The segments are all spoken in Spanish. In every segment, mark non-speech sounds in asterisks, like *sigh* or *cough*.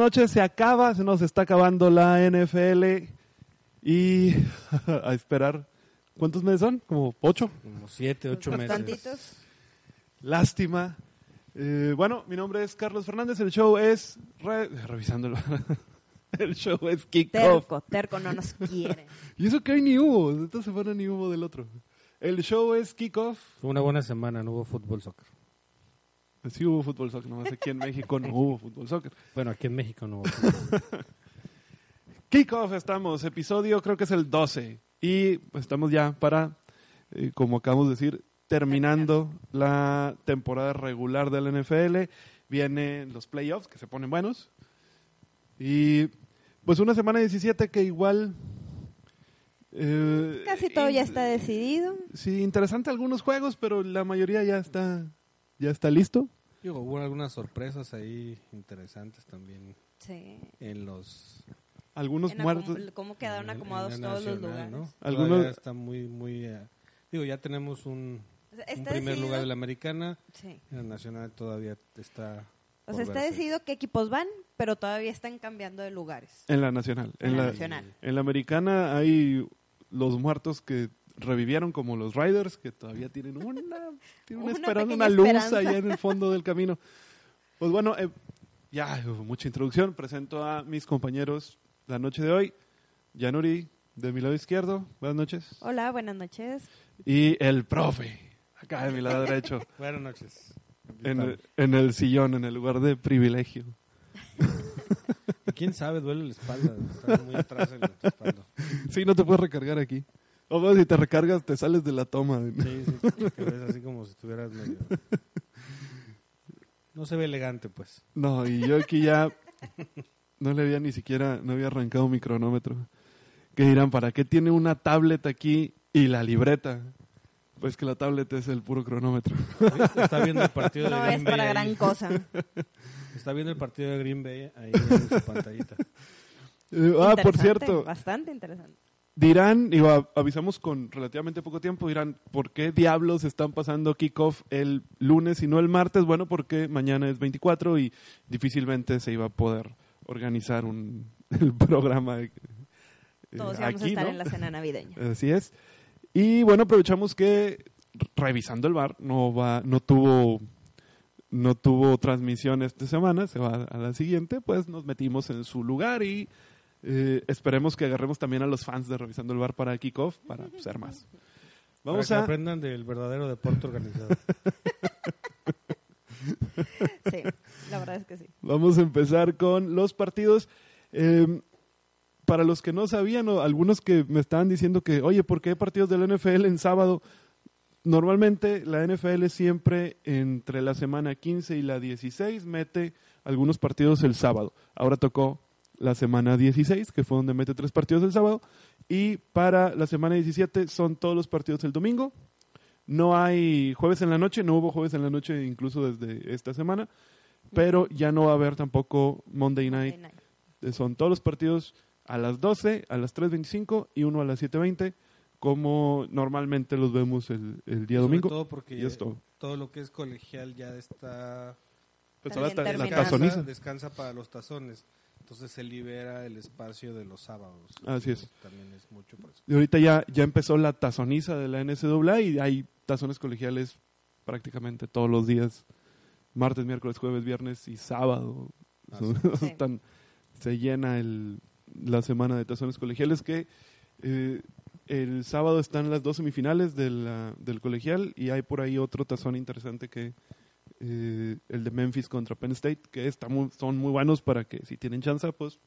Noches, se acaba, se nos está acabando la NFL y *laughs* a esperar. ¿Cuántos meses son? ¿Como ocho? Como siete, ocho meses. Bastantitos. Lástima. Eh, bueno, mi nombre es Carlos Fernández, el show es... re- *laughs* revisándolo. el show es Kickoff. Terco, terco no nos quiere. *laughs* Y eso que hoy ni hubo, de esta semana ni hubo del otro. El show es Kickoff. Fue una buena semana, no hubo fútbol soccer. Sí hubo fútbol soccer, nomás aquí en México no hubo fútbol soccer. *laughs* Bueno, aquí en México no hubo fútbol. *laughs* Kickoff estamos, episodio creo que es el 12. Y pues, estamos ya para, eh, como acabamos de decir, terminando la temporada regular del NFL. Vienen los playoffs que se ponen buenos. Y pues una semana 17 que igual... eh, Casi todo ya está decidido. Sí, interesante algunos juegos, pero la mayoría ya está, ya está listo. Digo, hubo algunas sorpresas ahí interesantes también Sí. en los... Algunos En muertos. acom- ¿Cómo quedaron en- en acomodados todos los lugares? ¿no? Algunos- Todavía está muy, muy... eh, digo, ya tenemos un, primer decidido- lugar de la americana. Sí. En la nacional todavía está... O sea, está verse. decidido qué equipos van, pero todavía están cambiando de lugares. En la nacional. En En, la la, nacional. en la americana hay los muertos que revivieron como los Riders, que todavía tienen una, *laughs* tienen Una esperando pequeña una luz esperanza. allá en el fondo del camino. Pues bueno, eh, ya mucha introducción. Presento a mis compañeros la noche de hoy. Yanuri, de mi lado izquierdo. Buenas noches. Hola, buenas noches. Y el profe, acá de mi lado derecho. *laughs* Buenas noches. En en el sillón, en el lugar de privilegio. *laughs* ¿Quién sabe? Duele la espalda. Está muy atrás en la espalda. Sí, no te puedes recargar aquí. O bueno, si te recargas, te sales de la toma. Sí, sí, te ves así como si estuvieras medio... *laughs* No se ve elegante, pues. No, y yo aquí ya no le había ni siquiera, no había arrancado mi cronómetro. Que dirán, ¿para qué tiene una tablet aquí y la libreta? Pues que la tablet es el puro cronómetro. Está viendo el partido de No Green es Bay. para ahí. gran cosa. Está viendo el partido de Green Bay ahí en su pantallita. *laughs* Ah, por cierto, Bastante interesante. Dirán, digo, a- avisamos con relativamente poco tiempo, dirán, ¿por qué diablos están pasando kickoff el lunes y no el martes? Bueno, porque mañana es 24 y difícilmente se iba a poder organizar un *laughs* el programa. eh, Todos íbamos a estar ¿no? en la cena navideña. *laughs* Así es. Y bueno, aprovechamos que revisando el bar no va, no tuvo, no tuvo transmisión esta semana, se va a la siguiente, pues nos metimos en su lugar y eh, esperemos que agarremos también a los fans de revisando el bar para kickoff para ser más. Vamos para que a aprendan del verdadero deporte organizado. *laughs* Sí, la verdad es que sí. Vamos a empezar con los partidos. Eh, para los que no sabían, o algunos que me estaban diciendo que, oye, ¿por qué hay partidos de la NFL en sábado? Normalmente la NFL siempre entre la semana 15 y la 16 mete algunos partidos el sábado. Ahora tocó la semana 16, que fue donde mete tres partidos el sábado. Y para la semana 17 son todos los partidos el domingo. No hay jueves en la noche, no hubo jueves en la noche incluso desde esta semana. Pero ya no va a haber tampoco Monday Night Monday night. eh, son todos los partidos a las 12, a las 3.25 y uno a las 7.20, como normalmente los vemos el, el día Sobre domingo. todo porque y es todo. lo que es colegial ya está... Pues ahora está la descansa para los tazones. Entonces se libera el espacio de los sábados. Así es. También es mucho por eso. Y ahorita ya, ya empezó la tazoniza de la NCAA y hay tazones colegiales prácticamente todos los días. Martes, miércoles, jueves, viernes y sábado. Así *laughs* Sí. Están- se llena el, la semana de tazones colegiales que eh, el sábado están las dos semifinales de la- del colegial y hay por ahí otro tazón interesante que eh, el de Memphis contra Penn State que está muy- son muy buenos para que si tienen chance pues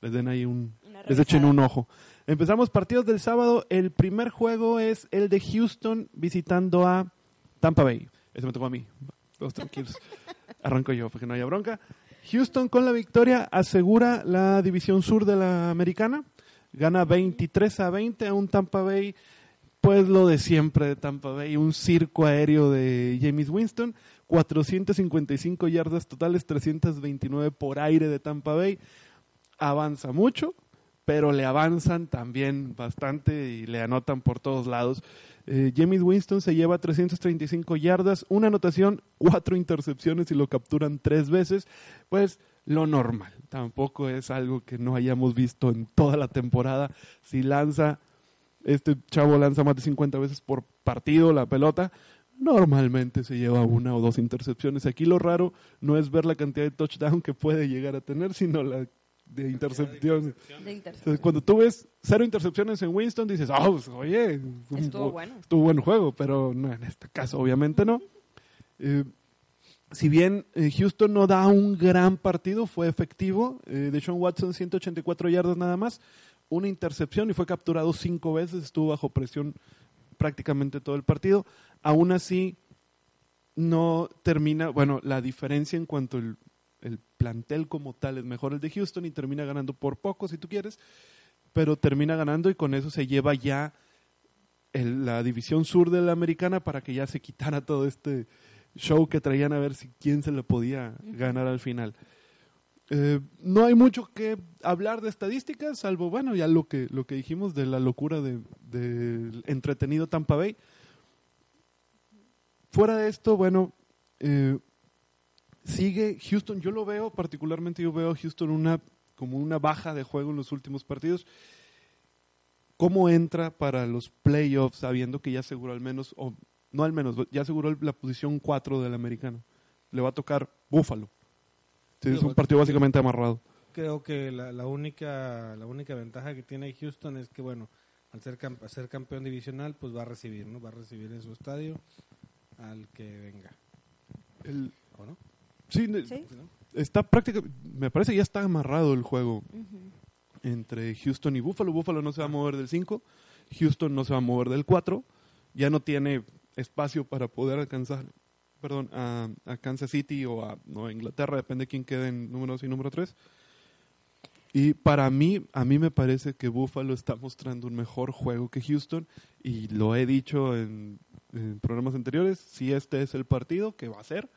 les den ahí un les echen un ojo. Empezamos partidos del sábado. El primer juego es el de Houston visitando a Tampa Bay. Ese me tocó a mí. Todos tranquilos. *laughs* Arranco yo para que no haya bronca. Houston con la victoria asegura la división sur de la americana. Gana 23 a 20 a un Tampa Bay, pues lo de siempre de Tampa Bay, un circo aéreo de James Winston, 455 yardas totales, 329 por aire de Tampa Bay. Avanza mucho, pero le avanzan también bastante y le anotan por todos lados. Eh, James Winston se lleva 335 yardas, una anotación, cuatro intercepciones y lo capturan tres veces. Pues lo normal. tampoco es algo que no hayamos visto en toda la temporada. Si lanza, este chavo lanza más de 50 veces por partido la pelota, normalmente se lleva una o dos intercepciones. Aquí lo raro no es ver la cantidad de touchdown que puede llegar a tener, sino la de intercepciones. De intercepción. Entonces, cuando tú ves cero intercepciones en Winston, dices, oh, pues, oye, un Estuvo bu- bueno. estuvo buen juego, pero no, en este caso obviamente no. Eh, si bien eh, Houston no da un gran partido, fue efectivo. Eh, de Sean Watson, 184 yardas nada más, una intercepción y fue capturado cinco veces, estuvo bajo presión prácticamente todo el partido. Aún así, no termina, bueno, la diferencia en cuanto el, el plantel como tal es mejor el de Houston y termina ganando por poco, si tú quieres, pero termina ganando y con eso se lleva ya el- la división sur de la americana para que ya se quitara todo este show que traían a ver si quién se le podía ganar al final. Eh, no hay mucho que hablar de estadísticas, salvo, bueno, ya lo que, lo que dijimos de la locura de- del entretenido Tampa Bay. Fuera de esto, bueno, eh, sigue Houston, yo lo veo particularmente, yo veo a Houston una, como una baja de juego en los últimos partidos. ¿Cómo entra para los playoffs sabiendo que ya aseguró al menos, o no al menos, ya aseguró la posición 4 del americano? Le va a tocar Buffalo. Sí, es un partido básicamente amarrado. Creo que la, la única la única ventaja que tiene Houston es que, bueno, al ser, cam- al ser campeón divisional, pues va a recibir, ¿no? Va a recibir en su estadio al que venga, El- ¿o no? sí, está prácticamente, me parece que ya está amarrado el juego entre Houston y Buffalo. Buffalo no se va a mover del 5, Houston no se va a mover del 4, ya no tiene espacio para poder alcanzar perdón, a, a Kansas City o a, no, Inglaterra, depende de quién quede en número 2 y número 3. Y para mí, a mí me parece que Buffalo está mostrando un mejor juego que Houston y lo he dicho en, en programas anteriores, si este es el partido que va a ser,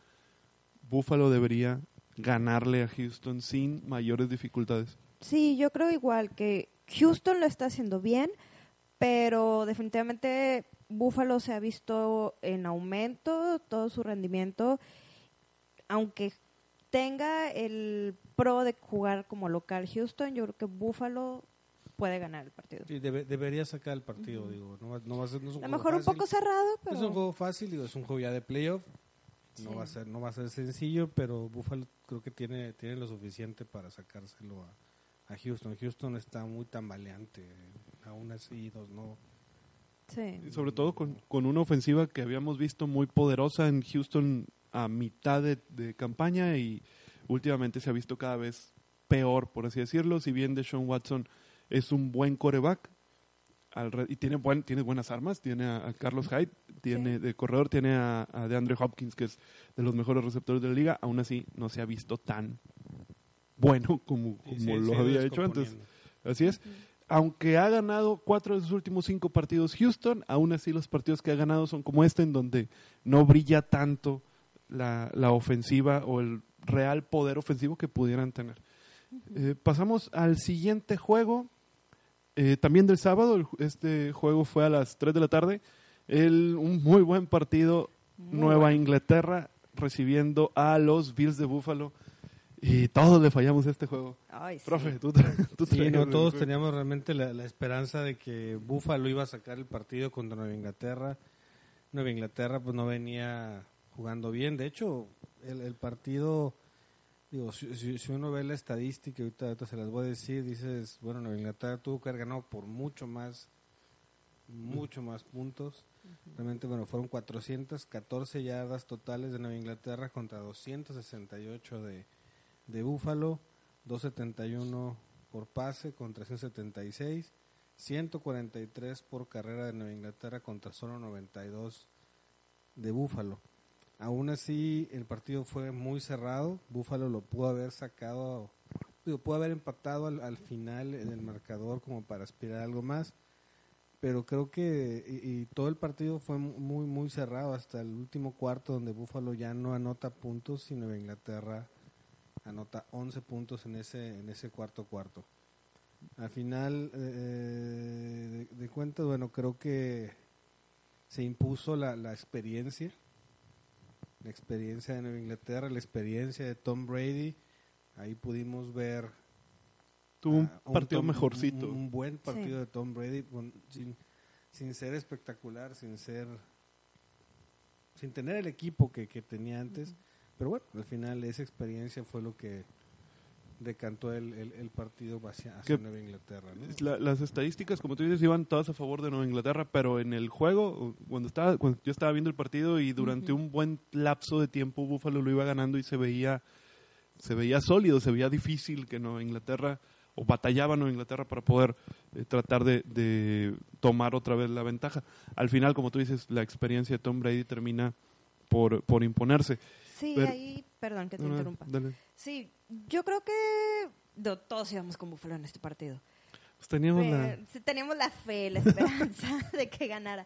Buffalo debería ganarle a Houston sin mayores dificultades. Sí, yo creo igual que Houston lo está haciendo bien, pero definitivamente Buffalo se ha visto en aumento todo su rendimiento, aunque tenga el pro de jugar como local Houston, yo creo que Buffalo puede ganar el partido. Sí, debe- debería sacar el partido, digo. No va, no va a ser, no es un A lo juego mejor un fácil. poco cerrado, Es un pero juego fácil, digo, es un juego ya de playoff. No Sí. va a ser no va a ser sencillo, pero Buffalo creo que tiene tiene lo suficiente para sacárselo a, a Houston. Houston está muy tambaleante, aún así dos no. sí. Y sobre todo con, con una ofensiva que habíamos visto muy poderosa en Houston a mitad de, de campaña y últimamente se ha visto cada vez peor, por así decirlo. Si bien Deshaun Watson es un buen coreback. Al re- y tiene, buen, tiene buenas armas, tiene a, a Carlos Hyde, tiene de corredor, tiene a, a DeAndre Hopkins, que es de los mejores receptores de la liga, aún así no se ha visto tan bueno como, como lo había hecho antes. Así es. Aunque ha ganado cuatro de sus últimos cinco partidos Houston, aún así los partidos que ha ganado son como este, en donde no brilla tanto la, la ofensiva o el real poder ofensivo que pudieran tener. Eh, pasamos al siguiente juego, eh, también del sábado. el Este juego fue a las 3 de la tarde. El, un muy buen partido. Muy Nueva bueno. Inglaterra recibiendo a los Bills de Buffalo. Y todos le fallamos a este juego. Ay, sí. Profe, tú, tra- *laughs* tú Sí, no, todos teníamos realmente la, la esperanza de que Buffalo iba a sacar el partido contra Nueva Inglaterra. Nueva Inglaterra pues no venía jugando bien. De hecho, el, el partido, digo, si, si- si uno ve la estadística, ahorita, ahorita se las voy a decir, dices, bueno, Nueva Inglaterra tuvo que haber ganado por mucho más, mucho más puntos. Realmente, bueno, fueron 414 yardas totales de Nueva Inglaterra contra 268 de, de Búfalo, 271 por pase contra 176, 143 por carrera de Nueva Inglaterra contra solo 92 de Búfalo. Aún así, el partido fue muy cerrado. Búfalo lo pudo haber sacado, digo, pudo haber empatado al, al final del marcador como para aspirar algo más. Pero creo que y, todo el partido fue mu- muy, muy cerrado hasta el último cuarto, donde Búfalo ya no anota puntos y Nueva Inglaterra anota 11 puntos en ese, en ese cuarto cuarto. Al final eh, de, de cuentas, bueno, creo que se impuso la experiencia, la experiencia de Nueva Inglaterra, la experiencia de Tom Brady, ahí pudimos ver Tuvo un a- a partido Tom- mejorcito. Un, un buen partido Sí. de Tom Brady con- sin, sin ser espectacular, sin ser sin tener el equipo que, que tenía antes. Pero bueno, al final esa experiencia fue lo que decantó el, el, el partido hacia, hacia Nueva Inglaterra. ¿no? La- las estadísticas, como tú dices, iban todas a favor de Nueva Inglaterra, pero en el juego, cuando estaba, cuando yo estaba viendo el partido y durante un buen lapso de tiempo Buffalo lo iba ganando y se veía, se veía sólido, se veía difícil que Nueva Inglaterra o batallaba Nueva Inglaterra para poder eh, tratar de, de tomar otra vez la ventaja. Al final, como tú dices, la experiencia de Tom Brady termina por, por imponerse. Sí, Pero- ahí, perdón que te No, interrumpa. dale. Sí, yo creo que no, todos íbamos con Buffalo en este partido. Pues teníamos la... Pero sí teníamos la fe, la esperanza *laughs* de que ganara.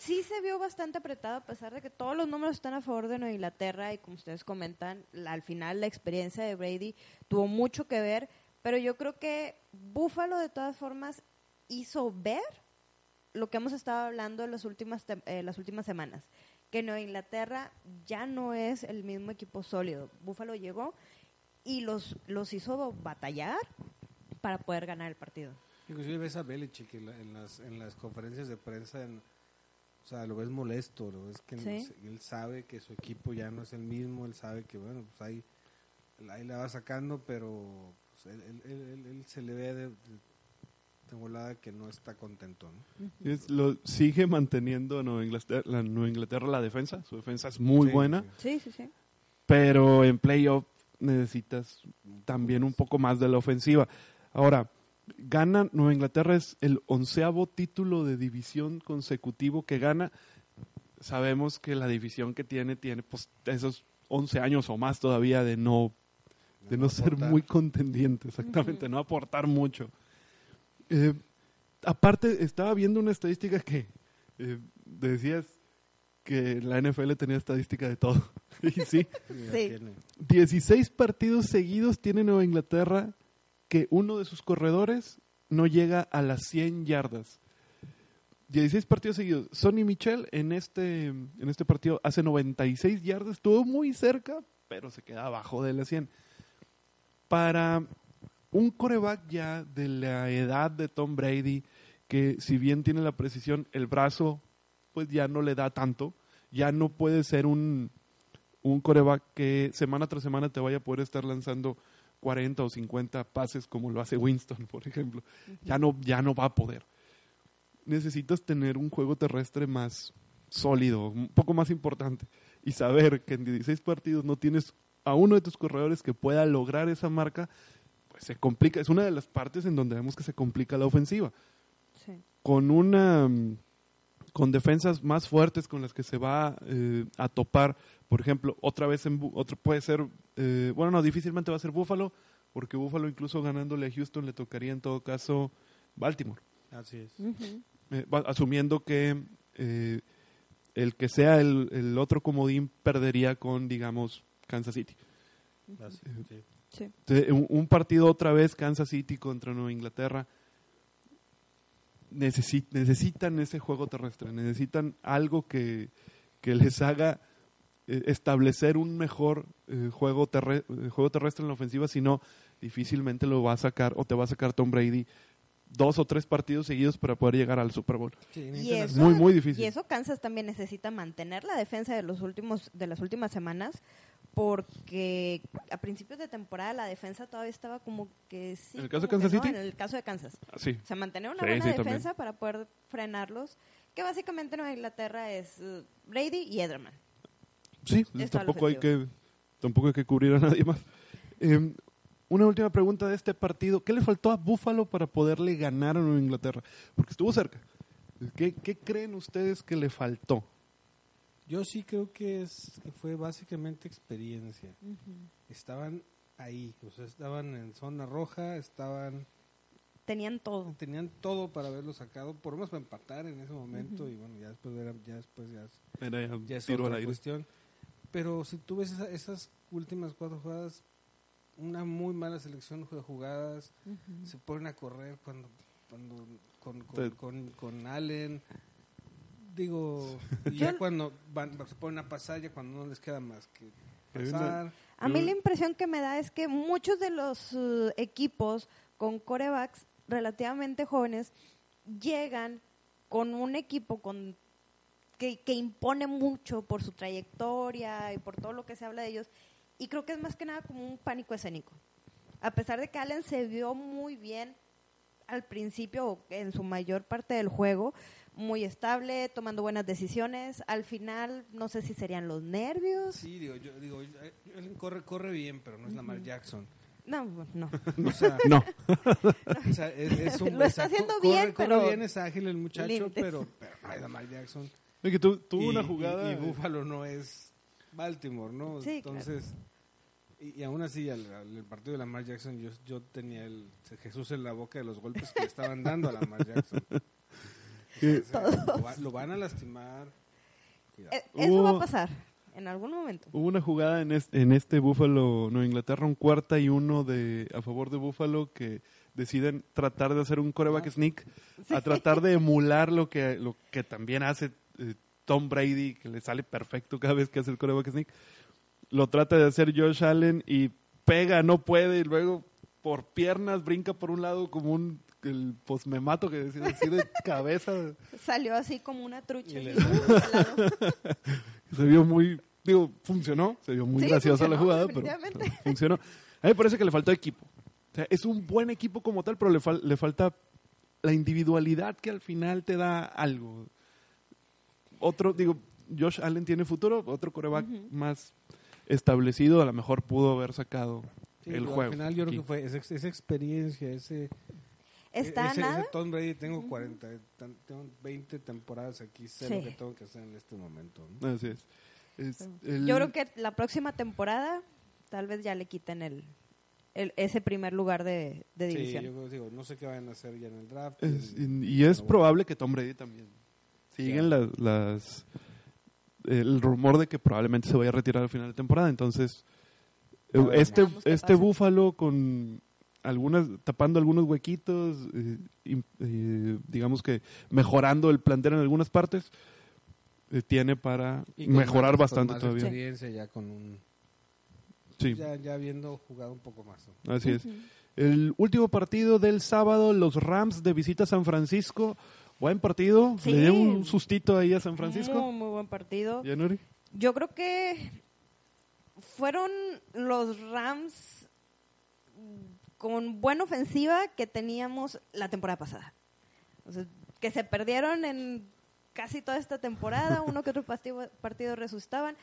Sí se vio bastante apretado a pesar de que todos los números están a favor de Nueva Inglaterra y como ustedes comentan, la- al final la experiencia de Brady tuvo mucho que ver, pero yo creo que Buffalo de todas formas hizo ver lo que hemos estado hablando en las últimas, eh, las últimas semanas, que Nueva Inglaterra ya no es el mismo equipo sólido. Buffalo llegó y los, los hizo batallar para poder ganar el partido. Inclusive ves a Belichick en, la- en las, en las conferencias de prensa, en- o sea, lo ves molesto, lo ves que Sí. él sabe que su equipo ya no es el mismo, él sabe que, bueno, pues ahí, ahí la va sacando, pero pues, él, él- él- él- él se le ve de, de, de volada que no está contento, ¿no? Es- lo, sigue manteniendo Nueva Inglaterra, la, Nueva Inglaterra la defensa. Su defensa es muy Sí, buena, sí. Sí, sí, sí. pero en playoff necesitas también un poco más de la ofensiva. Ahora, gana Nueva Inglaterra, es el onceavo título de división consecutivo que gana. Sabemos que la división que tiene, tiene pues esos 11 años o más todavía de no, de no ser aportar. muy contendiente, exactamente, no aportar mucho. Eh, aparte, estaba viendo una estadística que eh, decías que la NFL tenía estadística de todo. *laughs* y sí, Sí. tiene. 16 partidos seguidos tiene Nueva Inglaterra que uno de sus corredores no llega a las 100 yardas. 16 partidos seguidos. Sonny Michel en este, en este partido hace 96 yardas, estuvo muy cerca, pero se queda abajo de las 100. Para un coreback ya de la edad de Tom Brady, que si bien tiene la precisión, el brazo pues ya no le da tanto, ya no puede ser un, un coreback que semana tras semana te vaya a poder estar lanzando 40 o 50 pases como lo hace Winston, por ejemplo. Ya no, ya no va a poder. Necesitas tener un juego terrestre más sólido, un poco más importante. Y saber que en 16 partidos no tienes a uno de tus corredores que pueda lograr esa marca, pues se complica. Es una de las partes en donde vemos que se complica la ofensiva Sí. con una mm, con defensas más fuertes con las que se va eh, a topar por ejemplo otra vez en otro puede ser eh, bueno no difícilmente va a ser Buffalo porque Buffalo incluso ganándole a Houston le tocaría en todo caso Baltimore Así es. Eh, asumiendo que eh, el que sea el, el otro comodín perdería con digamos Kansas City Así, sí. Sí. Entonces, un, un partido otra vez Kansas City contra Nueva Inglaterra. Necesi- necesitan ese juego terrestre, necesitan algo que, que les haga eh, establecer un mejor eh, juego, terre- eh, juego terrestre en la ofensiva, si no, difícilmente lo va a sacar o te va a sacar Tom Brady dos o tres partidos seguidos para poder llegar al Super Bowl. Sí, Y necesitan eso, Muy, muy difícil. Y eso Kansas también necesita mantener la defensa de los últimos de las últimas semanas porque a principios de temporada la defensa todavía estaba como que sí. ¿En el caso de Kansas no, City? En el caso de Kansas. Ah, Sí, O sea, mantener una Sí, buena sí, también. defensa para poder frenarlos. Que básicamente Nueva Inglaterra es uh, Brady y Edelman. Sí, tampoco hay que tampoco hay que cubrir a nadie más. Eh, una última pregunta de este partido. ¿Qué le faltó a Buffalo para poderle ganar a Nueva Inglaterra? Porque estuvo cerca. ¿Qué, qué creen ustedes que le faltó? Yo sí creo que, es, que fue básicamente experiencia. Estaban ahí, o sea, estaban en zona roja, estaban Tenían todo. tenían todo para haberlo sacado, por lo menos para empatar en ese momento y bueno, ya después era- ya después ya, ya ya es tiro al otra aire. cuestión. Pero si tú ves esa- esas últimas cuatro jugadas, una muy mala selección de jugadas, se ponen a correr cuando, cuando con, con, Te- con, con Allen. Digo, y *laughs* ya cuando van, se ponen a pasar, ya cuando no les queda más que pasar. A mí la impresión que me da es que muchos de los uh, equipos con corebacks relativamente jóvenes llegan con un equipo con que, que impone mucho por su trayectoria y por todo lo que se habla de ellos. Y creo que es más que nada como un pánico escénico. A pesar de que Allen se vio muy bien al principio, o en su mayor parte del juego, muy estable, tomando buenas decisiones. Al final, no sé si serían los nervios. Sí, digo, yo digo, él corre, corre bien, pero no es Lamar Jackson. No, no. *laughs* O *laughs* sea, No. o *laughs* sea, es, es un Lo está haciendo corre- bien, corre pero bien, es ágil el muchacho, pero, pero no es Lamar Jackson. Es que tu- tuvo y, una y- jugada. Y, Buffalo no es Baltimore, ¿no? Sí, claro. Entonces, y, y aún así, al, al- el partido de Lamar Jackson, yo, yo tenía el Jesús en la boca de los golpes que le estaban dando a Lamar Jackson. *laughs* lo, va- lo van a lastimar. Cuidado. Eh, eso va a pasar en algún momento. Hubo una jugada en este, en este Buffalo, Nueva Inglaterra, un cuarta y uno de a favor de Buffalo que deciden tratar de hacer un coreback Ah. sneak, a tratar de *laughs* emular lo que, lo que también hace eh, Tom Brady, que le sale perfecto cada vez que hace el coreback sneak. Lo trata de hacer Josh Allen y pega, no puede, y luego por piernas brinca por un lado como un el posmemato que decía así de *laughs* cabeza. Salió así como una trucha. Le. *laughs* Se vio muy, digo, funcionó, se vio muy Sí, graciosa la jugada, pero *laughs* funcionó. A mí me parece que le faltó equipo. O sea, es un buen equipo como tal, pero le, fal- le falta la individualidad que al final te da algo. Otro, digo, Josh Allen tiene futuro, otro coreback más establecido a lo mejor pudo haber sacado Sí, el juego. Al final yo creo que fue esa, esa experiencia, ese... Está ese, nada. ese Tom Brady, tengo 40, tan- tengo 20 temporadas aquí, sé lo que tengo que hacer en este momento. ¿no? Así es. Es el- Yo creo que la próxima temporada tal vez ya le quiten el, el- ese primer lugar de, de Sí, división. yo digo, no sé qué vayan a hacer ya en el draft. Es- y- y es bueno. probable que Tom Brady también. Siguen las, las- el rumor de que probablemente se vaya a retirar al final de temporada. Entonces, ver, este, este pasa. búfalo con algunas tapando algunos huequitos, eh, eh, digamos que mejorando el plantel en algunas partes, eh, tiene para mejorar más- con bastante más todavía. experiencia ya con un... Sí, Ya, ya habiendo jugado un poco más. ¿no? así es. El último partido del sábado, los Rams de visita a San Francisco. Buen partido. Sí. Le dio un sustito ahí a San Francisco. Muy, muy buen partido. Yo creo que fueron los Rams con buena ofensiva que teníamos la temporada pasada. O sea, que se perdieron en casi toda esta temporada, *laughs* uno que otro partido, partido resucitaban,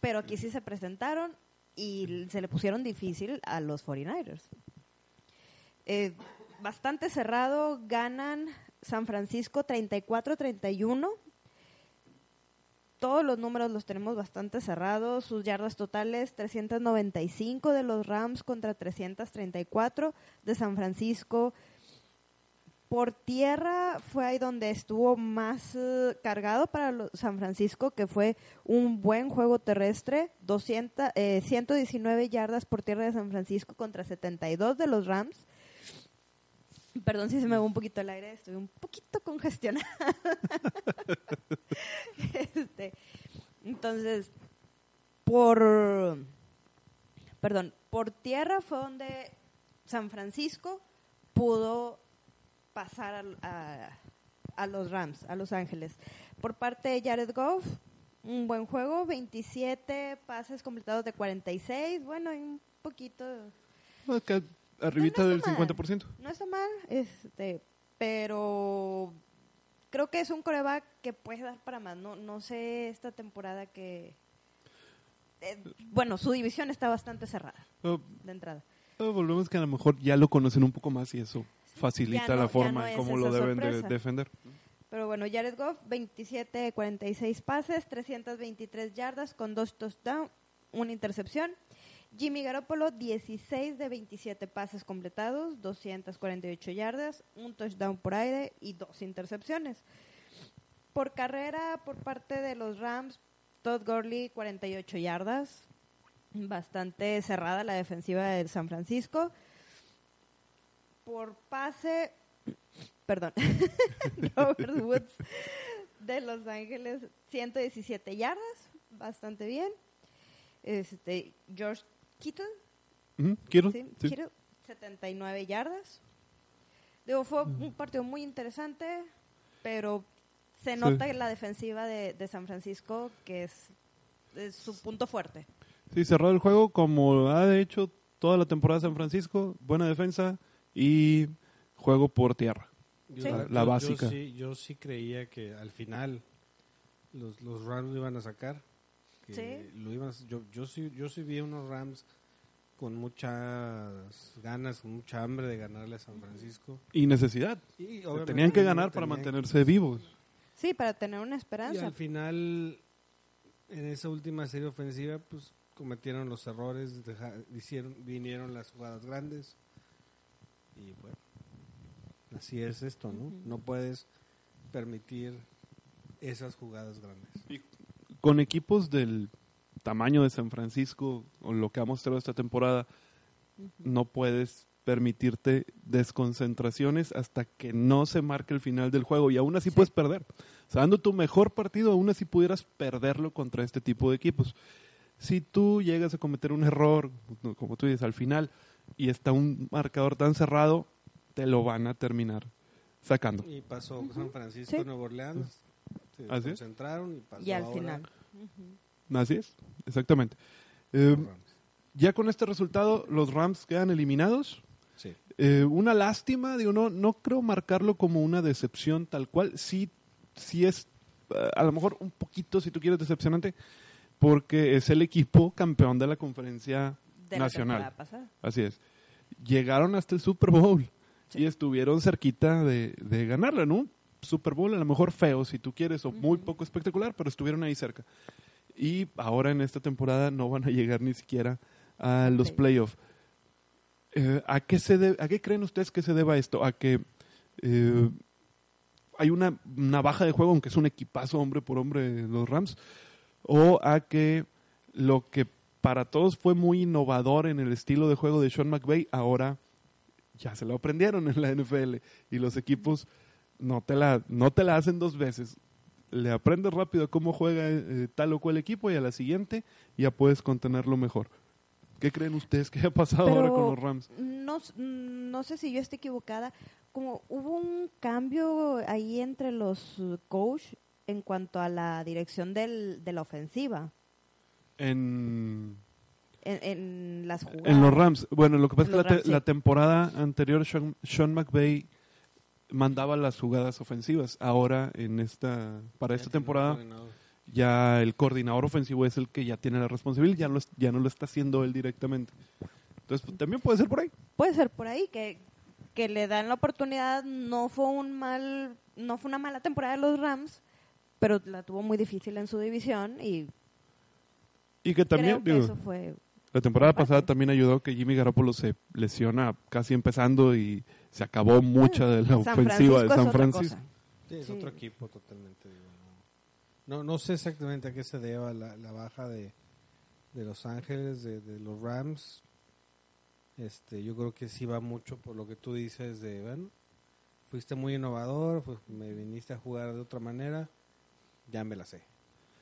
pero aquí sí se presentaron y se le pusieron difícil a los 49ers. Eh, bastante cerrado, ganan San Francisco 34-31 todos los números los tenemos bastante cerrados. Sus yardas totales 395 de los Rams contra 334 de San Francisco. Por tierra fue ahí donde estuvo más eh, cargado para San Francisco, que fue un buen juego terrestre. 200, eh, 119 yardas por tierra de San Francisco contra 72 de los Rams. Perdón si se me va un poquito el aire, estoy un poquito congestionada. *laughs* Este, entonces, por, perdón, por tierra fue donde San Francisco pudo pasar al- a, a los Rams, a Los Ángeles. Por parte de Jared Goff, un buen juego, 27 pases completados de 46, bueno, un poquito Acá, arribita No, no del está mal. 50%. no está mal, este, pero creo que es un coreback que puede dar para más. No, no sé esta temporada que... eh, bueno, su división está bastante cerrada Ah, de entrada. ah, volvemos que a lo mejor ya lo conocen un poco más y eso facilita no- la forma en cómo lo deben de defender. Pero bueno, Jared Goff, 27 de 46 pases, 323 yardas con dos touchdowns, una intercepción. Jimmy Garoppolo, 16 de 27 pases completados, 248 yardas, un touchdown por aire y dos intercepciones. Por carrera, por parte de los Rams, Todd Gurley, 48 yardas. Bastante cerrada la defensiva de San Francisco. Por pase, perdón, *laughs* Robert Woods de Los Ángeles, 117 yardas, bastante bien. Este, George Kittle, Ujú, Kittle, sí, sí. Kittle, 79 yardas. Digo, fue un partido muy interesante, pero se Sí. nota en la defensiva de, de San Francisco que es, es su punto fuerte. Sí, cerró el juego como ha hecho toda la temporada San Francisco. Buena defensa y juego por tierra. Yo- Sí. La- la yo- básica. Yo sí, yo sí creía que al final los, los Rams lo iban a sacar. Que Sí. Lo iban a- yo, yo, sí, yo sí vi unos Rams con muchas ganas, con mucha hambre de ganarle a San Francisco. Y necesidad. Y Tenían que ganar para mantenerse vivos. Sí, para tener una Y esperanza. al final, en esa última serie ofensiva, pues cometieron los errores, deja- hicieron, vinieron las jugadas grandes. Y bueno, así es esto, ¿no? No puedes permitir esas jugadas grandes. Con equipos del tamaño de San Francisco o lo que ha mostrado esta temporada, no puedes permitirte desconcentraciones hasta que no se marque el final del juego y aún así Sí. puedes perder. O sea, dando tu mejor partido, aún así pudieras perderlo contra este tipo de equipos. Si tú llegas a cometer un error, como tú dices, al final, y está un marcador tan cerrado, te lo van a terminar sacando. Y pasó San Francisco, Sí. Nueva Orleans, se ¿Ah, sí? concentraron y pasó Y al ahora final. Así es, exactamente. Eh, ya con este resultado, los Rams quedan eliminados. Sí. Eh, una lástima, digo, no, no creo marcarlo como una decepción tal cual. Sí, sí es eh, a lo mejor un poquito, si tú quieres, decepcionante, porque es el equipo campeón de la conferencia De nacional. pasada. Así es. Llegaron hasta el Super Bowl Sí. y estuvieron cerquita de, de ganarla, ¿no? Super Bowl a lo mejor feo, si tú quieres, o muy poco espectacular, pero estuvieron ahí cerca. Y ahora en esta temporada no van a llegar ni siquiera a los playoffs. Eh, ¿a, qué se de- ¿A qué creen ustedes que se deba esto? ¿A que eh, hay una, una baja de juego, aunque es un equipazo hombre por hombre los Rams? ¿O a que lo que para todos fue muy innovador en el estilo de juego de Sean McVay, ahora ya se lo aprendieron en la NFL y los equipos no te la, no te la hacen dos veces. Le aprendes rápido cómo juega eh, tal o cual equipo y a la siguiente ya puedes contenerlo mejor. ¿Qué creen ustedes que ha pasado ahora con los Rams? No, no sé si yo estoy equivocada. Como hubo un cambio ahí entre los coach en cuanto a la dirección del, de la ofensiva En, en, en las jugadas. en los Rams. Bueno, lo que pasa es que la, te- sí. la temporada anterior Sean, Sean McVay mandaba las jugadas ofensivas. Ahora, en esta para esta temporada, ya el coordinador ofensivo es el que ya tiene la responsabilidad, ya, lo ya no lo está haciendo él directamente. Entonces, pues, también puede ser por ahí. Puede ser por ahí que, que le dan la oportunidad. No fue un mal, no fue una mala temporada de los Rams, pero la tuvo muy difícil en su división y Y que también, creo que digo, eso fue la temporada pasada también ayudó que Jimmy Garoppolo se lesiona casi empezando y se acabó mucha de la San ofensiva de Francisco San Francisco. Sí, es Sí. otro equipo totalmente. digo, no. No, no sé exactamente a qué se deba la, la baja de, de Los Ángeles, de, de los Rams. Este, yo creo que sí va mucho por lo que tú dices de, bueno, fuiste muy innovador, pues me viniste a jugar de otra manera, ya me la sé.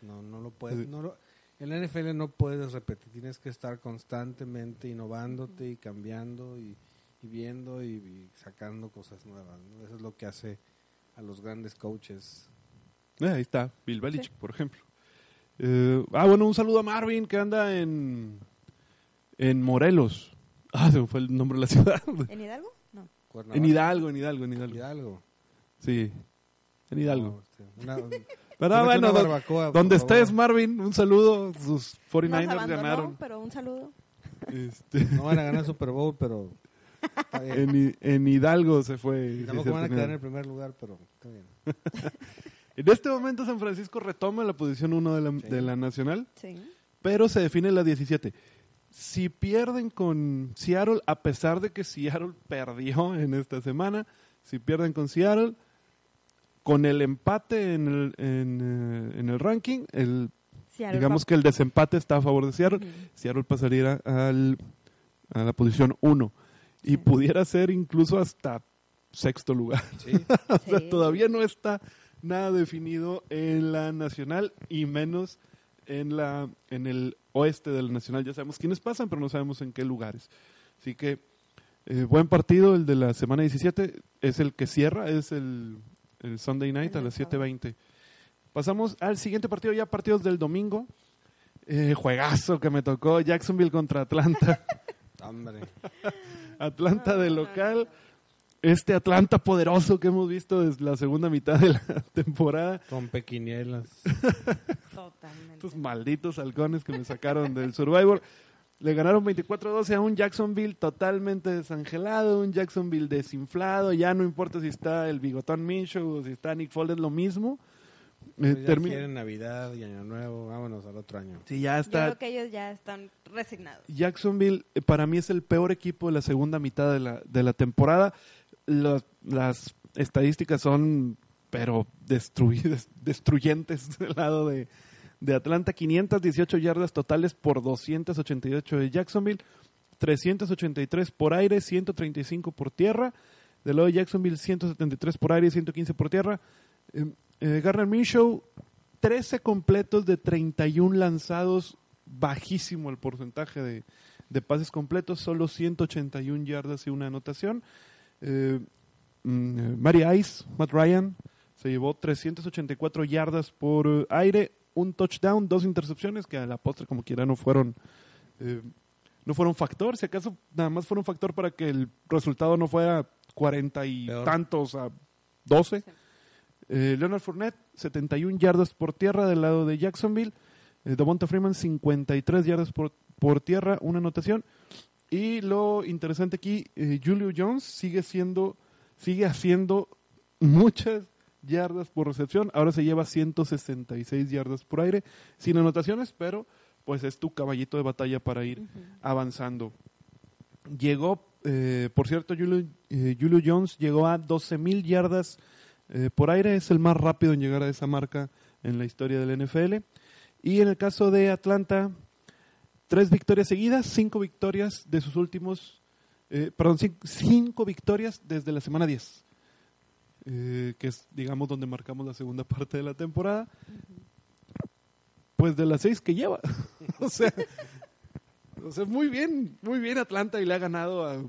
No, no lo puedes, Sí. no lo, en la NFL no puedes repetir, tienes que estar constantemente innovándote y cambiando y, y viendo y, y sacando cosas nuevas. ¿no? Eso es lo que hace a los grandes coaches. Eh, ahí está, Bill Belichick, por ejemplo. Eh, ah, bueno, un saludo a Marvin que anda en, en Morelos. *laughs* Ah, se me fue el nombre de la ciudad. *laughs* ¿En Hidalgo? No. Cuernavaca. En Hidalgo, en Hidalgo, en Hidalgo. Hidalgo. Sí, en Hidalgo. No, este, una- *laughs* Pero ah, bueno, barbacoa, donde favor. estés, Marvin, un saludo. Sus Nos 49ers abandonó, ganaron. pero un saludo. Este, No van a ganar Super Bowl, pero. En, Hi- en Hidalgo se fue. Y tampoco van a quedar en el primer lugar, pero está bien. *laughs* En este momento San Francisco retoma la posición 1 de la, Sí. de la nacional, Sí. pero se define la 17. Si pierden con Seattle, a pesar de que Seattle *laughs* perdió en esta semana, si pierden con Seattle, con el empate en el, en, eh, en el ranking, el, Seattle digamos va- que el desempate está a favor de Seattle, Ujú. Seattle pasaría al, a la posición 1 y Sí. pudiera ser incluso hasta sexto lugar. Sí. *laughs* O sea, Sí. todavía no está nada definido en la nacional y menos en, la, en el oeste del Nacional. Ya sabemos quiénes pasan, pero no sabemos en qué lugares. Así que eh, buen partido, el de la semana 17. Es el que cierra, es el, el Sunday Night a las 7.20. Pasamos al siguiente partido, ya partidos del domingo. Eh, juegazo que me tocó, Jacksonville contra Atlanta. *laughs* Hombre. *laughs* Atlanta de local. Este Atlanta poderoso que hemos visto desde la segunda mitad de la *laughs* temporada. Con pequinielas. *laughs* Totalmente. Estos malditos halcones que me sacaron del Survivor. Le ganaron 24-12 a un Jacksonville totalmente desangelado, un Jacksonville desinflado. Ya no importa si está el bigotón Minshew o si está Nick Foles, es lo mismo. Eh, Pues ya termi- quieren Navidad y Año Nuevo. Vámonos al otro año. Sí, ya Yo está. creo que ellos ya están resignados. Jacksonville eh, para mí es el peor equipo de la segunda mitad de la, de la temporada. Los- las estadísticas son, pero destruidas, destruyentes *laughs* del lado de, de Atlanta. 518 yardas totales por 288 de Jacksonville, 383 por aire, 135 por tierra. Del lado de Jacksonville, 173 por aire y 115 por tierra. Eh, eh, Garner Minshew, 13 completos de 31 lanzados, bajísimo el porcentaje de, de pases completos, solo 181 yardas y una anotación. Eh, mm, eh, Mary Ice, Matt Ryan, se llevó 384 yardas por eh, aire, un touchdown, dos intercepciones que a la postre como quiera no fueron eh, no fueron factor, si acaso nada más fueron factor para que el resultado no fuera 40 y Peor. tantos a 12. Sí. Eh, Leonard Fournette, 71 yardas por tierra del lado de Jacksonville. Eh, Devonta Freeman, 53 yardas por, por tierra, una anotación. Y lo interesante aquí, eh, Julio Jones sigue siendo, sigue haciendo muchas yardas por recepción. Ahora se lleva 166 yardas por aire, sin anotaciones, pero pues es tu caballito de batalla para ir avanzando. Llegó, eh, por cierto, Julio, Julio Jones llegó a 12 mil yardas eh, por aire, es el más rápido en llegar a esa marca en la historia del NFL. Y en el caso de Atlanta, tres victorias seguidas, cinco victorias de sus últimos, eh, perdón, cin- cinco victorias desde la semana 10, eh, que es, digamos, donde marcamos la segunda *laughs* parte de la temporada. Pues de las seis que lleva. *laughs* o sea, o sea, muy bien, muy bien Atlanta y le ha ganado a,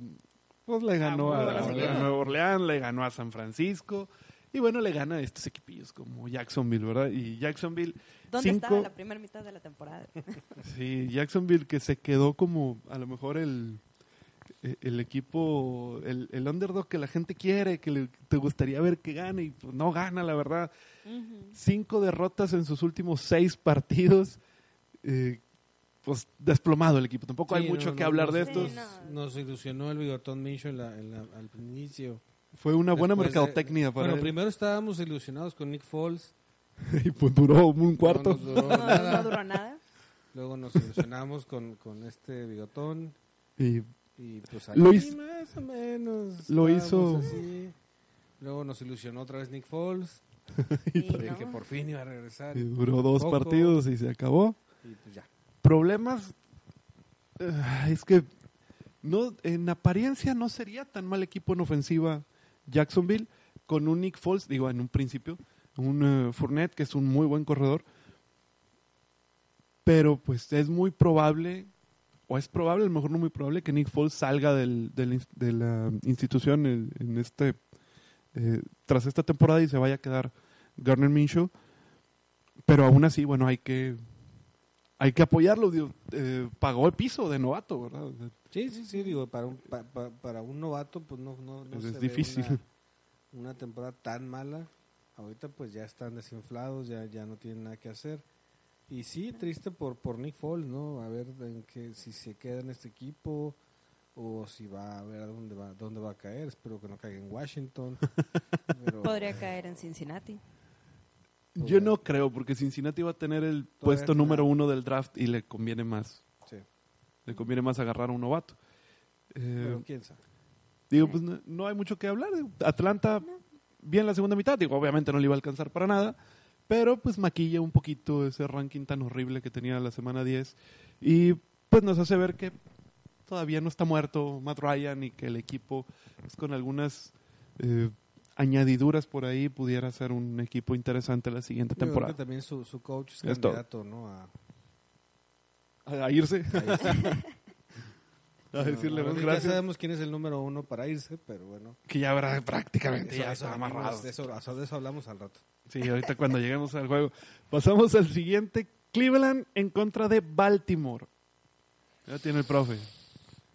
pues le ganó a, a. Nueva Orleans, le ganó a San Francisco y bueno, le gana a estos equipillos como Jacksonville, ¿verdad? Y Jacksonville, ¿Dónde cinco, estaba la primera mitad de la temporada? *laughs* sí, Jacksonville que se quedó como a lo mejor el el equipo, el, el underdog que la gente quiere, que le- te gustaría ver que gane y pues no gana, la verdad cinco derrotas en sus últimos seis partidos. eh, pues desplomado el equipo. Tampoco hay mucho no, que no, hablar no, de sí, estos. no. Nos ilusionó el bigotón Minshew en la- en la- al inicio. Fue una buena Después de- mercadotecnia para Bueno, él. primero estábamos ilusionados con Nick Foles. *laughs* y pues duró un cuarto. No nos duró *laughs* No, nada. no duró nada. Luego nos ilusionamos con, con este bigotón. Y Y pues Lo ahí hizo- más o menos. lo hizo- así. Luego nos ilusionó otra vez Nick Foles. *laughs* Y de no. que por fin iba a regresar. y duró dos Poco. partidos y se acabó. Y pues ya. Problemas. eh, es que no en apariencia no sería tan mal equipo en ofensiva Jacksonville con un Nick Foles, digo en un principio, un eh, Fournette que es un muy buen corredor. Pero pues es muy probable, o es probable, a lo mejor no muy probable, que Nick Foles salga del, de la institución en, en este eh, tras esta temporada y se vaya a quedar Garner Minshew. Pero aún así, bueno, hay que hay que apoyarlo. digo, eh, pagó el piso de novato, ¿verdad? Sí, sí, sí, digo, para un, pa- pa- para un novato, pues no, no, no Es se ve difícil. Una, *laughs* una temporada tan mala. Ahorita pues ya están desinflados, ya, ya no tienen nada que hacer. Y sí, triste por, por Nick Foles, ¿no? A ver en qué, si se queda en este equipo o si va a ver a dónde va, dónde va a caer. Espero que no caiga en Washington. *laughs* Pero Podría caer en Cincinnati. Yo no creo, porque Cincinnati va a tener el puesto número uno del draft y le conviene más. Sí. Le conviene más agarrar a un novato. Eh, Pero quién sabe. digo, pues no, no hay mucho que hablar. Atlanta, bien la segunda mitad. Digo, obviamente no le iba a alcanzar para nada. Pero pues maquilla un poquito ese ranking tan horrible que tenía la semana 10. Y pues nos hace ver que todavía no está muerto Matt Ryan y que el equipo, pues, con algunas eh, añadiduras por ahí, pudiera ser un equipo interesante la siguiente Yo creo temporada. que también su, su coach es Es todo. candidato, ¿no? A, a irse. a *laughs* decirle No, más ya gracias. sabemos quién es el número uno para irse, pero bueno. Que ya habrá prácticamente Eso- ya eso amarrado. De eso, de eso hablamos al rato. Sí, ahorita cuando lleguemos al juego. Pasamos al siguiente. Cleveland en contra de Baltimore. Ya tiene el profe.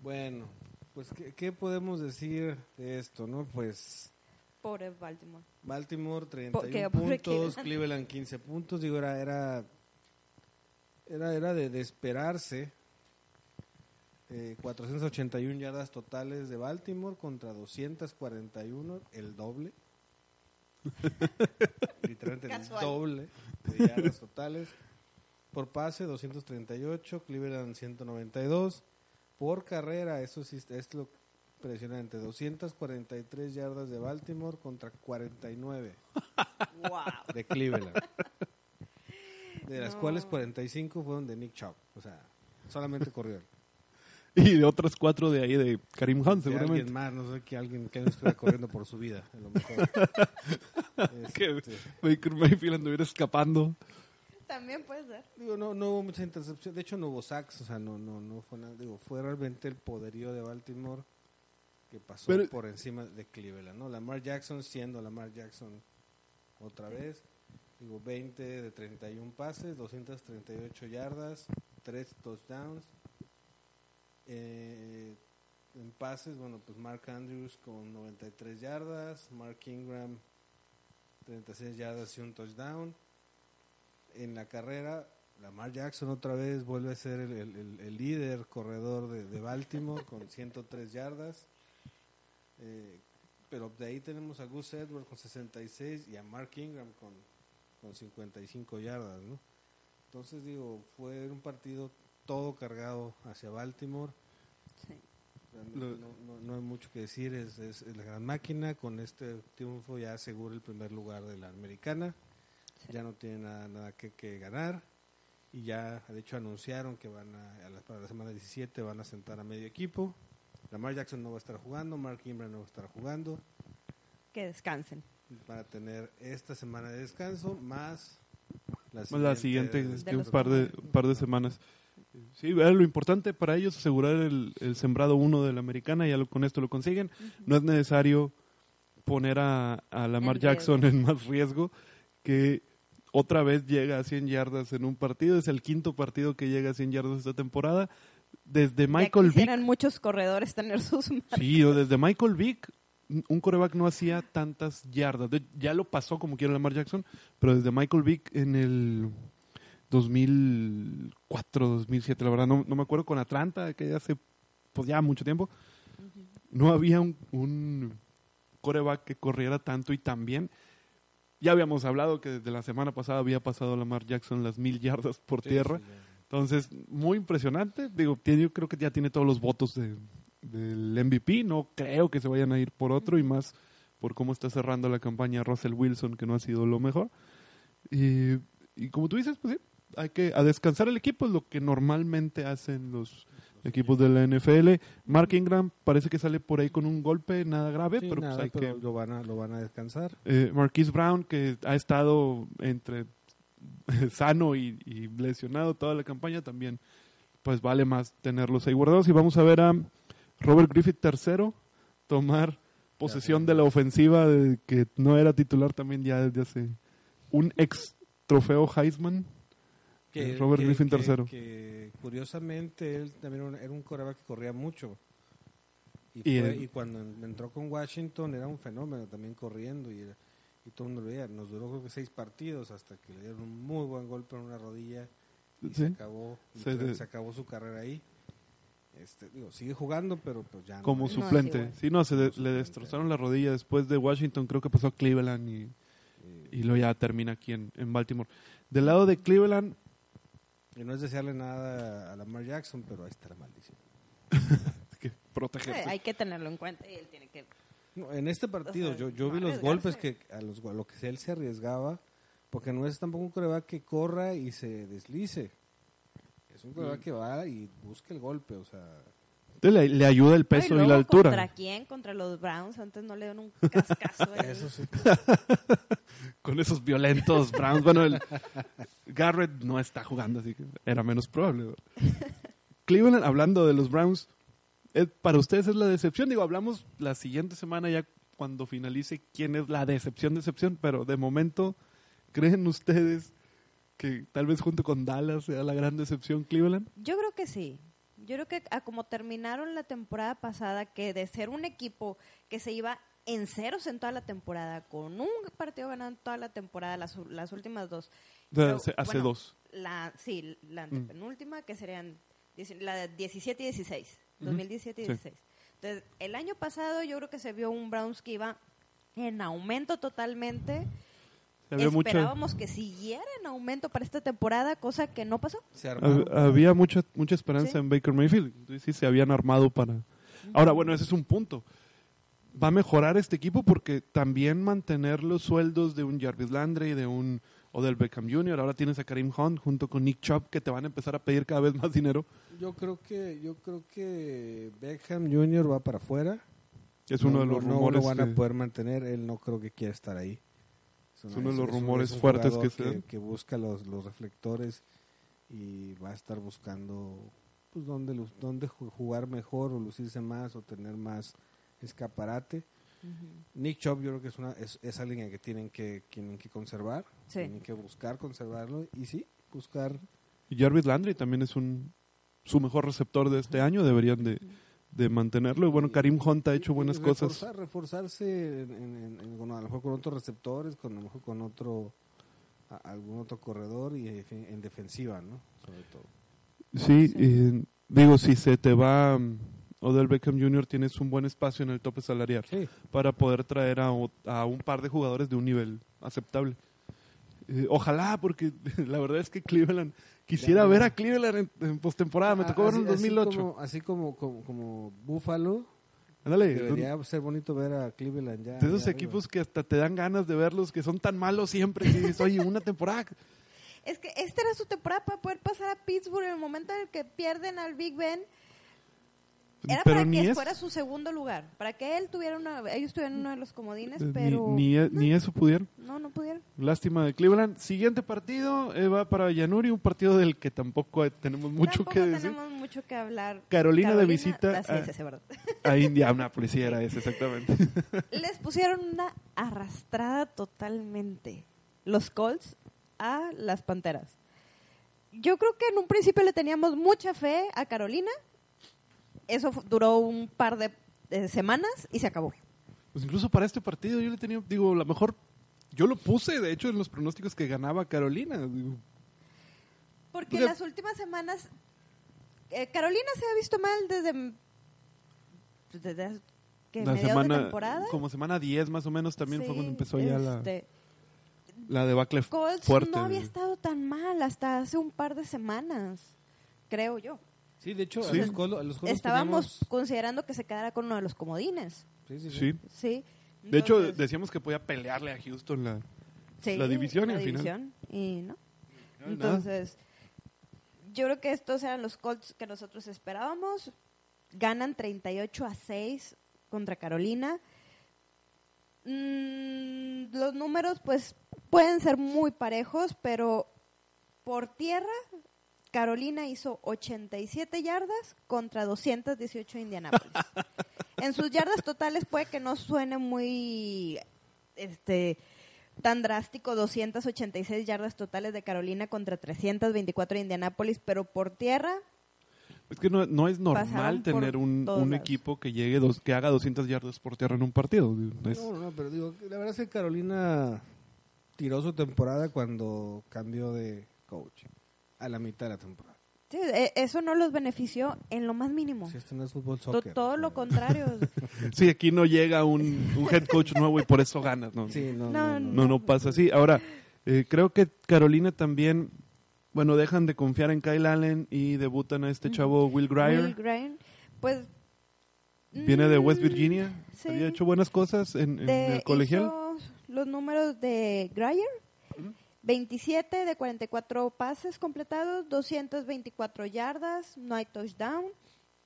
Bueno, pues ¿qué, qué podemos decir de esto, no? Pues Pobre Baltimore. Baltimore 31 Porque- pobre puntos, Cleveland. Cleveland 15 puntos, digo, era era era, era de, de esperarse. Eh, 481 yardas totales de Baltimore contra 241, el doble. *laughs* Literalmente Casual. el doble de yardas totales. Por pase, 238, Cleveland 192. Por carrera, eso sí es lo impresionante, 243 yardas de Baltimore contra 49 ¡Wow! *laughs* de Cleveland. De las No. cuales 45 fueron de Nick Chubb. O sea, solamente corrieron. *laughs* Y de otras cuatro de ahí de Karim Hunt, De seguramente. alguien más, no sé que alguien que no estuviera corriendo por su vida, a lo mejor. *laughs* Que Este, Baker Mayfield anduviera escapando. También puede ser. digo, no, no hubo mucha intercepción. De hecho, no hubo sacks. O sea, no, no, no fue nada. Digo, fue realmente el poderío de Baltimore que pasó Pero- por encima de Cleveland, ¿no? Lamar Jackson siendo Lamar Jackson otra vez. Digo, 20 de 31 pases, 238 yardas, 3 touchdowns. Eh, en pases, bueno, pues Mark Andrews con 93 yardas, Mark Ingram 36 yardas y un touchdown. En la carrera, Lamar Jackson otra vez vuelve a ser el, el- el- el líder corredor de, de Baltimore con 103 yardas. Eh, pero de ahí tenemos a Gus Edwards con 66 y a Mark Ingram con, con 55 yardas, ¿no? Entonces digo, fue un partido todo cargado hacia Baltimore. Sí. No, no- no hay mucho que decir, es, es- es la gran máquina. Con este triunfo ya asegura el primer lugar de la americana. Sí. Ya no tiene nada, nada que, que ganar. Y ya, de hecho, anunciaron que van a, a la- para la semana 17 van a sentar a medio equipo. Lamar Jackson no va a estar jugando, Mark Ingram no va a estar jugando. Que descansen. Van a tener esta semana de descanso más la Más la siguiente, de este, De un par de, par de semanas. Sí, era lo importante para ellos asegurar el, el sembrado uno de la americana, ya lo- con esto lo consiguen. No es necesario poner a, a Lamar En Jackson en más riesgo, que otra vez llega a 100 yardas en un partido. Es el quinto partido que llega a 100 yardas esta temporada. Desde Michael ya Vick, muchos corredores tener sus marcas. sí, o desde Michael Vick, un coreback no hacía tantas yardas. De- ya lo pasó como quiera Lamar Jackson, pero desde Michael Vick en el 2004, 2007, la verdad no, no me acuerdo, con Atlanta, que ya hace pues ya mucho tiempo, no había un, un coreback que corriera tanto y tan bien. Ya habíamos hablado que desde la semana pasada había pasado Lamar Jackson las mil yardas por Sí, tierra. sí. Entonces, muy impresionante. Digo, tiene, yo creo que ya tiene todos los votos de- del MVP. No creo que se vayan a ir por otro y más por cómo está cerrando la campaña Russell Wilson, que no ha sido lo mejor. Y, y como tú dices, pues sí, hay que a descansar el equipo, es lo que normalmente hacen los equipos de la NFL. Mark Ingram parece que sale por ahí con un golpe, nada grave, Sí, pero pues hay pero que... lo, van a, lo van a descansar. Eh, Marquise Brown, que ha estado entre *laughs* sano y, y lesionado toda la campaña, también pues vale más tenerlos ahí guardados. Y vamos a ver a Robert Griffith III tomar posesión de la ofensiva de que no era titular también ya desde hace un ex trofeo Heisman. Eh, Robert Griffin que- III. que curiosamente él también era un- coreback que corría mucho. Y, Y fue- y cuando en- entró con Washington era un fenómeno también corriendo y, era- y todo el mundo lo veía. Nos duró creo que seis partidos hasta que le dieron un muy buen golpe en una rodilla y Sí. se acabó Se de- se acabó su carrera ahí. Este, digo, sigue jugando, pero pues ya no como su- suplente. igual. sí, no, se de- le destrozaron la rodilla después de Washington, creo que pasó a Cleveland y, y luego ya termina aquí en, en Baltimore. Del lado de Cleveland, Y no es desearle nada a Lamar Jackson, pero ahí está la maldición. *laughs* hay que protegerse. Eh, hay que tenerlo en cuenta y él tiene que... No, en este partido O sea, yo, yo no vi los golpes que a, los, a lo que él se arriesgaba, porque no es tampoco un coreback que corra y se deslice. Es un coreback Mm. que va y busca el golpe, o sea, le, le ayuda el peso y, luego, la altura. ¿Contra quién? Contra los Browns. Antes no le dieron un cascazo. Eso sí. *laughs* Con esos violentos Browns. Bueno, el Garrett no está jugando, así que era menos probable. *laughs* Cleveland, hablando de los Browns, ¿es- ¿para ustedes es la decepción? Digo, hablamos la siguiente semana ya cuando finalice quién es la decepción, decepción, pero de momento, ¿creen ustedes que tal vez junto con Dallas sea la gran decepción Cleveland? Yo creo que sí. Yo creo que a como terminaron la temporada pasada, que de ser un equipo que se iba en ceros en toda la temporada, con un partido ganado en toda la temporada, las, las últimas dos. Pero, hace, hace bueno, dos. La, sí, la Mm. antepenúltima, que serían la de 17 y 16. Ujú. 2017 y Sí. 16. Entonces, el año pasado yo creo que se vio un Browns que iba en aumento totalmente. Mucha, Esperábamos que siguiera en aumento para esta temporada, cosa que no pasó. Había mucha, mucha esperanza Sí. en Baker Mayfield. Entonces, sí, se habían armado para... Ahora, bueno, ese es un punto. Va a mejorar este equipo porque también mantener los sueldos de un Jarvis Landry, de un Odell Beckham Jr., ahora tienes a Karim Hunt junto con Nick Chubb que te van a empezar a pedir cada vez más dinero. Yo creo que yo creo que Beckham Jr. va para afuera. Es uno No- de los no- rumores. No lo van que- a poder mantener. Él no creo que quiera estar ahí. Es uno de los rumores un fuertes que que busca los, los reflectores y va a estar buscando pues dónde, dónde ju- jugar mejor o lucirse más o tener más escaparate. Nick Chubb yo creo que es, una, es, es alguien que tienen que, tienen que conservar, Sí. tienen que buscar conservarlo y sí, buscar Y Jarvis Landry también es un su mejor receptor de este año, deberían de, de mantenerlo. Y bueno, Karim Hunt ha hecho buenas cosas. reforzar- reforzarse en, en- con- a lo mejor con otros receptores, con, a lo mejor con otro a- algún otro corredor y en, en defensiva, ¿no? Sobre todo. Sí, Sí. eh, digo, si se te va um, Odell Beckham Jr., tienes un buen espacio en el tope salarial Sí, para poder traer a, a un par de jugadores de un nivel aceptable. Eh, ojalá, porque *laughs* la verdad es que Cleveland, quisiera Ya. ver a Cleveland en, en postemporada, me tocó ver en el Ah, Así- 2008. Así como, así como, como, como Buffalo, Ándale, debería ser bonito ver a Cleveland ya. de esos ya equipos arriba. que hasta te dan ganas de verlos, que son tan malos siempre, dices, oye, una temporada. *laughs* Es que esta era su temporada para poder pasar a Pittsburgh en el momento en el que pierden al Big Ben. Era pero para ni que es, fuera su segundo lugar, para que él tuviera una, ellos tuvieran uno de los comodines, eh, ni- pero ni, e- ni eso pudieron. no, no pudieron. Lástima de Cleveland. Siguiente partido eh, va para Yanuri, un partido del que tampoco tenemos mucho Tampoco que decir. tenemos mucho que hablar. Carolina, de visita a- verdad. *laughs* a Indianapolis, *laughs* sí era ese exactamente. *laughs* Les pusieron una arrastrada totalmente. Los Colts a las Panteras. Yo creo que en un principio le teníamos mucha fe a Carolina. Eso duró un par de, semanas y se acabó. Pues incluso para este partido yo le tenía, digo, la mejor, yo lo puse, de hecho, en los pronósticos que ganaba Carolina. digo. Porque Porque- las últimas semanas eh, Carolina se ha visto mal desde, desde que la mediados de semana, temporada. como semana 10 más o menos también fue cuando empezó ya la, este, la debacle Colts fuerte. no había estado tan mal hasta hace un par de semanas, creo yo. Sí, de hecho, Sí. a los Colo- a los Colos Estábamos teníamos- considerando que se quedara con uno de los comodines. Sí, sí, sí. Sí. Sí. De hecho, decíamos que podía pelearle a Houston la... sí, la división y al final- división, y no. No, nada. Entonces, yo creo que estos eran los Colts que nosotros esperábamos. Ganan 38 a 6 contra Carolina. Mm, los números, pues, pueden ser muy parejos, pero por tierra, Carolina hizo 87 yardas contra 218 de Indianápolis. *laughs* en sus yardas totales puede que no suene muy este tan drástico 286 yardas totales de Carolina contra 324 de Indianápolis, pero por tierra Es que no, no es normal tener un, equipo que llegue dos, que haga 200 yardas por tierra en un partido. Es- No, no, pero digo, la verdad es que Carolina tiró su temporada cuando cambió de coach. A la mitad de la temporada. sí, e- eso no los benefició en lo más mínimo. Si esto no es fútbol soccer. todo lo contrario. *laughs* Sí, aquí no llega un, un head coach nuevo y por eso ganas. No, Sí, no, No, no, no. no, no pasa así. Ahora, eh, creo que Carolina también, bueno, dejan de confiar en Kyle Allen y debutan a este chavo Will Grier. Will Grier, pues Viene de West mm, Virginia. sí. Había hecho buenas cosas en, en el colegial. los números de Grier. 27 de 44 pases completados, 224 yardas, no hay touchdown,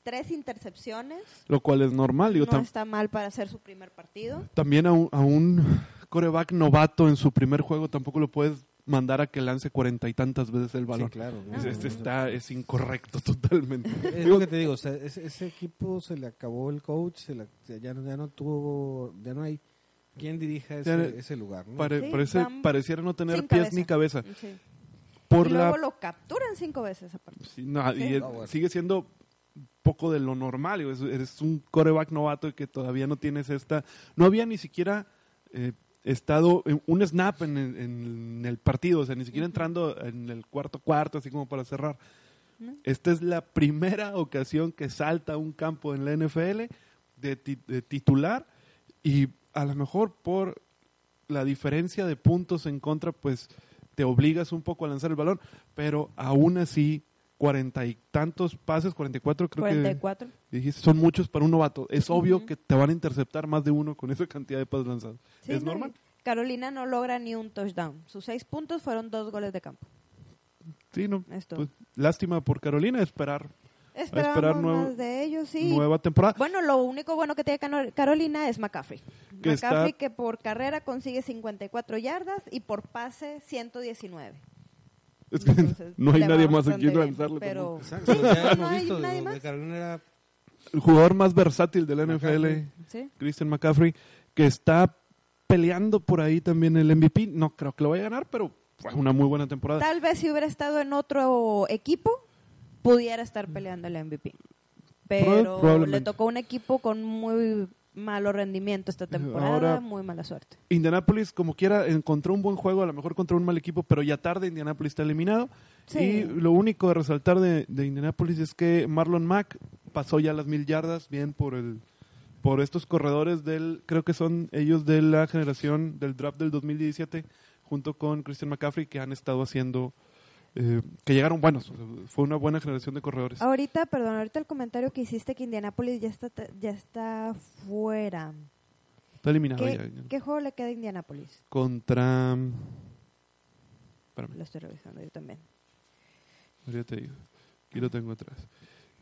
tres intercepciones. Lo cual es normal. Digo, no está mal para hacer su primer partido. también a un, a un coreback novato en su primer juego tampoco lo puedes mandar a que lance cuarenta y tantas veces el balón. Sí, claro. ¿no? Es- Este está, es incorrecto totalmente. Es lo que te digo, o sea, ese, ese equipo se le acabó el coach, se la- ya, ya no tuvo, ya no hay quien dirija ese, Ya ese lugar. ¿no? Pare- Sí, parece, pareciera no tener pies cabeza. ni cabeza. Sí. Por y la luego lo capturan cinco veces aparte. Sí, no, y Ah, bueno. sigue siendo poco de lo normal. Eres un coreback novato y que todavía no tienes esta. No había ni siquiera eh, estado en un snap en el, en el partido, o sea, ni siquiera entrando en el cuarto cuarto, así como para cerrar. ¿No? Esta es la primera ocasión que salta a un campo en la NFL de, ti- de titular y a lo mejor por la diferencia de puntos en contra, pues te obligas un poco a lanzar el balón, pero aún así, cuarenta y tantos pases, 44 creo 44. que dijiste, son muchos para un novato. Es obvio que te van a interceptar más de uno con esa cantidad de pases lanzados. Sí, es no, normal. Carolina no logra ni un touchdown. Sus seis puntos fueron dos goles de campo. Sí, no. Esto. pues, lástima por Carolina, esperar Esperábamos esperar nuevo- más de ellos, sí. nueva temporada. Bueno, lo único bueno que tiene Carolina es McCaffrey. Que McCaffrey está- que por carrera consigue 54 yardas y por pase 119. Es que Entonces, *laughs* no hay nadie más a quien lanzarle. Pero Exacto, ya hemos no hay nadie de más. Carolina era el jugador más versátil de la NFL, sí. Christian McCaffrey, que está peleando por ahí también el MVP. No creo que lo vaya a ganar, pero fue una muy buena temporada. Tal vez si hubiera estado en otro equipo, pudiera estar peleando el MVP. Pero le tocó un equipo con muy malo rendimiento esta temporada, Ahora- muy mala suerte. Indianapolis, como quiera, encontró un buen juego, a lo mejor contra un mal equipo, pero ya tarde Indianapolis está eliminado. Sí. Y lo único de resaltar de, de Indianapolis es que Marlon Mack pasó ya las mil yardas, bien por el por estos corredores del, creo que son ellos de la generación del draft del 2017, junto con Christian McCaffrey, que han estado haciendo, eh, que llegaron buenos. O sea, fue una buena generación de corredores. Ahorita, perdón, ahorita el comentario que hiciste que Indianapolis ya está ya está fuera. Está eliminado ¿Qué, ya. ya. qué juego le queda a Indianapolis? Contra... Espérame. Lo estoy revisando yo también. Ya te digo. Aquí lo tengo atrás.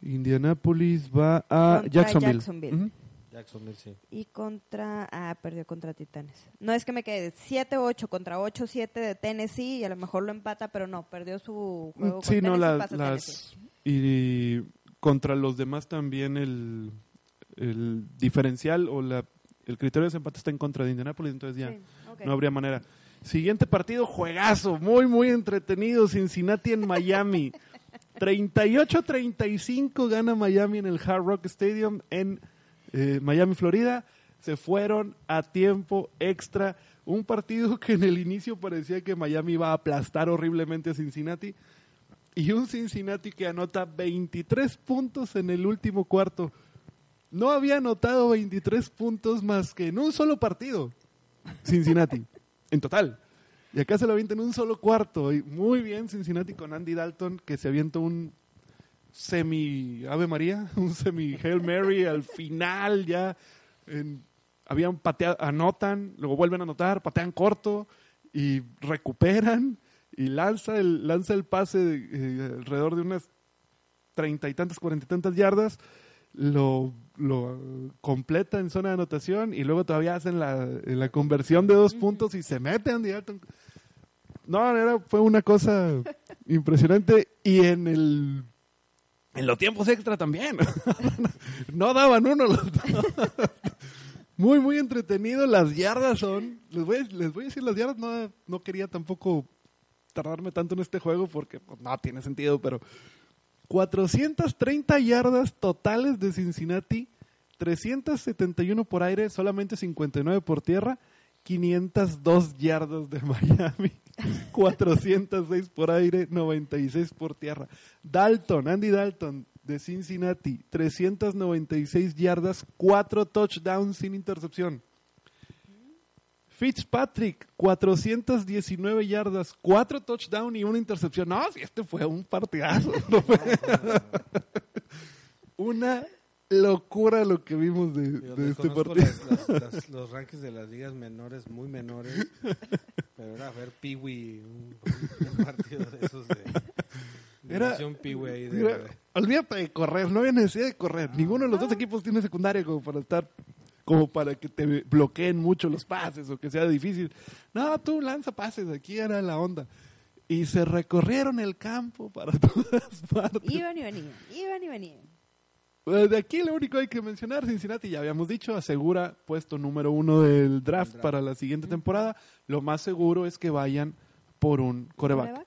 Indianapolis va a Contra Jacksonville. Jacksonville. Ujú. Jacksonville, sí. Y contra... Ah, perdió contra Titanes. No es que me quede 7-8 contra 8-7 de Tennessee y a lo mejor lo empata, pero no, perdió su juego con Sí, no, Tennessee, la- pasa las... Y contra los demás también el, el diferencial o la, el criterio de desempate está en contra de Indianapolis, entonces ya Sí, no habría manera. Siguiente partido, juegazo, muy, muy entretenido. Cincinnati en Miami. *laughs* 38-35 gana Miami en el Hard Rock Stadium en eh, Miami, Florida. Se fueron a tiempo extra. Un partido *laughs* que en el inicio parecía que Miami iba a aplastar horriblemente a Cincinnati. Y un Cincinnati que anota 23 puntos en el último cuarto. No había anotado 23 puntos más que en un solo partido. Cincinnati, en total. Y acá se lo avienta en un solo cuarto. Y muy bien Cincinnati con Andy Dalton, que se avienta un semi Ave María, *laughs* un semi Hail Mary al final ya. En, habían pateado, anotan, luego vuelven a anotar, patean corto y recuperan y lanza el, lanza el pase de, eh, alrededor de unas treinta y tantas, cuarenta y tantas yardas, lo, lo completa en zona de anotación y luego todavía hacen la, la conversión de dos puntos y se mete Andy Dalton. No, era, fue una cosa impresionante y en el en los tiempos extra también. *laughs* no daban uno los. Muy, muy entretenido. Las yardas son. Les voy, les voy a decir las yardas. No, no quería tampoco tardarme tanto en este juego porque pues, no tiene sentido, pero 430 yardas totales de Cincinnati, 371 por aire, solamente 59 por tierra, 502 yardas de Miami, *laughs* 406 por aire, 96 por tierra. Dalton, Andy Dalton de Cincinnati, 396 yardas, 4 touchdowns sin intercepción. Fitzpatrick, 419 yardas, 4 touchdowns y una intercepción. No, si este fue un partidazo. *laughs* No fue- *laughs* una locura lo que vimos de, Digo, de este desconozco partido. las- las- las- los rankings de las ligas menores, muy menores. Pero era ver Peewee, un, un partido de esos de, Era- ahí de- Mira, olvídate de correr, no había necesidad de correr. Ninguno de los dos equipos tiene secundaria como para estar, como para que te bloqueen mucho los pases o que sea difícil. No, tú lanza pases, aquí era la onda. Y se recorrieron el campo para *laughs* todas partes. Iban y venían, iban y venían. Pues de aquí lo único que hay que mencionar, Cincinnati, ya habíamos dicho, asegura puesto número uno del draft, draft. para la siguiente temporada. Lo más seguro es que vayan por un coreback.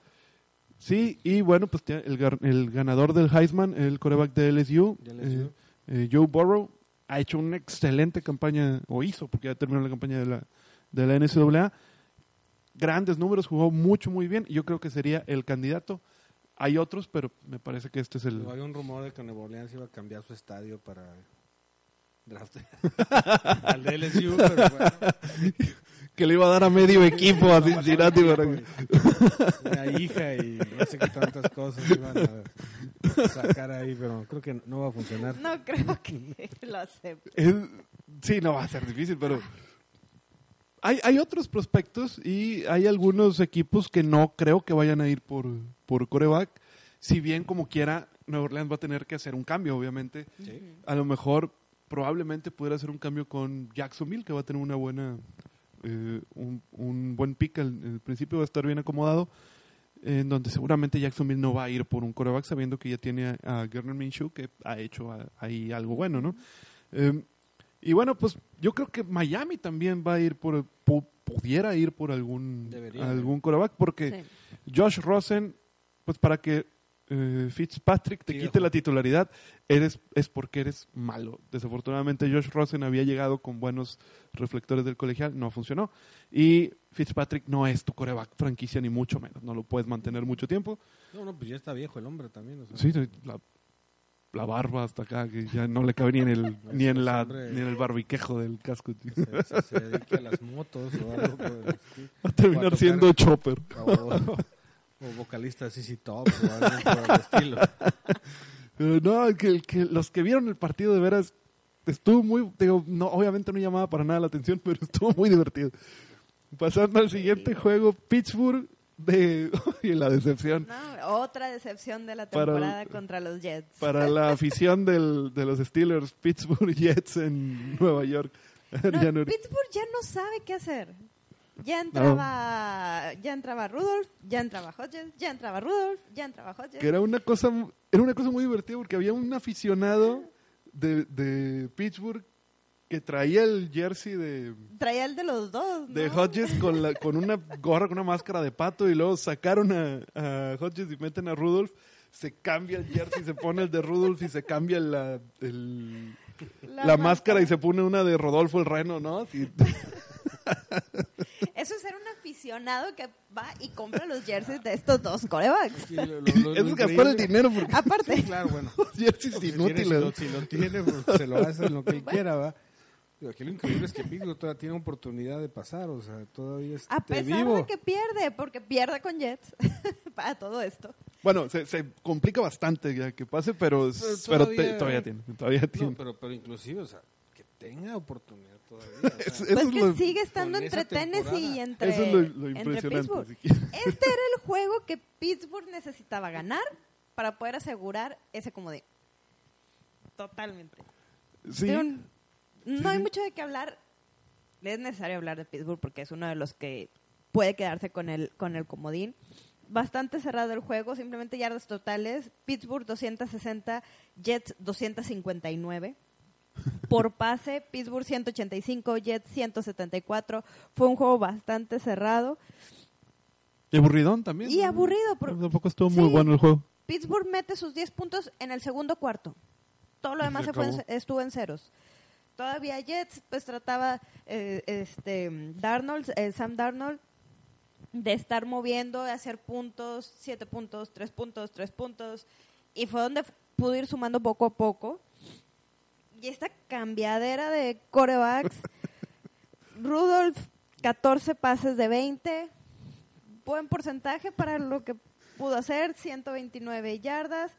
Sí, y bueno, pues el, el ganador del Heisman, el coreback de LSU, De LSU. eh, eh, Joe Burrow, ha hecho una excelente campaña, o hizo, porque ya terminó la campaña de la, de la NCAA. Grandes números, jugó mucho, muy bien, y yo creo que sería el candidato. Hay otros, pero me parece que este es el... Había un rumor de que Nueva Orleans iba a cambiar su estadio para draft *laughs* al de LSU, pero bueno. Que le iba a dar a medio equipo a *laughs* Cincinnati. Una para que- Una hija y no sé qué tantas cosas iban a sacar ahí, pero creo que no va a funcionar. No creo que *laughs* lo acepte. Es- sí, no va a ser difícil, pero hay, hay otros prospectos y hay algunos equipos que no creo que vayan a ir por, por coreback. Si bien como quiera, Nueva Orleans va a tener que hacer un cambio, obviamente. Sí. A lo mejor probablemente pudiera hacer un cambio con Jacksonville, que va a tener una buena eh, un, un buen pick al, al principio va a estar bien acomodado, en donde seguramente Jacksonville no va a ir por un coreback sabiendo que ya tiene a, a Minshew que ha hecho a- ahí algo bueno, ¿no? Eh, y bueno, pues yo creo que Miami también va a ir por, pu- pudiera ir por algún Debería. algún coreback porque Sí. Josh Rosen, pues para que eh, Fitzpatrick te quite la titularidad, eres, es porque eres malo. Desafortunadamente Josh Rosen había llegado con buenos reflectores del colegial, no funcionó. Y Fitzpatrick no es tu coreback franquicia, ni mucho menos. No lo puedes mantener mucho tiempo. No, no, pues ya está viejo el hombre también. o sea. Sí, la, la barba hasta acá, que ya no le cabe ni en el, *laughs* ni en la, Hombre. ni en el barbiquejo del casco. Se, se, se dedique a las motos o algo por el a *laughs* a terminar tocar- siendo Chopper. O, vocalista de CC Top o algo por el estilo. Pero *laughs* no, que, que los que vieron el partido de veras estuvo muy, digo, no, obviamente no llamaba para nada la atención, pero estuvo muy divertido. Pasando al siguiente juego, Pittsburgh de *laughs* oye, la decepción No, otra decepción de la Para- temporada contra los Jets. para la *laughs* afición del, de los Steelers, Pittsburgh Jets en Nueva York. No- Pittsburgh ya no sabe qué hacer. Ya entraba, ya entraba Rudolph, ya entraba Hodges, ya entraba Rudolph, ya entraba Hodges. que era una cosa era una cosa muy divertida porque había un aficionado de, de Pittsburgh que traía el jersey de, Traía el de los dos, ¿no? de Hodges con, la, con una *laughs* gorra, con una máscara de pato y luego sacaron a, a Hodges y meten a Rudolph, se cambia el jersey, se pone el de Rudolph y se cambia la, el- la, máscara y se pone una de Rodolfo el Reno, ¿no? Sí. *laughs* Eso es ser un aficionado que va y compra los jerseys de estos dos corebacks. Y lo- lo- lo- es gastar el dinero porque Aparte, Sí, claro, bueno. jerseys inútiles. si, lo, si lo tiene, pues se lo hace lo que él quiera, ¿va? Aquí lo increíble es que Pittsburgh todavía tiene oportunidad de pasar, o sea, todavía está a pesar vivo. de que pierde, porque pierde con Jets *laughs* para todo esto. Bueno, se, se complica bastante ya que pase, pero, Pero pero te- todavía- todavía tiene. Todavía No, tiene. pero, pero inclusive, o sea, tenga oportunidad todavía. o *laughs* sea, Es- Pues es que lo- sigue estando entre Tennessee y entre, Eso es lo, lo entre. Pittsburgh. Este era el *laughs* juego que Pittsburgh necesitaba ganar para poder asegurar ese comodín. Totalmente. Sí, no hay mucho de qué hablar. Es necesario hablar de Pittsburgh porque es uno de los que puede quedarse con el, con el comodín. Bastante cerrado el juego, simplemente yardas totales. Pittsburgh 260, Jets 259. Por pase, Pittsburgh 185, Jets 174. Fue un juego bastante cerrado y aburridón también. y ¿no? aburrido. por- Tampoco estuvo muy Sí. bueno el juego. Pittsburgh mete sus 10 puntos en el segundo cuarto. Todo lo demás se se fue en- estuvo en ceros. Todavía Jets, pues trataba eh, este Darnold, eh, Sam Darnold, de estar moviendo, de hacer puntos, 7 puntos, 3 puntos, 3 puntos. Y fue donde pudo ir sumando poco a poco. Y esta cambiadera de corebacks. Rudolph, 14 pases de 20. Buen porcentaje para lo que pudo hacer, 129 yardas,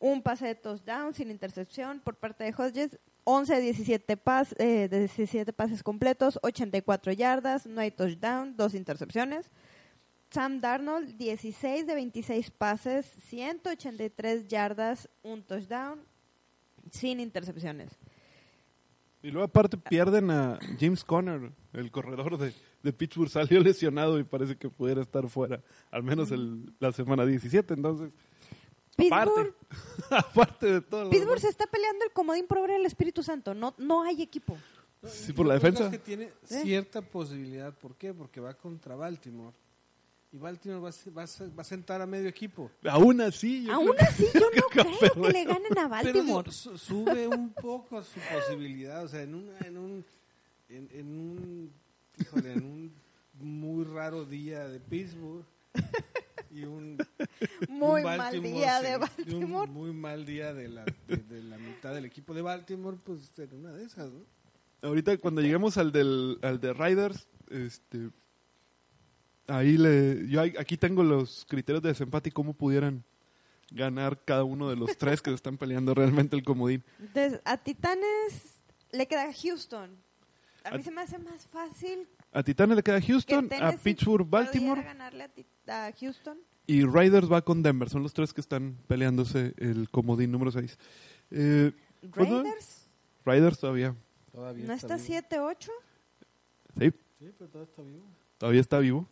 un pase de touchdown sin intercepción por parte de Hodges, 11 de 17, pas, eh, de 17 pases completos, 84 yardas, no hay touchdown, dos intercepciones. Sam Darnold, 16 de 26 pases, 183 yardas, un touchdown, sin intercepciones. Y luego aparte pierden a James Conner, el corredor de, de Pittsburgh, salió lesionado y parece que pudiera estar fuera, al menos el- la semana 17. Entonces, Pittsburgh, aparte, *laughs* aparte de todo. Pittsburgh se está peleando el comodín por del Espíritu Santo. No, no hay equipo. Sí, por la defensa. que tiene cierta posibilidad. ¿Por qué? Porque va contra Baltimore. Y Baltimore va a, se- va a se- va a sentar a medio equipo. Aún así, yo Aún creo así, yo *laughs* no creo que le ganen a Pero digo, Baltimore. su- sube un poco su posibilidad. O sea, en, una, en un. En, en un. híjole, en un muy raro día de Pittsburgh. Y un. Muy un mal Baltimore día se- de y un Baltimore. muy mal día de la, de, de la mitad del equipo de Baltimore, pues en una de esas, ¿no? Ahorita cuando lleguemos al del al de Riders, este ahí le yo aquí tengo los criterios de desempate y cómo pudieran ganar cada uno de los *laughs* tres que se están peleando realmente el comodín. Entonces, a Titanes le queda Houston. A mí A- se me hace más fácil A Titanes le queda que Houston, a Pittsburgh, Baltimore ganarle a, Ti- a Houston. y Riders va con Denver. Son los tres que están peleándose el comodín número 6. Eh, Pues Raiders Riders todavía. Todavía no está vivo. 7-8. Sí, Sí, pero todavía está vivo. todavía está vivo.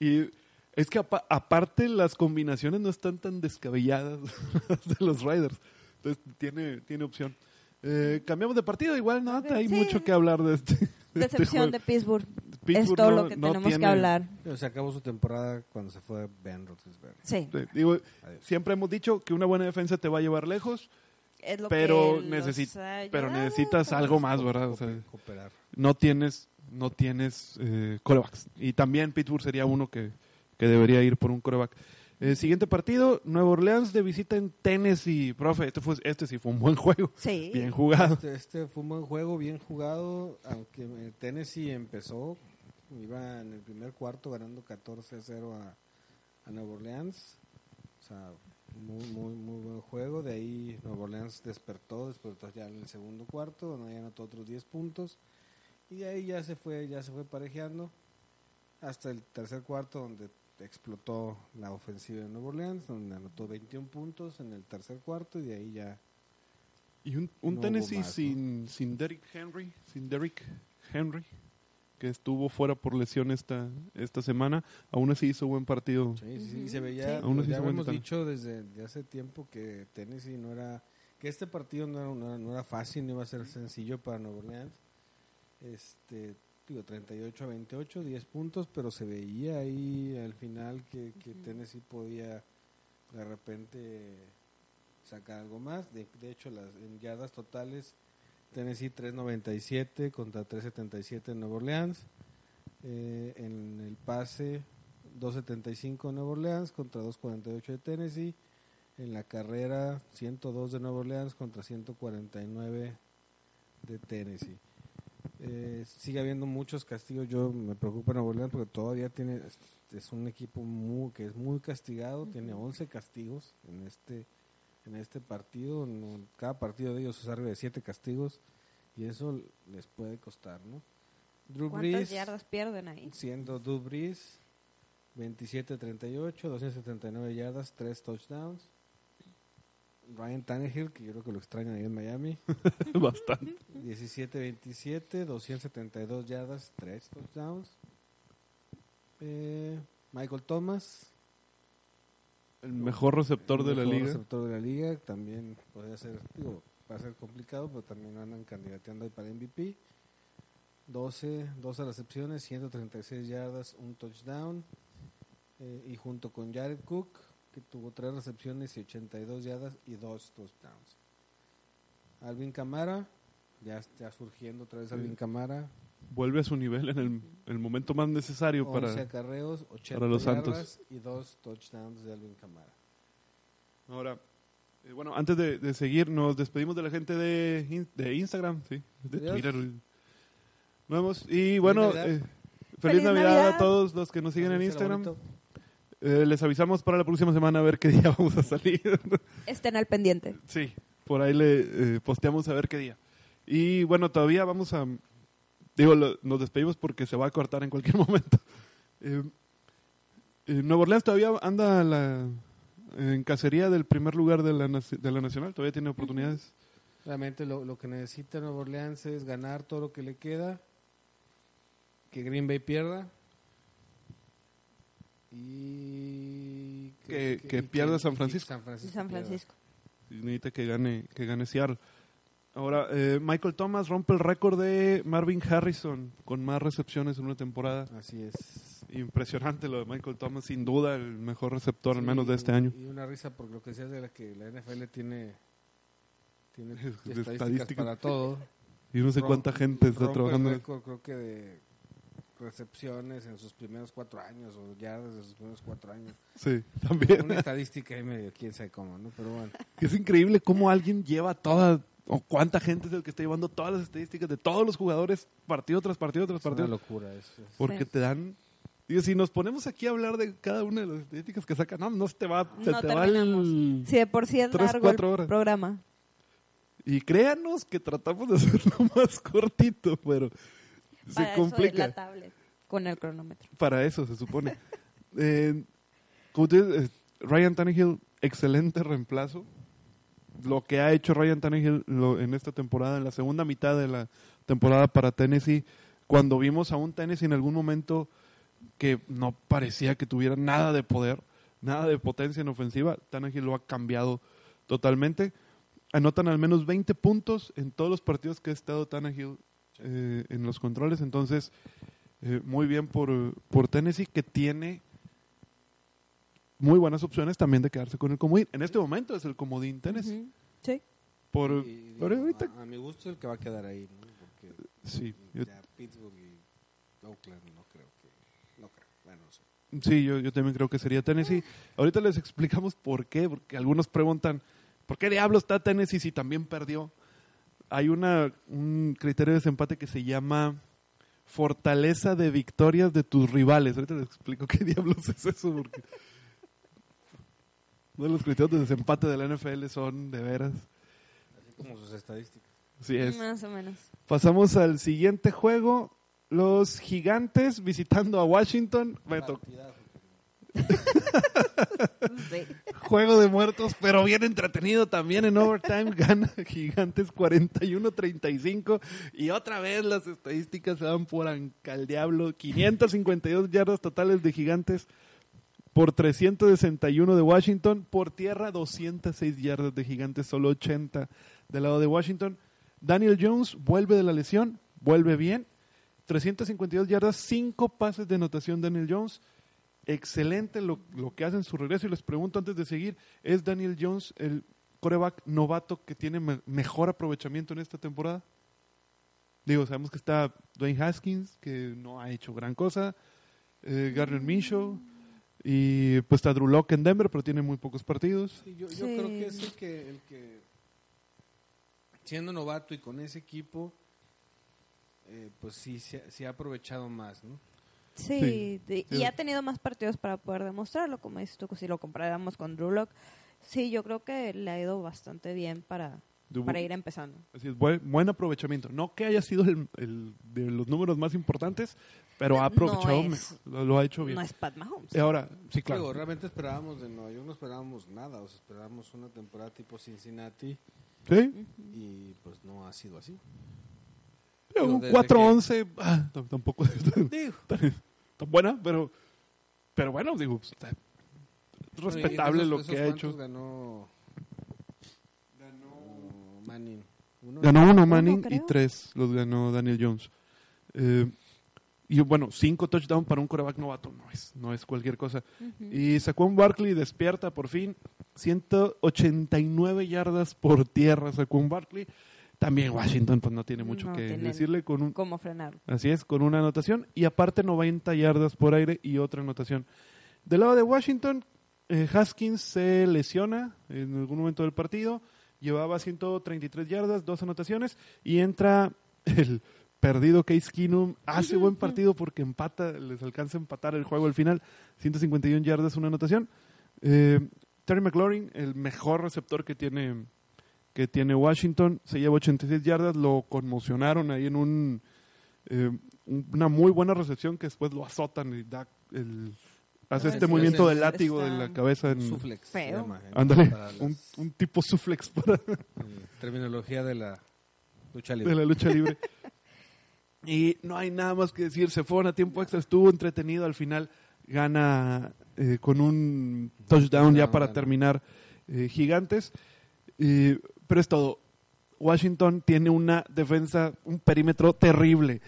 Y es que apa- aparte las combinaciones no están tan descabelladas *laughs* de los Riders. Entonces tiene, tiene opción. Eh, cambiamos de partido, igual no Ok, hay sí. mucho que hablar de este. de este Decepción de Pittsburgh. Pittsburgh es todo no- lo que no tenemos tiene- que hablar. Pero se acabó su temporada cuando se fue Ben Roethlisberger. Sí, Sí, digo, Adiós. siempre hemos dicho que una buena defensa te va a llevar lejos, es lo pero, que necesi- pero necesitas algo más, ¿verdad? O sea, no tienes, no tienes eh, corebacks. Y también Pittsburgh sería uno que, que debería ir por un coreback. Eh, siguiente partido, Nueva Orleans de visita en Tennessee. Profe, este, fue, este sí fue un buen juego. Sí. Bien jugado. Este, este fue un buen juego, bien jugado, aunque eh, Tennessee empezó, iba en el primer cuarto ganando 14 a 0 a, a Nueva Orleans. O sea, muy, muy, muy buen juego. De ahí Nueva Orleans despertó, despertó ya en el segundo cuarto, donde ya anotó otros 10 puntos. Y de ahí ya se fue, ya se fue parejeando hasta el tercer cuarto donde explotó la ofensiva de Nueva Orleans, donde anotó 21 puntos en el tercer cuarto y de ahí ya Y un, un No Tennessee más, ¿no? sin, sin Derrick Henry, sin Derrick Henry, que estuvo fuera por lesión esta, esta semana, aún así hizo buen partido. Sí, sí, sí, se veía, sí. Aún así ya hemos dicho desde, hace tiempo que Tennessee no era, que este partido no era, no era, no era fácil, no iba a ser sencillo para Nueva Orleans. Este, digo, 38 a 28, 10 puntos, pero se veía ahí al final que, que Tennessee podía de repente sacar algo más. De, de hecho, las en yardas totales, Tennessee 3.97 contra 3.77 en Nueva Orleans. Eh, en el pase 2.75 Nueva Orleans contra 2.48 de Tennessee. En la carrera 102 de Nueva Orleans contra 149 de Tennessee. Eh, sigue habiendo muchos castigos. Yo me preocupa Nueva Orleans porque todavía tiene es, un equipo muy, que es muy castigado. Tiene 11 castigos en este en este partido. En cada partido de ellos es arriba de 7 castigos y eso les puede costar, ¿no? Drew ¿Cuántas Brees, yardas pierden ahí? siendo Drew Brees 27-38, 279 yardas, 3 touchdowns. Ryan Tannehill, que yo creo que lo extrañan ahí en Miami, *laughs* Bastante. 17-27, 272 yardas, 3 touchdowns. Eh, Michael Thomas, El mejor receptor el de la mejor liga. receptor de la liga, también podría ser, digo, va a ser complicado, pero también andan candidateando ahí para MVP. 12, 12 recepciones, 136 yardas, un touchdown. Eh, y junto con Jared Cook, que tuvo 3 recepciones y 82 yardas y 2 touchdowns. Alvin Camara, ya está surgiendo otra vez Alvin Camara. Vuelve a su nivel en el, el momento más necesario 11 para... acarreos, 80 para los yardas Santos. y 2 touchdowns de Alvin Camara. Ahora, eh, bueno, antes de, de seguir, nos despedimos de la gente de, in- de Instagram, sí, de Adiós. Twitter. Nos vemos. Y bueno, Navidad. eh, feliz, Feliz Navidad, Navidad. a todos los que nos siguen en Instagram. Eh, les avisamos para la próxima semana a ver qué día *laughs* vamos a salir. Estén al pendiente. sí, por ahí le eh, posteamos a ver qué día. Y bueno, todavía vamos a... Digo, lo- nos despedimos porque se va a cortar en cualquier *laughs* momento. Eh, Eh, Nueva Orleans todavía anda la- en cacería del primer lugar de la, de la Nacional, todavía tiene oportunidades. Realmente lo, lo que necesita Nueva Orleans es ganar todo lo que le queda, que Green Bay pierda y Que- que pierda San Francisco. San Francisco. San. Francisco. Y necesita que gane, que gane Seattle. Ahora, eh, Michael Thomas rompe el récord de Marvin Harrison con más recepciones en una temporada. Así es. Impresionante lo de Michael Thomas, sin duda el mejor receptor, al menos de este y- año. Y una risa por lo que decías de la que la NFL tiene, tiene estadísticas, estadísticas. para todo. Y no sé Rom- cuánta gente está rompe el trabajando. récord, creo que de recepciones en sus primeros cuatro años o yardas de sus primeros cuatro años. Sí, también. Una estadística ahí medio, quién sabe cómo, ¿no? Pero bueno. Es increíble cómo alguien lleva toda, o cuánta gente es el que está llevando todas las estadísticas de todos los jugadores, partido tras partido tras Es una partido. locura eso. Porque te dan. Digo, si nos ponemos aquí a hablar de cada una de las estadísticas que sacan, no, no se te va, se No te va el... Si de por sí es Tres, largo cuatro el horas. programa. Y créanos que tratamos de hacerlo *laughs* más cortito, pero se Para eso de complica. la tablet con el cronómetro. Para eso se supone. *laughs* Eh, como tú dices, Ryan Tannehill, excelente reemplazo. Lo que ha hecho Ryan Tannehill lo- en esta temporada, en la segunda mitad de la temporada para Tennessee, cuando vimos a un Tennessee en algún momento que no parecía que tuviera nada de poder, nada de potencia en ofensiva, Tannehill lo ha cambiado totalmente. Anotan al menos 20 puntos en todos los partidos que ha estado Tannehill eh, en los controles, entonces eh, muy bien por, por Tennessee que tiene muy buenas opciones también de quedarse con el comodín. En este momento es el comodín Tennessee. Sí. Por, Y- ahorita, a, a mi gusto el que va a quedar ahí, ¿no? Porque sí, yo, Pittsburgh y Oakland no creo que... No creo, bueno, no sé. sí yo, yo también creo que sería Tennessee. Ahorita les explicamos por qué, porque algunos preguntan, ¿por qué diablo está Tennessee si también perdió? Hay una, un criterio de desempate que se llama fortaleza de victorias de tus rivales. Ahorita les explico qué *laughs* diablos es eso, porque uno de los criterios de desempate de la NFL son de veras. Así como sus estadísticas. Sí es. Más o menos. Pasamos al siguiente juego. Los gigantes visitando a Washington. Partidazo. *laughs* *laughs* Juego de muertos, pero bien entretenido también en overtime. *laughs* Gana Gigantes 41-35. Y otra vez las estadísticas se van por al diablo. 552 yardas totales de Gigantes por 361 de Washington. Por tierra 206 yardas de Gigantes, solo 80 del lado de Washington. Daniel Jones vuelve de la lesión, vuelve bien. 352 yardas, 5 pases de anotación Daniel Jones. Excelente lo, lo que hace en su regreso. Y les pregunto antes de seguir, ¿es Daniel Jones el coreback novato que tiene me- mejor aprovechamiento en esta temporada? Digo, sabemos que está Dwayne Haskins, que no ha hecho gran cosa. Eh, Garner Minshew. Y pues está Drew Locke en Denver, pero tiene muy pocos partidos. Sí, yo, yo Sí. creo que es el que, el que, siendo novato y con ese equipo, eh, pues sí, se sí ha aprovechado más, ¿no? Sí, Sí. de- Sí. y ha tenido más partidos para poder demostrarlo, como dices tú, si lo comparáramos con Drew Lock. Sí, yo creo que le ha ido bastante bien para, para ir empezando. Así es, buen, buen aprovechamiento. No que haya sido el, el de los números más importantes, pero ha No aprovechado, es- mejor, lo, lo ha hecho bien. No es Pat Mahomes. Y ahora, sí, claro. Digo, realmente esperábamos de Nueva York, no esperábamos nada, o sea, esperábamos una temporada tipo Cincinnati Sí, y pues no ha sido así. Pero un desde 4-11, ah, t- tampoco *laughs* es *laughs* tan, Digo, tan buena, pero, pero bueno, digo, está respetable lo que ha hecho. Ganó, ganó Manning. Uno. Ganó uno Uno, Manning y tres los ganó Daniel Jones. Eh, y bueno, cinco touchdowns para un coreback novato no es, no es cualquier cosa. Ujú. Y Saquon Barkley despierta por fin. 189 yardas por tierra Saquon Barkley. También Washington pues no tiene mucho No que decirle con un ¿Cómo frenarlo? así es, con una anotación y aparte 90 yardas por aire y otra anotación. Del lado de Washington, eh, Haskins se lesiona en algún momento del partido, llevaba 133 yardas, dos anotaciones y entra el perdido Case Keenum, hace buen partido porque empata, les alcanza a empatar el juego al final, 151 yardas, una anotación. Eh, Terry McLaurin, el mejor receptor que tiene que tiene Washington, se lleva 86 yardas, lo conmocionaron ahí en un eh, un- una muy buena recepción que después lo azotan y da el Hace No, este sí, movimiento ese del látigo está de la cabeza en... Suflex. en- Ándale, un, un tipo suplex para, *laughs* terminología de la lucha de libre. la lucha libre. y no hay nada más que decir. Se fueron a tiempo extra, estuvo entretenido. Al final gana eh, con un touchdown ya para terminar eh, Gigantes. Eh, pero es todo. Washington tiene una defensa, un perímetro terrible.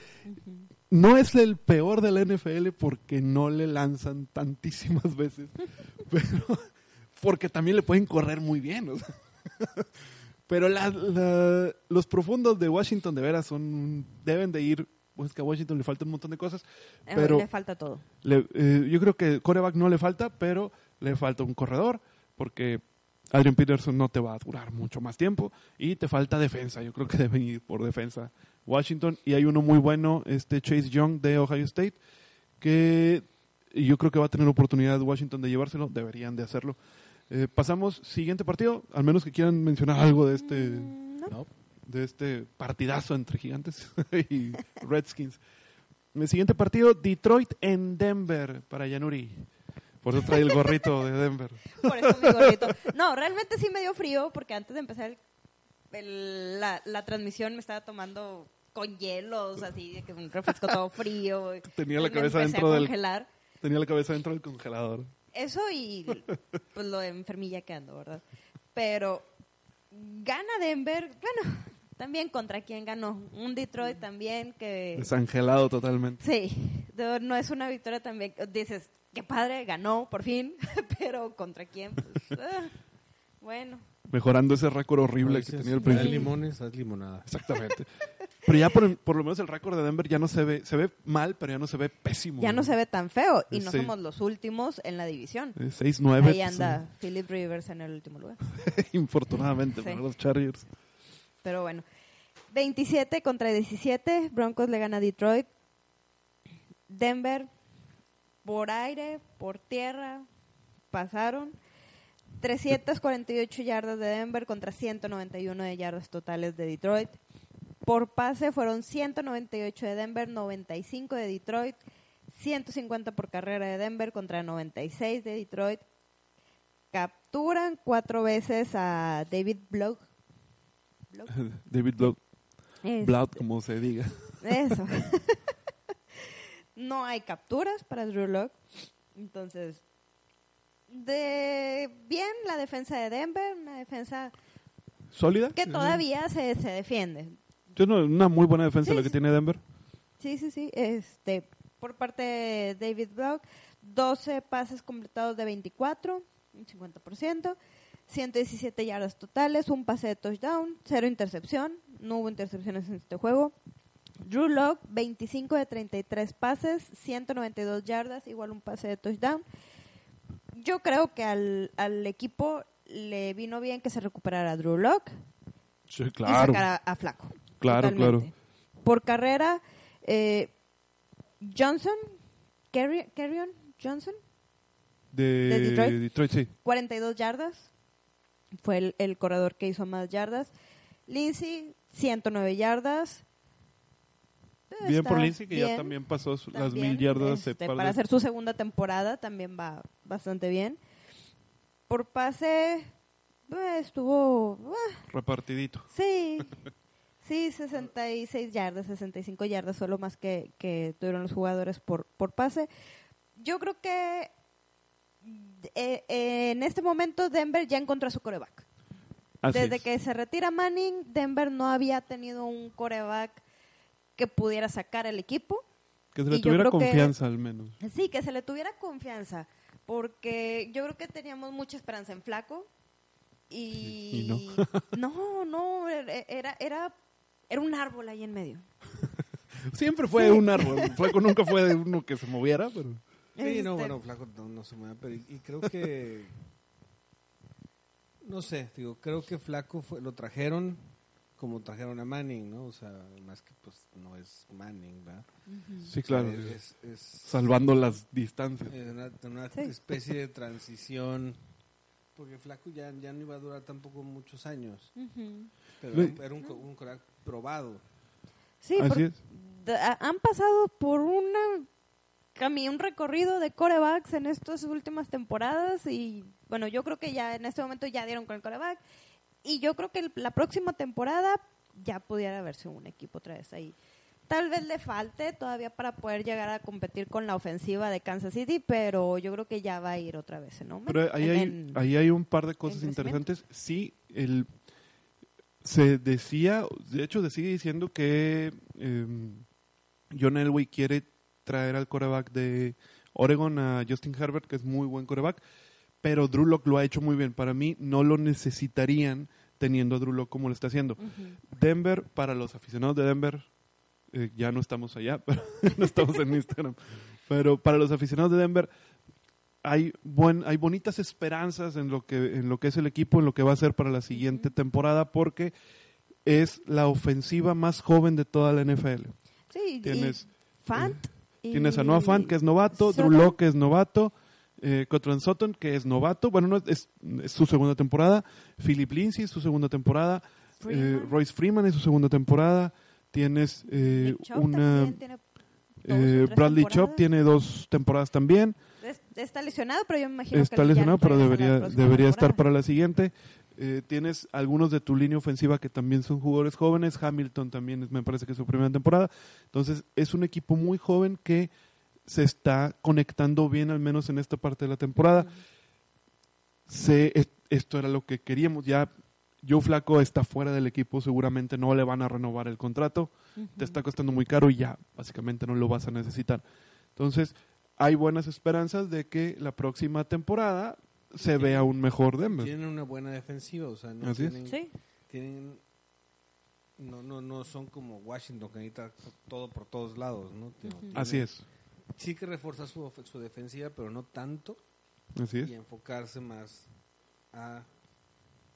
No es el peor de la NFL porque no le lanzan tantísimas veces, *laughs* pero porque también le pueden correr muy bien. o sea. Pero la- la- los profundos de Washington de veras son deben de ir. Pues que a Washington le falta un montón de cosas. Eh, Pero Le falta todo. le- eh, yo creo que coreback no le falta, pero le falta un corredor porque Adrian Peterson no te va a durar mucho más tiempo y te falta defensa. Yo creo que *laughs* deben ir por defensa Washington y hay uno muy bueno, este Chase Young de Ohio State, que yo creo que va a tener oportunidad Washington de llevárselo. Deberían de hacerlo. Eh, pasamos siguiente partido, al menos que quieran mencionar algo de este Mm, no. ¿no? de este partidazo entre Gigantes *laughs* y Redskins. El siguiente partido, Detroit en Denver para Yanuri. Por eso trae el gorrito de Denver. Por eso mi gorrito. No, realmente sí me dio frío porque antes de empezar el- el- la, la transmisión me estaba tomando con hielos, así, de que un refresco todo frío. Tenía la cabeza dentro del-. Tenía la cabeza dentro del congelador. Eso y pues lo de enfermilla que ando, ¿verdad? Pero gana Denver, bueno, también contra quién ganó. Un Detroit también que... Desangelado totalmente. Sí, no es una victoria también. Dices, qué padre, ganó por fin, *laughs* pero contra quién, pues, *laughs* ah, bueno. Mejorando ese récord horrible que tenía haz principio. limones, haz limonada. Exactamente. Pero ya por, por lo menos el récord de Denver ya no se ve, se ve mal, pero ya no se ve pésimo. Ya no se ve tan feo y no somos los últimos en la división. Eh, 6-9. Ahí anda Philip Rivers en el último lugar. pues, *laughs* Infortunadamente Sí. para los Chargers. Pero bueno, 27 contra 17, Broncos le gana a Detroit. Denver, por aire, por tierra, pasaron. 348 yardas de Denver contra 191 de yardas totales de Detroit. Por pase fueron 198 de Denver, 95 de Detroit, 150 por carrera de Denver contra 96 de Detroit. Capturan cuatro veces a David Block. *laughs* Block. David Blood, Este, Blood, como se diga. Eso. *laughs* no hay capturas para Drew Lock. Entonces, de bien la defensa de Denver, una defensa ¿Sólida? que todavía se, se defiende. Yo no, una muy buena defensa Sí, la que sí. tiene Denver. Sí, sí, sí. Este, por parte de David Block, 12 pases completados de 24, un 50%, 117 yardas totales, un pase de touchdown, cero intercepción, no hubo intercepciones en este juego. Drew Lock, 25 de 33 pases, 192 yardas, igual un pase de touchdown. Yo creo que al, al equipo le vino bien que se recuperara Drew Lock Sí, y claro. sacar a, a Flaco. Claro, Totalmente. Por carrera, eh, Johnson, Carrion Johnson, De, ¿De Detroit? Detroit, sí. 42 yardas. Fue el, el corredor que hizo más yardas. Lindsay, 109 yardas. Eh, Bien por Lindsay, que ya también pasó su- las mil yardas. este, para de- hacer su segunda temporada también va bastante bien. Por pase, eh, estuvo... ah, Repartidito. Sí, sí, 66 yardas, 65 yardas, solo más que, que tuvieron los jugadores por, por pase. Yo creo que eh, eh, en este momento Denver ya encontró a su coreback. Así Desde es. que se retira Manning, Denver no había tenido un coreback que pudiera sacar el equipo. Que se le y tuviera que- confianza al menos. Sí, que se le tuviera confianza, porque yo creo que teníamos mucha esperanza en Flaco y, Y no, *laughs* no, era era era un árbol ahí en medio. *laughs* Siempre fue un árbol. *laughs* Flaco nunca fue de uno que se moviera, pero... Sí, no, Este, bueno, Flaco no, no se mueve, pero y, y creo que no sé, digo, creo que Flaco fue, lo trajeron como trajeron a Manning, ¿no? O sea, más que pues no es Manning, ¿verdad? Sí, claro. O sea, es, es- Salvando las distancias. es una, una Sí. especie de *laughs* transición porque Flaco ya, ya no iba a durar tampoco muchos años, ujú. pero Ve- era un, co- un crack probado. Sí, Así es. han pasado por una un recorrido de corebacks en estas últimas temporadas y bueno, yo creo que ya en este momento ya dieron con el coreback y yo creo que el- la próxima temporada ya pudiera verse un equipo otra vez ahí. Tal vez le falte todavía para poder llegar a competir con la ofensiva de Kansas City, pero yo creo que ya va a ir otra vez en aumento. Pero ahí en- hay, en- ahí hay un par de cosas interesantes. Sí, el, se decía, de hecho, se sigue diciendo que eh, John Elway quiere traer al coreback de Oregon a Justin Herbert, que es muy buen coreback, pero Drew lo ha hecho muy bien. Para mí no lo necesitarían teniendo a Drew como lo está haciendo. Denver, para los aficionados de Denver, eh, ya no estamos allá, *laughs* pero no estamos en Instagram. Pero para los aficionados de Denver, hay buen, hay bonitas esperanzas en lo que, en lo que es el equipo, en lo que va a ser para la siguiente temporada, porque es la ofensiva más joven de toda la NFL. Sí, Tienes, Fant. y- tienes a Noah Fant, que es novato, Drew que es novato, eh, Cotran Sutton, que es novato, bueno, no es, su segunda temporada, Philip Lindsay es su segunda temporada, eh. Royce Freeman es su segunda temporada, tienes eh, una... tiene eh, Bradley. Chop tiene dos temporadas también. Es- está lesionado, pero yo me imagino que Está lesionado, pero debería, debería estar para la siguiente. Eh, tienes algunos de tu línea ofensiva que también son jugadores jóvenes. Hamilton también me parece que es su primera temporada. Entonces, es un equipo muy joven que se está conectando bien, al menos en esta parte de la temporada. Se- es- esto era lo que queríamos. Ya Joe Flaco está fuera del equipo, seguramente no le van a renovar el contrato. Te está costando muy caro y ya, básicamente no lo vas a necesitar. Entonces, hay buenas esperanzas de que la próxima temporada se vea un mejor Denver. Tienen una buena defensiva, o sea, no Así es. tienen, Sí, tienen no, no, no son como Washington que necesita todo por todos lados, ¿no? Así es, Sí que refuerza su, su defensiva, pero no tanto así es. y enfocarse más a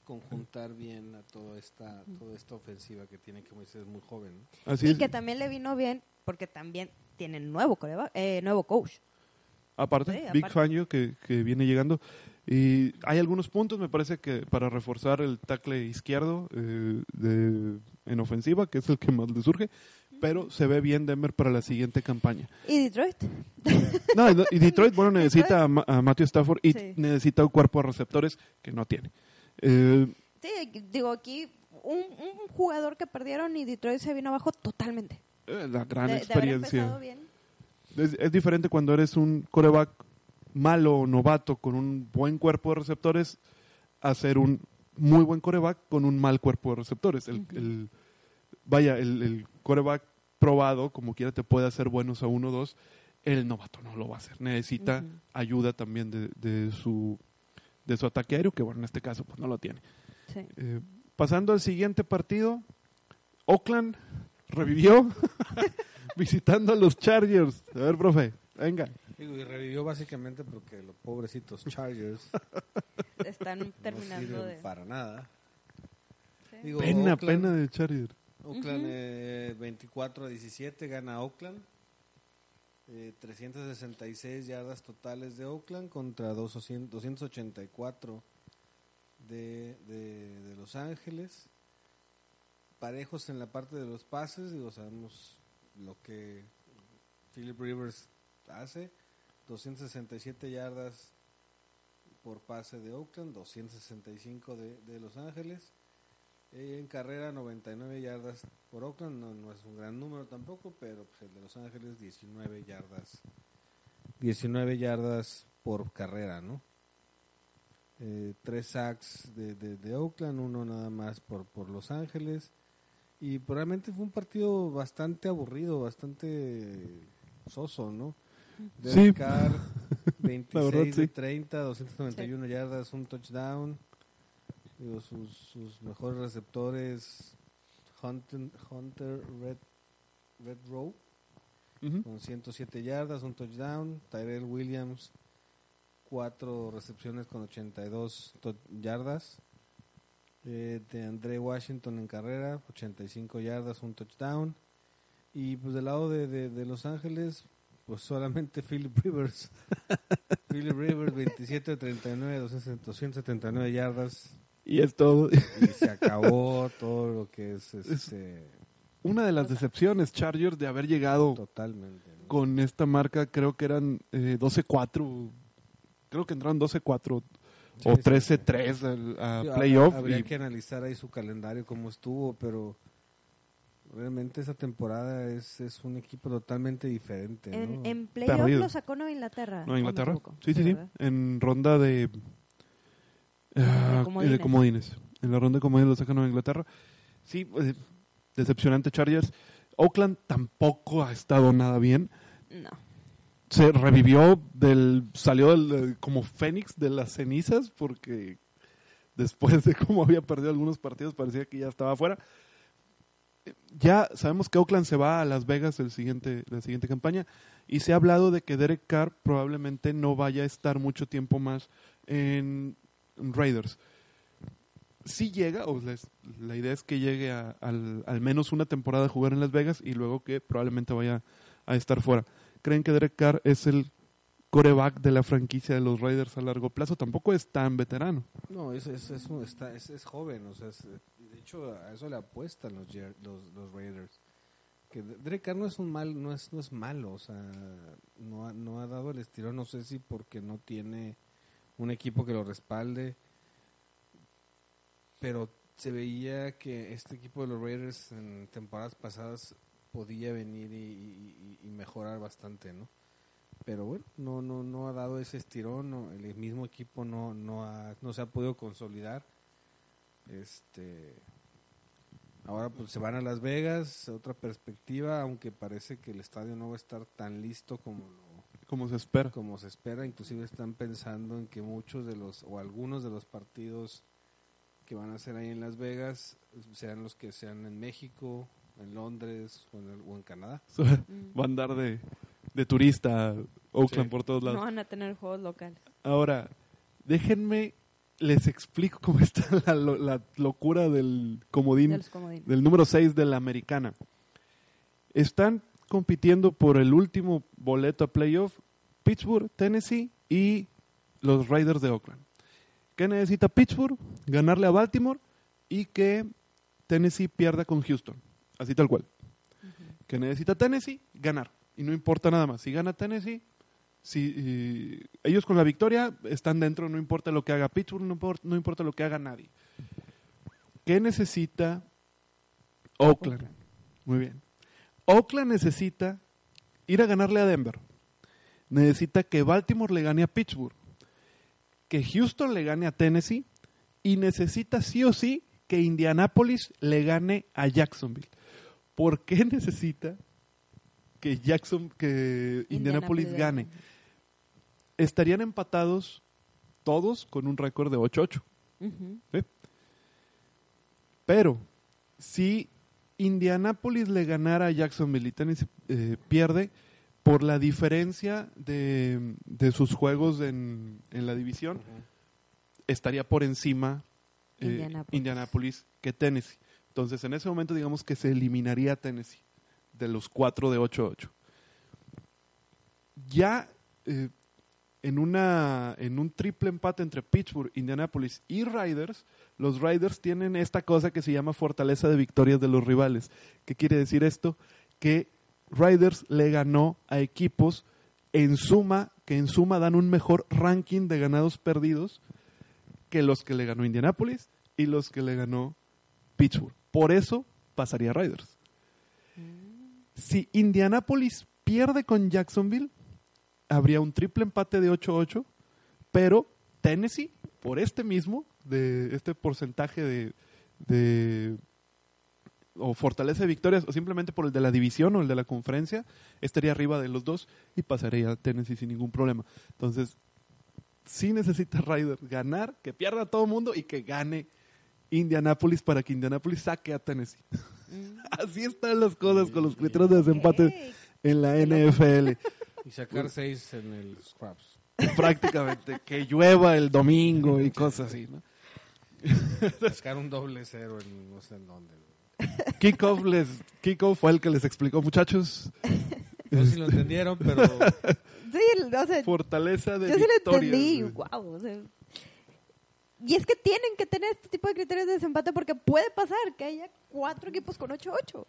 conjuntar bien a toda esta toda esta ofensiva que tiene que es muy joven. ¿no? Así y es. que también le vino bien porque también tienen nuevo coreba- eh, nuevo coach. Aparte, Sí, Big aparte. Fangio que, que viene llegando. Y hay algunos puntos, me parece que para reforzar el tackle izquierdo eh, de, en ofensiva, que es el que más le surge, pero se ve bien Denver para la siguiente campaña. Y Detroit. No, y- Detroit, bueno, *laughs* necesita a, Ma- a Matthew Stafford y Sí. necesita un cuerpo de receptores que no tiene. Eh, Sí, digo aquí un, un jugador que perdieron y Detroit se vino abajo totalmente. eh, la gran De- experiencia. bien. Es, es diferente cuando eres un coreback malo o novato con un buen cuerpo de receptores a ser un muy buen coreback con un mal cuerpo de receptores. El- vaya, el, el coreback probado, como quiera, te puede hacer buenos a uno o dos. El novato no lo va a hacer. Necesita ayuda también de, de su, de su ataque aéreo, que bueno, en este caso pues no lo tiene. Sí. Eh, pasando al siguiente partido, Oakland revivió *laughs* visitando a los Chargers. A ver, profe, venga. Digo, y revivió básicamente porque los pobrecitos Chargers Están no terminando sirven de... para nada. Sí. Digo, Pena, Oakland- pena de Chargers. Oakland Ujú. eh, 24 a 17 gana Oakland. Eh, 366 yardas totales de Oakland contra 200 284 de, de, de Los Ángeles. Parejos en la parte de los pases, digo, sabemos lo que Philip Rivers hace. 267 yardas por pase de Oakland, 265 de, de Los Ángeles. Eh, en carrera 99 yardas por Oakland, no, no es un gran número tampoco, pero pues, el de Los Ángeles 19 yardas. 19 yardas por carrera, ¿no? Eh, tres sacks de, de, de Oakland, uno nada más por, por Los Ángeles. Y probablemente fue un partido bastante aburrido, bastante soso, ¿no? Sí. Derek Carr, 26 verdad, de sí. 30, 291 yardas, un touchdown. Digo, sus, sus mejores receptores, Hunter, Hunter Red, Red Row, Ujú. con 107 yardas, un touchdown. Tyrell Williams, cuatro recepciones con 82 to- yardas. Eh, de André Washington en carrera, 85 yardas, un touchdown. Y pues del lado de, de, de Los Ángeles, pues solamente *laughs* Philip Rivers. *laughs* Philip Rivers, 27 de 39, 279 yardas. Y es todo. Y se acabó *laughs* todo lo que es este, Una de las decepciones, Chargers, de haber llegado totalmente. ¿no? con esta marca, creo que eran eh, 12-4. Creo que entraron 12-4 Sí, o sí, 13-3 al- a Sí, playoff. Habría y- que analizar ahí su calendario, cómo estuvo, pero realmente esa temporada es, es un equipo totalmente diferente. En, ¿no? en playoff Perdido. lo sacó Nueva Inglaterra. ¿No, ¿o me Inglaterra? Sí, sí, sí. En ronda de. Ah, comodines. de comodines. En la ronda de comodines lo saca Nueva Inglaterra. Sí, eh, decepcionante Chargers. Oakland tampoco ha estado nada bien. No. Se revivió del. Salió del, como Fénix de las cenizas porque después de cómo había perdido algunos partidos parecía que ya estaba afuera. Eh, Ya sabemos que Oakland se va a Las Vegas el siguiente, la siguiente campaña y se ha hablado de que Derek Carr probablemente no vaya a estar mucho tiempo más en Raiders. Si llega, o la idea es que llegue a- al, al menos una temporada a jugar en Las Vegas y luego que probablemente vaya a estar fuera. ¿Creen que Derek Carr es el coreback de la franquicia de los Raiders a largo plazo? Tampoco es tan veterano. No, es, es, es, está, es, es joven, o sea, es- de hecho a eso le apuestan los, los, los Raiders. Que Derek Carr no es un mal, no es, no es malo, o sea, no ha, no ha dado el estirón, no sé si porque no tiene un equipo que lo respalde, pero se veía que este equipo de los Raiders en temporadas pasadas podía venir y, y- mejorar bastante, ¿no? Pero bueno, no, no, no ha dado ese estirón, no, el mismo equipo no, no, ha, no se ha podido consolidar. Este, ahora pues se van a Las Vegas, otra perspectiva, aunque parece que el estadio no va a estar tan listo como lo, Como se espera. como se espera, inclusive están pensando en que muchos de los o algunos de los partidos que van a ser ahí en Las Vegas sean los que sean en México, en Londres o en, el- o en Canadá. *laughs* Mm. Va a andar de, de turista a Oakland Sí. por todos lados. No van a tener juegos locales. Ahora, déjenme, les explico cómo *laughs* está la, lo- la locura del comodín, del número 6 de la americana. Están compitiendo por el último boleto a playoff Pittsburgh, Tennessee y los Raiders de Oakland. ¿Qué necesita Pittsburgh? Ganarle a Baltimore y que Tennessee pierda con Houston. Así tal cual. ¿Qué necesita Tennessee? Ganar. Y no importa nada más. Si gana Tennessee, si ellos con la victoria están dentro, no importa lo que haga Pittsburgh, no importa, no importa lo que haga nadie. ¿Qué necesita? Oakland. Muy bien. Oakland necesita ir a ganarle a Denver. Necesita que Baltimore le gane a Pittsburgh. Que Houston le gane a Tennessee. Y necesita sí o sí que Indianapolis le gane a Jacksonville. ¿Por qué *laughs* necesita que Jackson, que Indianapolis gane? Estarían empatados todos con un récord de 8-8. Ujú. ¿sí? Pero si Indianapolis le ganara a Jacksonville y Tennessee eh, pierde por la diferencia de, de sus juegos en, en la división, estaría por encima eh, Indianapolis. Indianapolis que Tennessee. Entonces, en ese momento, digamos que se eliminaría Tennessee de los 4 de 8-8. Ya eh, en, una, en un triple empate entre Pittsburgh, Indianapolis y Riders, los Riders tienen esta cosa que se llama fortaleza de victorias de los rivales. ¿Qué quiere decir esto? Que Riders le ganó a equipos en suma, que en suma dan un mejor ranking de ganados perdidos que los que le ganó Indianapolis y los que le ganó Pittsburgh. Por eso pasaría Riders. Si Indianapolis pierde con Jacksonville, habría un triple empate de 8-8, pero Tennessee, por este mismo, de este porcentaje de, de- o fortaleza de victorias, o simplemente por el de la división o el de la conferencia, estaría arriba de los dos y pasaría a Tennessee sin ningún problema. Entonces, sí necesita Riders ganar, que pierda a todo el mundo y que gane Indianapolis para que Indianapolis saque a Tennessee. Mm. *laughs* Así están las cosas con los criterios de desempate en la NFL. Y sacar seis en el Scraps. Prácticamente, que llueva el domingo y cosas así, ¿no? Sacar un doble cero en no sé en dónde. Kickoff, les, Kickoff fue el que les explicó, muchachos. No sé si lo entendieron, pero *laughs* Sí, o sea, Fortaleza de yo sí lo entendí. Wow, o sea. Y es que tienen que tener este tipo de criterios de desempate porque puede pasar que haya cuatro equipos con 8-8.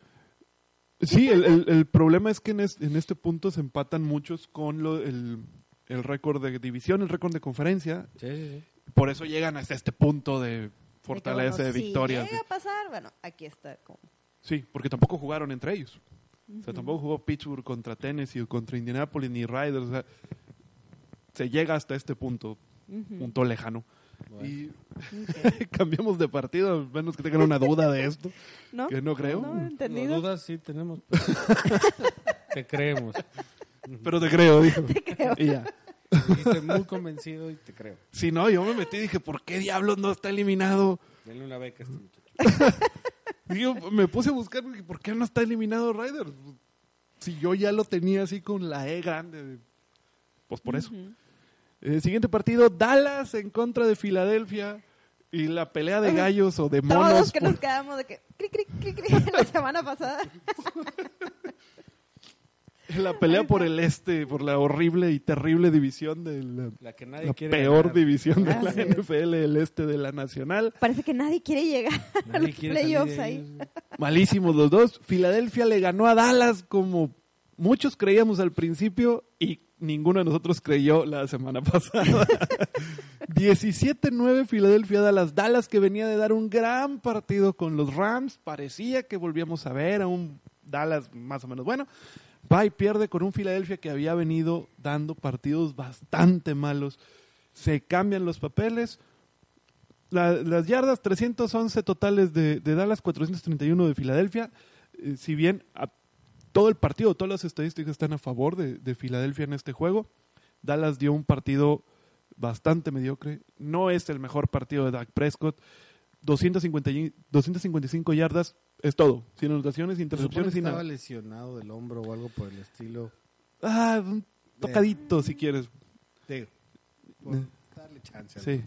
Sí, el, el- el problema es que en, es- en este punto se empatan muchos con lo- el, el récord de división, el récord de conferencia. Sí, sí, sí. Por eso llegan hasta este punto de fortaleza, de, victorias. Si llega a pasar, bueno, aquí está. Como... Sí, porque tampoco jugaron entre ellos. O sea, tampoco jugó Pittsburgh contra Tennessee o contra Indianapolis ni Riders. O sea, se llega hasta este punto, punto lejano. Bueno. Y *laughs* cambiamos de partido, a menos que tengan una duda de esto, *laughs* ¿No? que no creo. ¿No? No, ¿Entendido? dudas sí tenemos. *laughs* Te creemos. Pero te creo, dijo. creo. Y ya. Estoy muy convencido y te creo. Si no, yo me metí y dije, ¿por qué diablos no está eliminado? Denle una beca a este muchacho. Digo, me puse a buscar, dije, ¿por qué no está eliminado Riders? Si yo ya lo tenía así con la E grande. Pues por eso. Eh, siguiente partido, Dallas en contra de Filadelfia. Y la pelea de gallos o de monos. Todos que por- nos quedamos de que cri, cri, cri, cri, *laughs* la semana pasada. *laughs* La pelea por el este, por la horrible y terrible división de la, La que nadie la quiere peor ganar. división de la. NFL, el este de la nacional. Parece que nadie quiere llegar *laughs* a Nadie los quiere salir de playoffs ahí. ellos. Malísimos los dos. Filadelfia le ganó a Dallas como muchos creíamos al principio y ninguno de nosotros creyó la semana *laughs* pasada. 17-9 Filadelfia Dallas. Dallas que venía de dar un gran partido con los Rams. Parecía que volvíamos a ver a un Dallas más o menos bueno. Va y pierde con un Filadelfia que había venido dando partidos bastante malos. Se cambian los papeles. La- las yardas, 311 totales de, de Dallas, 431 de Filadelfia. Eh, si bien a- todo el partido, todas las estadísticas están a favor de, de Filadelfia en este juego, Dallas dio un partido bastante mediocre. No es el mejor partido de Dak Prescott. 250 y- 255 yardas es todo. Sin anotaciones, intercepciones y estaba nada. lesionado del hombro o algo por el estilo. Ah, un tocadito si quieres. Por Eh. darle chance. Sí.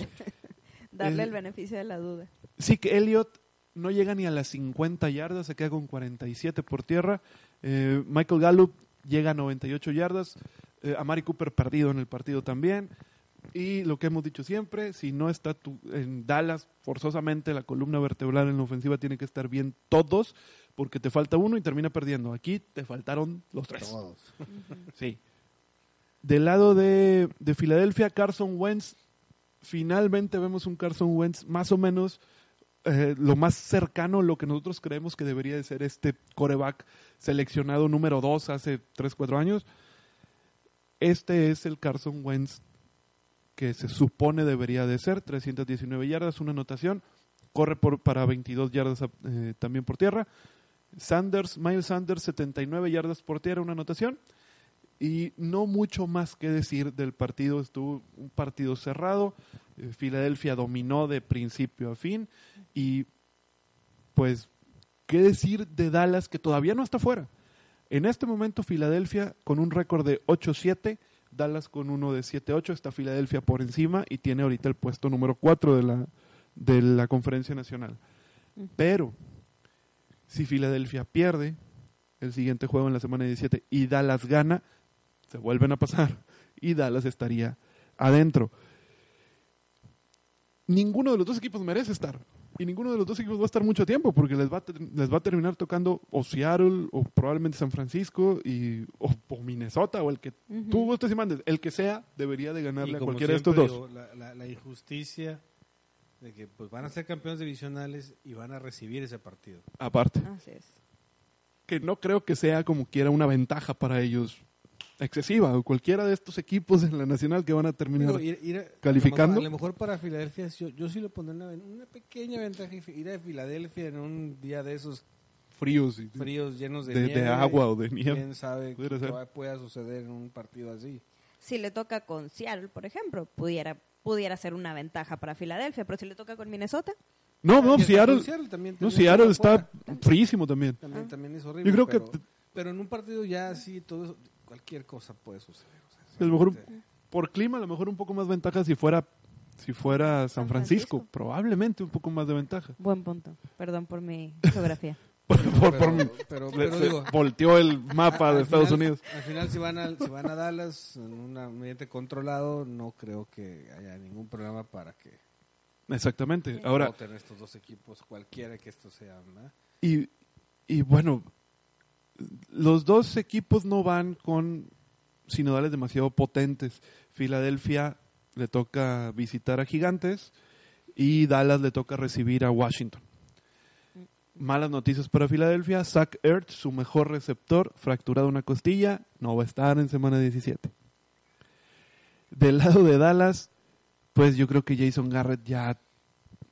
*laughs* Darle Eh, el beneficio de la duda. Sí, que Elliot no llega ni a las 50 yardas, se queda con 47 por tierra. Eh, Michael Gallup llega a 98 yardas. Eh, Amari Cooper perdido en el partido también. Y lo que hemos dicho siempre, si no está tu- en Dallas, forzosamente la columna vertebral en la ofensiva tiene que estar bien todos, porque te falta uno y termina perdiendo. Aquí te faltaron los tres. Todos. Sí. Del lado de, de Filadelfia, Carson Wentz, finalmente vemos un Carson Wentz más o menos eh, lo más cercano a lo que nosotros creemos que debería de ser este coreback seleccionado número 2 hace 3, 4 años. Este es el Carson Wentz que se supone debería de ser, 319 yardas, una anotación, corre por, para 22 yardas eh, también por tierra. Sanders, Miles Sanders, 79 yardas por tierra, una anotación. Y no mucho más que decir del partido. Estuvo un partido cerrado. Eh, Filadelfia dominó de principio a fin. Y pues, ¿qué decir de Dallas que todavía no está fuera? En este momento Filadelfia con un récord de 8-7, Dallas con uno de 7-8, está Filadelfia por encima y tiene ahorita el puesto número 4 de la, de la conferencia nacional. Pero si Filadelfia pierde el siguiente juego en la semana 17 y Dallas gana, se vuelven a pasar y Dallas estaría adentro. Ninguno de los dos equipos merece estar y ninguno de los dos equipos va a estar mucho tiempo porque les va a, ter- les va a terminar tocando o Seattle o probablemente San Francisco y, o, o Minnesota o el que Ujú. tú gustes y mandes, el que sea debería de ganarle Y a cualquiera de estos dos. digo, la, la- la injusticia de que pues van a ser campeones divisionales y van a recibir ese partido. Aparte, Así es. que no creo que sea como quiera una ventaja para ellos excesiva o cualquiera de estos equipos en la nacional que van a terminar ir- ir a- calificando. A lo, mejor, para Filadelfia yo, yo sí le pondré una, una pequeña ventaja ir a Filadelfia en un día de esos fríos y fríos llenos de, de, de nieve. agua o de nieve. Quién sabe qué pueda suceder en un partido así. Si le toca con Seattle, por ejemplo, pudiera pudiera ser una ventaja para Filadelfia, pero si le toca con Minnesota, No, no, Seattle, Seattle también, no, también Seattle está fríísimo también. También, Ah. también es horrible. Yo creo que pero en un partido ya así, todo eso- cualquier cosa puede suceder. o sea, A lo mejor por clima, a lo mejor un poco más ventaja si fuera si fuera San San Francisco, Francisco. probablemente un poco más de ventaja. buen punto. Perdón por mi geografía. *laughs* Por, por- por- pero, pero, le- pero se digo, volteó el mapa de Estados final- Unidos. Al final, si van, a, si van a Dallas en un ambiente controlado, no creo que haya ningún problema para que Exactamente. Ahora, voten estos dos equipos, cualquiera que estos sean. y, y bueno, los dos equipos no van con sinodales demasiado potentes. Filadelfia le toca visitar a Gigantes y Dallas le toca recibir a Washington. Malas noticias para Filadelfia. Zach Ertz, su mejor receptor, fracturado una costilla, no va a estar en semana 17. Del lado de Dallas, pues yo creo que Jason Garrett ya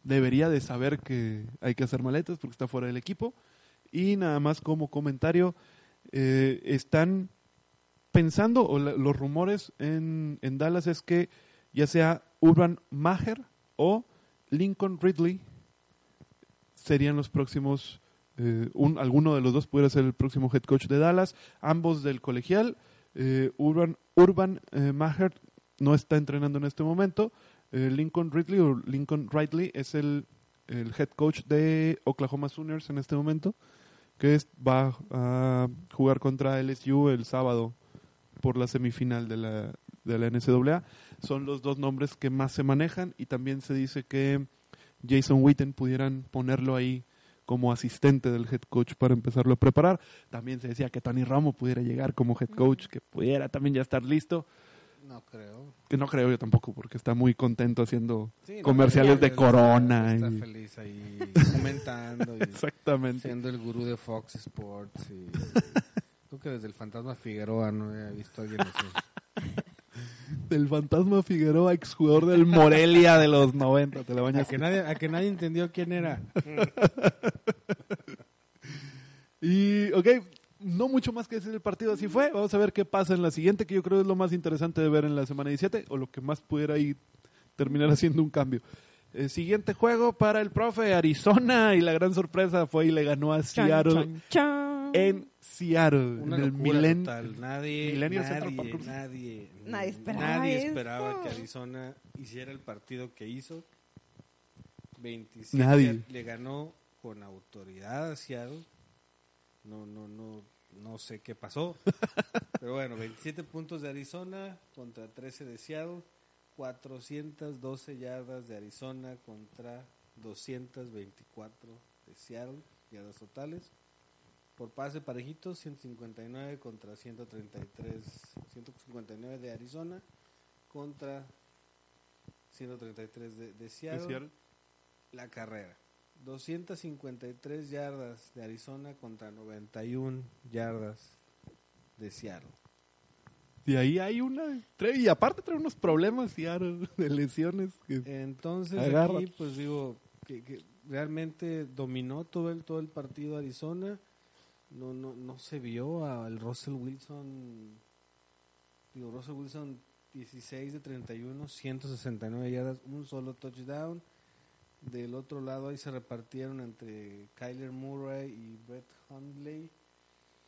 debería de saber que hay que hacer maletas porque está fuera del equipo. Y nada más como comentario, eh, están pensando, o la- los rumores en, en Dallas es que ya sea Urban Maher o Lincoln Ridley serían los próximos, eh, un, alguno de los dos pudiera ser el próximo head coach de Dallas, ambos del colegial. Eh, Urban, Urban eh, Maher no está entrenando en este momento. Lincoln Ridley o Lincoln Ridley es el, el head coach de Oklahoma Sooners en este momento, que es- va a jugar contra LSU el sábado por la semifinal de la, de la NCAA. Son los dos nombres que más se manejan y también se dice que Jason Witten pudieran ponerlo ahí como asistente del head coach para empezarlo a preparar. También se decía que Tony Ramo pudiera llegar como head coach, que pudiera también ya estar listo, No creo. que no creo yo tampoco porque está muy contento haciendo Sí, no, comerciales de Corona. Está y- feliz ahí *laughs* comentando y Exactamente. siendo el gurú de Fox Sports. Y... *laughs* Creo que desde el fantasma Figueroa no había visto a alguien así. Del fantasma Figueroa, exjugador del Morelia de los 90. Te A bañas. que, nadie, a que nadie entendió quién era. *laughs* Y, ok, no mucho más que decir el partido, así fue. Vamos a ver qué pasa en la siguiente, que yo creo es lo más interesante de ver en la semana 17, o lo que más pudiera ahí terminar *laughs* haciendo un cambio. El siguiente juego para el profe, Arizona, y la gran sorpresa fue y le ganó a Seattle chan, chan. en Seattle, Una en el Milen- total. Nadie, Central nadie, Park. nadie, Nadie esperaba nadie esperaba que Arizona hiciera el partido que hizo. 27 Nadie. le ganó con autoridad a Seattle. No, no, no, no sé qué pasó. *laughs* Pero bueno, 27 puntos de Arizona contra 13 de Seattle. 412 yardas de Arizona contra 224 de Seattle, yardas totales. Por pase parejitos, 159 contra 133, 159 de Arizona contra 133 de, de Seattle. de Seattle. La carrera. 253 yardas de Arizona contra 91 yardas de Seattle. Y ahí hay una. Y aparte trae unos problemas Seattle *laughs* de lesiones. que- Entonces Agarra. aquí pues digo que, que realmente dominó todo el todo el partido Arizona. No no no se vio al Russell Wilson. Digo Russell Wilson 16 de 31, 169 yardas, un solo touchdown. Del otro lado ahí se repartieron entre Kyler Murray y Brett Hundley.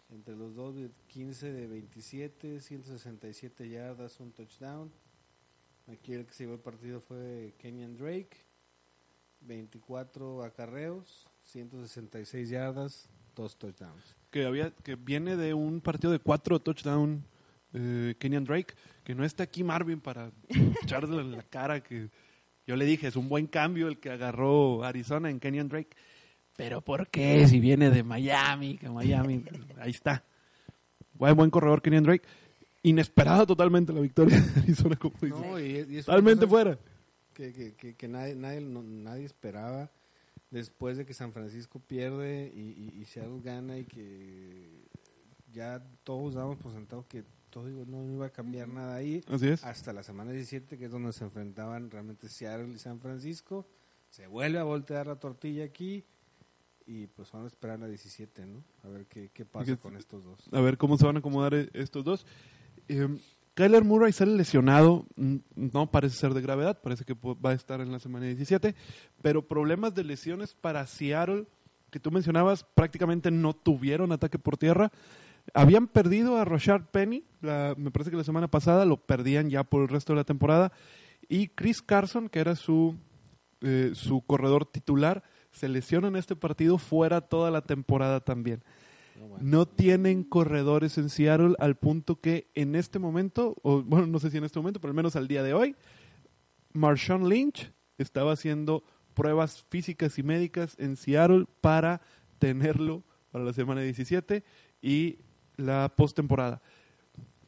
Entre los dos, de 15 de 27, 167 yardas, un touchdown. Aquí el que se llevó el partido fue Kenyan Drake. 24 acarreos, 166 yardas, dos touchdowns. que había que viene de un partido de cuatro touchdown eh, Kenyan Drake que no está aquí Marvin para *laughs* echarle en la cara que yo le dije es un buen cambio el que agarró Arizona en Kenyan Drake pero ¿por qué si viene de Miami que Miami ahí está buen buen corredor Kenyan Drake. Inesperada totalmente la victoria de Arizona como dice. No, y, y es una totalmente fuera. Que, que, que, que nadie, nadie, no- nadie esperaba. Después de que San Francisco pierde y, y, y Seattle gana y que ya todos damos por sentado que todo digo, no iba a cambiar nada ahí. así es hasta la semana 17, que es donde se enfrentaban realmente Seattle y San Francisco. Se vuelve a voltear la tortilla aquí y pues van a esperar la 17, ¿no? A ver qué, qué pasa con estos dos. a ver cómo se van a acomodar eh, estos dos. Eh, Kyler Murray sale lesionado, no parece ser de gravedad, parece que va a estar en la semana 17, pero problemas de lesiones para Seattle, que tú mencionabas, prácticamente no tuvieron ataque por tierra. Habían perdido a Rashard Penny, la- me parece que la semana pasada lo perdían ya por el resto de la temporada, y Chris Carson, que era su, eh, su corredor titular, se lesiona en este partido fuera toda la temporada también. No tienen corredores en Seattle al punto que en este momento, o bueno, no sé si en este momento, pero al menos al día de hoy, Marshawn Lynch estaba haciendo pruebas físicas y médicas en Seattle para tenerlo para la semana 17 y la postemporada.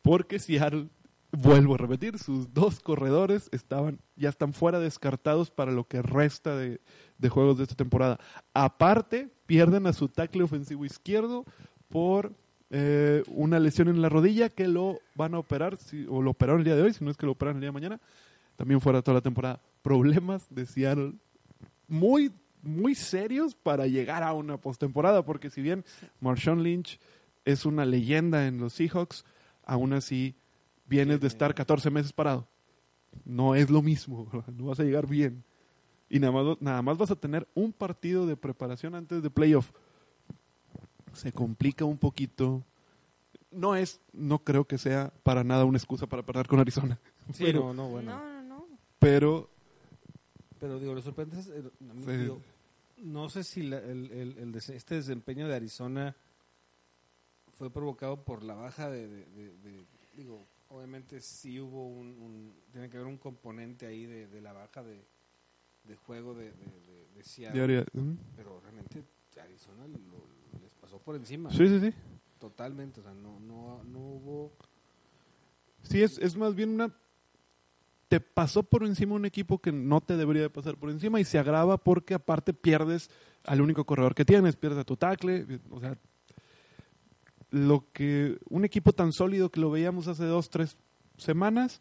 Porque Seattle, vuelvo a repetir, sus dos corredores estaban ya están fuera descartados para lo que resta de, de juegos de esta temporada. Aparte, pierden a su tackle ofensivo izquierdo por eh, una lesión en la rodilla que lo van a operar, si- o lo operaron el día de hoy, si no es que lo operan el día de mañana, también fuera toda la temporada. Problemas de Seattle muy, muy serios para llegar a una postemporada, porque si bien Marshawn Lynch es una leyenda en los Seahawks, aún así vienes de estar 14 meses parado. No es lo mismo, *laughs* no vas a llegar bien. Y nada más, nada más vas a tener un partido de preparación antes de playoff. Se complica un poquito. No es, no creo que sea para nada una excusa para perder con Arizona. *laughs* Sí, Pero- no, no, bueno. No, no, no. Pero Pero digo, lo sorprendente es, eh, a mí, Sí. digo, no sé si la- el, el- el des- este desempeño de Arizona fue provocado por la baja de, de- de- de- digo, obviamente sí hubo un, un- tiene que haber un componente ahí de, de la baja de, de juego de, de, de- pero realmente Arizona lo- les pasó por encima, Sí, sí, sí. totalmente, o sea, no, no, no hubo... Sí, es, es más bien una... Te pasó por encima un equipo que no te debería de pasar por encima y se agrava porque aparte pierdes al único corredor que tienes, pierdes a tu tackle, o sea, lo que un equipo tan sólido que lo veíamos hace dos, tres semanas,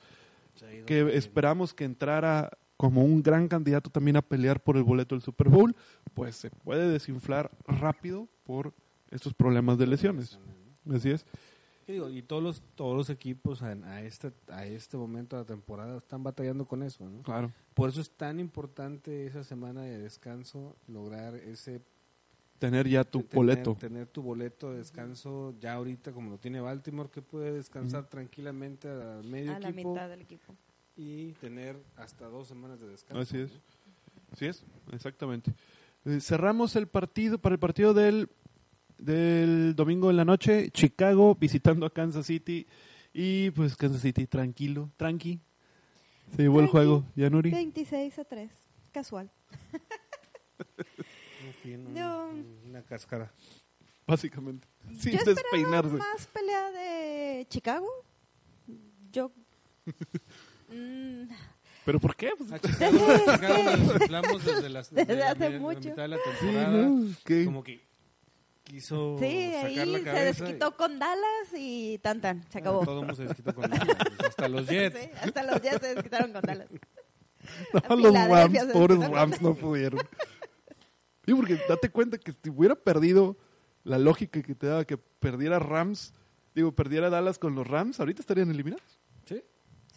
se que esperamos que entrara como un gran candidato también a pelear por el boleto del Super Bowl, pues se puede desinflar rápido por estos problemas de lesiones. Así es. Y todos los, todos los equipos a, a este, a este momento de la temporada están batallando con eso, ¿no? Claro. Por eso es tan importante esa semana de descanso, lograr ese... Tener ya tu tener- boleto. Tener tu boleto de descanso ya ahorita, como lo tiene Baltimore, que puede descansar tranquilamente medio A la mitad del equipo. y tener hasta dos semanas de descanso. Así es. ¿no? Sí es, exactamente. Eh, cerramos el partido para el partido del, del domingo en la noche, Chicago visitando a Kansas City y pues Kansas City tranquilo, tranqui. Se llevó el juego, Yanuri. 26 a 3. Casual. *laughs* Un- No. una cáscara. Básicamente. Sin Yo esperaba despeinarse. más pelea de Chicago. Yo. *laughs* Mm, ¿Pero por qué? Pues, A Chicago, a *laughs* Chicago nos *laughs* desde, las, Desde la hace la mucho. mitad de la sí, temporada. ¿no? Es que- Como que quiso sí, sacar ahí la se cabeza. desquitó con Dallas y tan tan. Se acabó. Todo el mundo se desquitó con Dallas, hasta los Jets. Sí, hasta los Jets se desquitaron con Dallas. No, los Rams, se pobres. Rams no pudieron. Sí, porque date cuenta que si hubiera perdido la lógica que te daba que perdiera Rams, digo, perdiera Dallas con los Rams, ahorita estarían eliminados. Sí.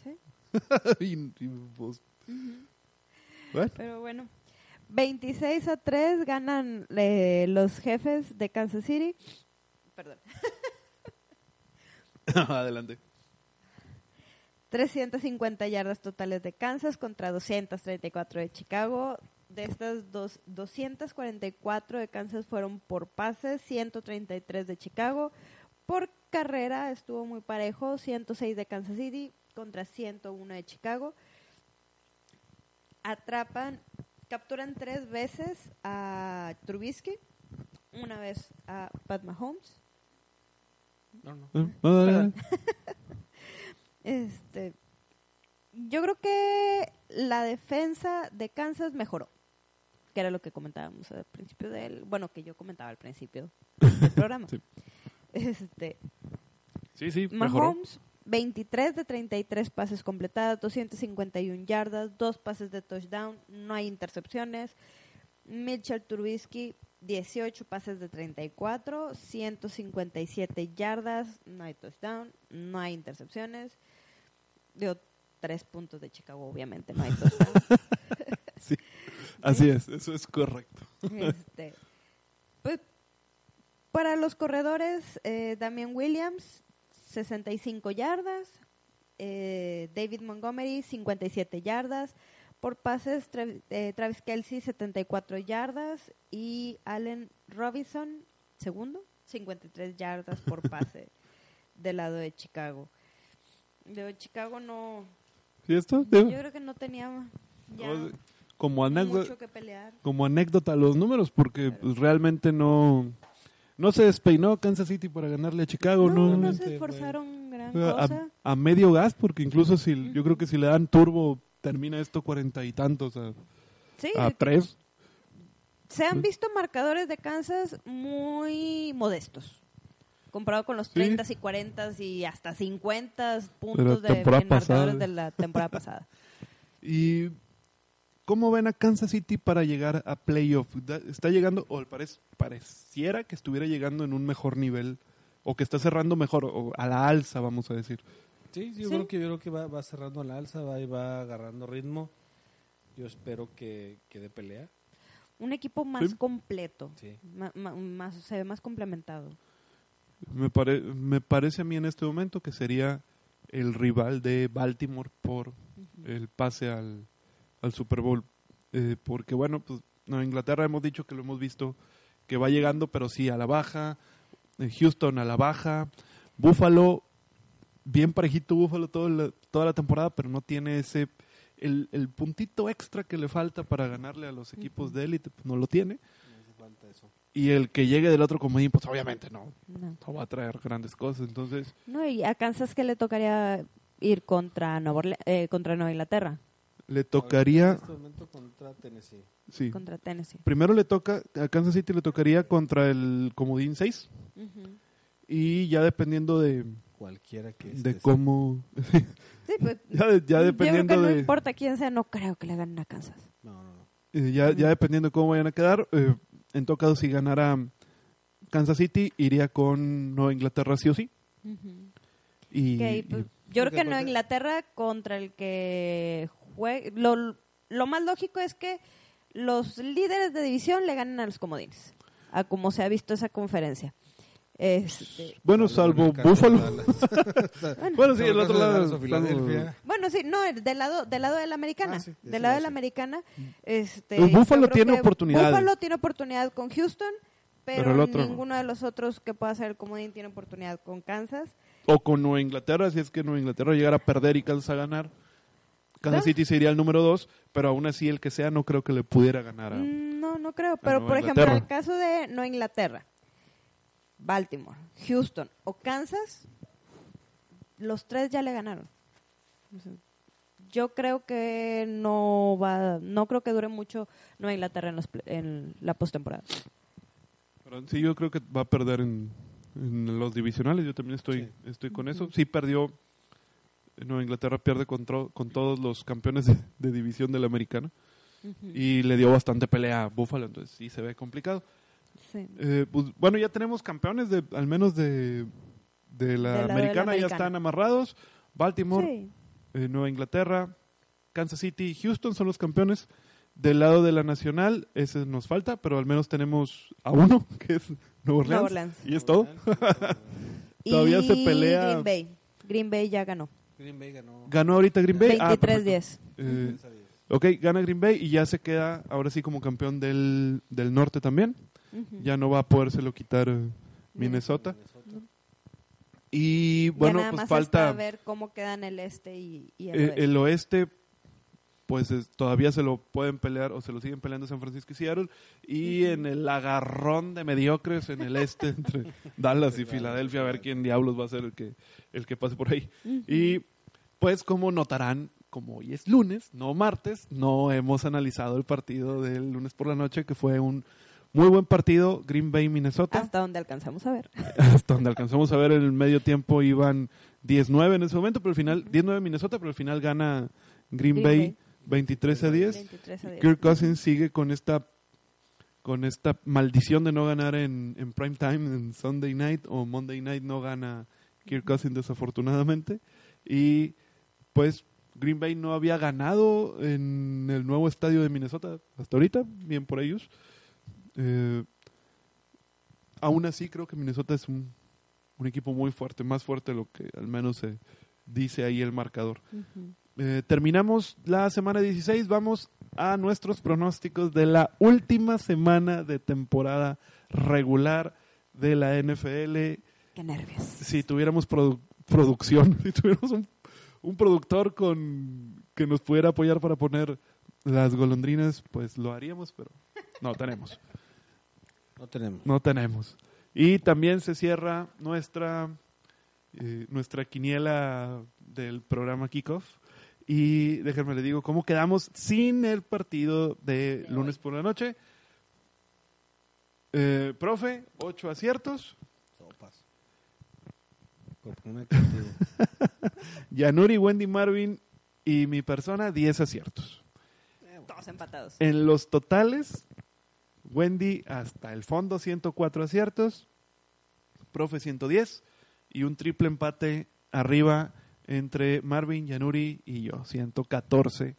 Sí, *laughs* y, y, pues, bueno, pero bueno. 26 a 3 ganan eh, los jefes de Kansas City. Perdón. *laughs* adelante. 350 yardas totales de Kansas contra 234 de Chicago. De estas dos, 244 de Kansas fueron por pases, 133 de Chicago. Por carrera estuvo muy parejo, 106 de Kansas City contra 101 de Chicago. Atrapan, capturan tres veces a Trubisky, una vez a Pat Mahomes No, no. No, no, *laughs* Perdón. Este, yo creo que la defensa de Kansas mejoró, que era lo que comentábamos al principio del, bueno, que yo comentaba al principio del *laughs* programa. Sí. Este, Sí, sí, mejoró. Mahomes, 23 de 33 pases completados, 251 yardas, dos pases de touchdown, no hay intercepciones. Mitchell Trubisky, 18 pases de 34, 157 yardas, no hay touchdown, no hay intercepciones. Digo, tres puntos de Chicago, obviamente, no hay *laughs* touchdown. Sí, así es, eso es correcto. Este, pues, para los corredores, eh, Damian Williams, 65 yardas. eh, David Montgomery, 57 yardas. Por pases, Tra- eh, Travis Kelsey, 74 yardas. Y Allen Robinson, segundo, 53 yardas por *laughs* pase del lado de Chicago. De Chicago no. ¿Sí esto? Yo creo que no tenía ya Como anécdota, como anécdota los números, porque Claro. pues, realmente no, No se despeinó Kansas City para ganarle a Chicago, no, ¿no? no Realmente, se esforzaron gran a, cosa. a medio gas, porque incluso si yo creo que si le dan turbo termina esto cuarenta y tantos a, Sí, a tres. se han visto marcadores de Kansas muy modestos. Comparado con los Sí. 30 y 40 y hasta 50 De puntos de, en marcadores de la temporada pasada. *laughs* ¿Y cómo ven a Kansas City para llegar a playoff? ¿Está llegando, o parec- pareciera que estuviera llegando en un mejor nivel, o que está cerrando mejor, o a la alza, vamos a decir? Sí, yo Sí. creo que yo creo que va, va cerrando al alza, va y va agarrando ritmo. Yo espero que, que dé pelea. Un equipo más Sí. completo. Sí. Ma- ma- más, se ve más complementado. Me, pare- me parece a mí en este momento que sería el rival de Baltimore por el pase al, al Super Bowl. Eh, porque bueno, pues Nueva Inglaterra hemos dicho que lo hemos visto que va llegando, pero sí a la baja. Eh, Houston a la baja. Buffalo, bien parejito Buffalo todo la- toda la temporada, pero no tiene ese el, el puntito extra que le falta para ganarle a los equipos de élite, pues no lo tiene. No hace falta eso. Y el que llegue del otro comodín, pues obviamente no, No. no va a traer grandes cosas. Entonces, No, y a Kansas que le tocaría ir contra Nueva, Orle- eh, contra Nueva Inglaterra, le tocaría, En este momento contra Tennessee. sí. contra Tennessee. Primero le toca, a Kansas City le tocaría contra el comodín 6 y ya dependiendo de, Cualquiera que de cómo, Sí, pues, *laughs* ya, de- yo dependiendo creo que no de, importa quién sea, no creo que le ganen a Kansas. No, no, no. eh, ya, ya dependiendo de cómo vayan a quedar, eh, en todo caso si ganara Kansas City iría con Nueva Inglaterra sí o sí. Y, Ok, pues, y- yo creo que Nueva Inglaterra contra el que juegue... Lo, lo más lógico es que los líderes de división le ganen a los comodines, a como se ha visto esa conferencia. Este, bueno, Salvo de Buffalo. *laughs* Bueno, sí, el otro de lado. Filadelfia. bueno, sí, no, el- del lado, del lado de la americana. Ah, sí, de del lado de lado la sí. americana. Este, Pues Buffalo tiene que oportunidades. Buffalo tiene oportunidad con Houston, pero, Pero el otro no. ninguno de los otros que pueda ser el comodín tiene oportunidad con Kansas. o con Nueva Inglaterra, si es que Nueva Inglaterra llegara a perder y Kansas a ganar. Kansas. City sería el número dos, pero aún así el que sea no creo que le pudiera ganar a... Mm, No, no creo. Pero, por ejemplo, en el caso de Nueva Inglaterra, Baltimore, Houston o Kansas, los tres ya le ganaron. Yo creo que no va, no creo que dure mucho Nueva Inglaterra en, los en la postemporada. Sí, yo creo que va a perder en, en los divisionales. Yo también estoy, estoy con eso. Sí perdió. Nueva Inglaterra pierde con, todos los campeones de, de división de la americana. Y le dio bastante pelea a Buffalo, entonces sí se ve complicado. Sí. Eh, pues, bueno, ya tenemos campeones, de al menos de, de la americana, ya están amarrados. Baltimore, Sí. eh, Nueva Inglaterra, Kansas City y Houston son los campeones. Del lado de la nacional, ese nos falta, pero al menos tenemos a uno, *laughs* que es Nueva Orleans. Y es todo. *laughs* Todavía se pelea- Green Bay. Green Bay ya ganó. Green Bay ganó. Ganó ahorita Green Bay. Ah, 23-10. perfecto. Eh, ok, gana Green Bay y ya se queda ahora sí como campeón del, del norte también. Ujú. Ya no va a podérselo quitar eh, Minnesota. Y bueno, ya nada pues más falta hasta ver cómo quedan el este y, y el eh, oeste. el oeste. Pues es- todavía se lo pueden pelear o se lo siguen peleando San Francisco y Seattle. Y en el agarrón de mediocres en el este entre *laughs* Dallas y Filadelfia, a ver quién diablos va a ser el que, el que pase por ahí. Y pues como notarán, como hoy es lunes, no martes, no hemos analizado el partido del lunes por la noche, que fue un muy buen partido, Green Bay, Minnesota. Hasta donde alcanzamos a ver. *laughs* Hasta donde alcanzamos a ver en el medio tiempo iban 19 en ese momento, pero al final, 19 Minnesota, pero al final gana Green, Green Bay, Bay. 23 a 10. 23 a 10. Kirk Cousins sigue con esta con esta maldición de no ganar en, en prime time, en Sunday night o Monday night no gana Kirk Cousins desafortunadamente. Y pues Green Bay no había ganado en el nuevo estadio de Minnesota hasta ahorita, bien por ellos. Eh, aún así creo que Minnesota es un, un equipo muy fuerte, más fuerte de lo que al menos se dice ahí el marcador. Eh, terminamos la semana 16, vamos a nuestros pronósticos de la última semana de temporada regular de la NFL. Qué nervios. Si tuviéramos produ- producción, *laughs* si tuviéramos un, un productor con que nos pudiera apoyar para poner las golondrinas, pues lo haríamos, pero no tenemos. *laughs* No tenemos. No tenemos. Y también se cierra nuestra, eh, nuestra quiniela del programa Kickoff. Y déjenme le digo cómo quedamos sin el partido de lunes por la noche. Eh, profe, ocho aciertos. Sopas. *laughs* Yanuri, Wendy Marvin y mi persona, 10 aciertos. Todos empatados. En los totales, Wendy hasta el fondo 104 aciertos, profe 110 y un triple empate arriba entre Marvin, Yanuri y yo, 114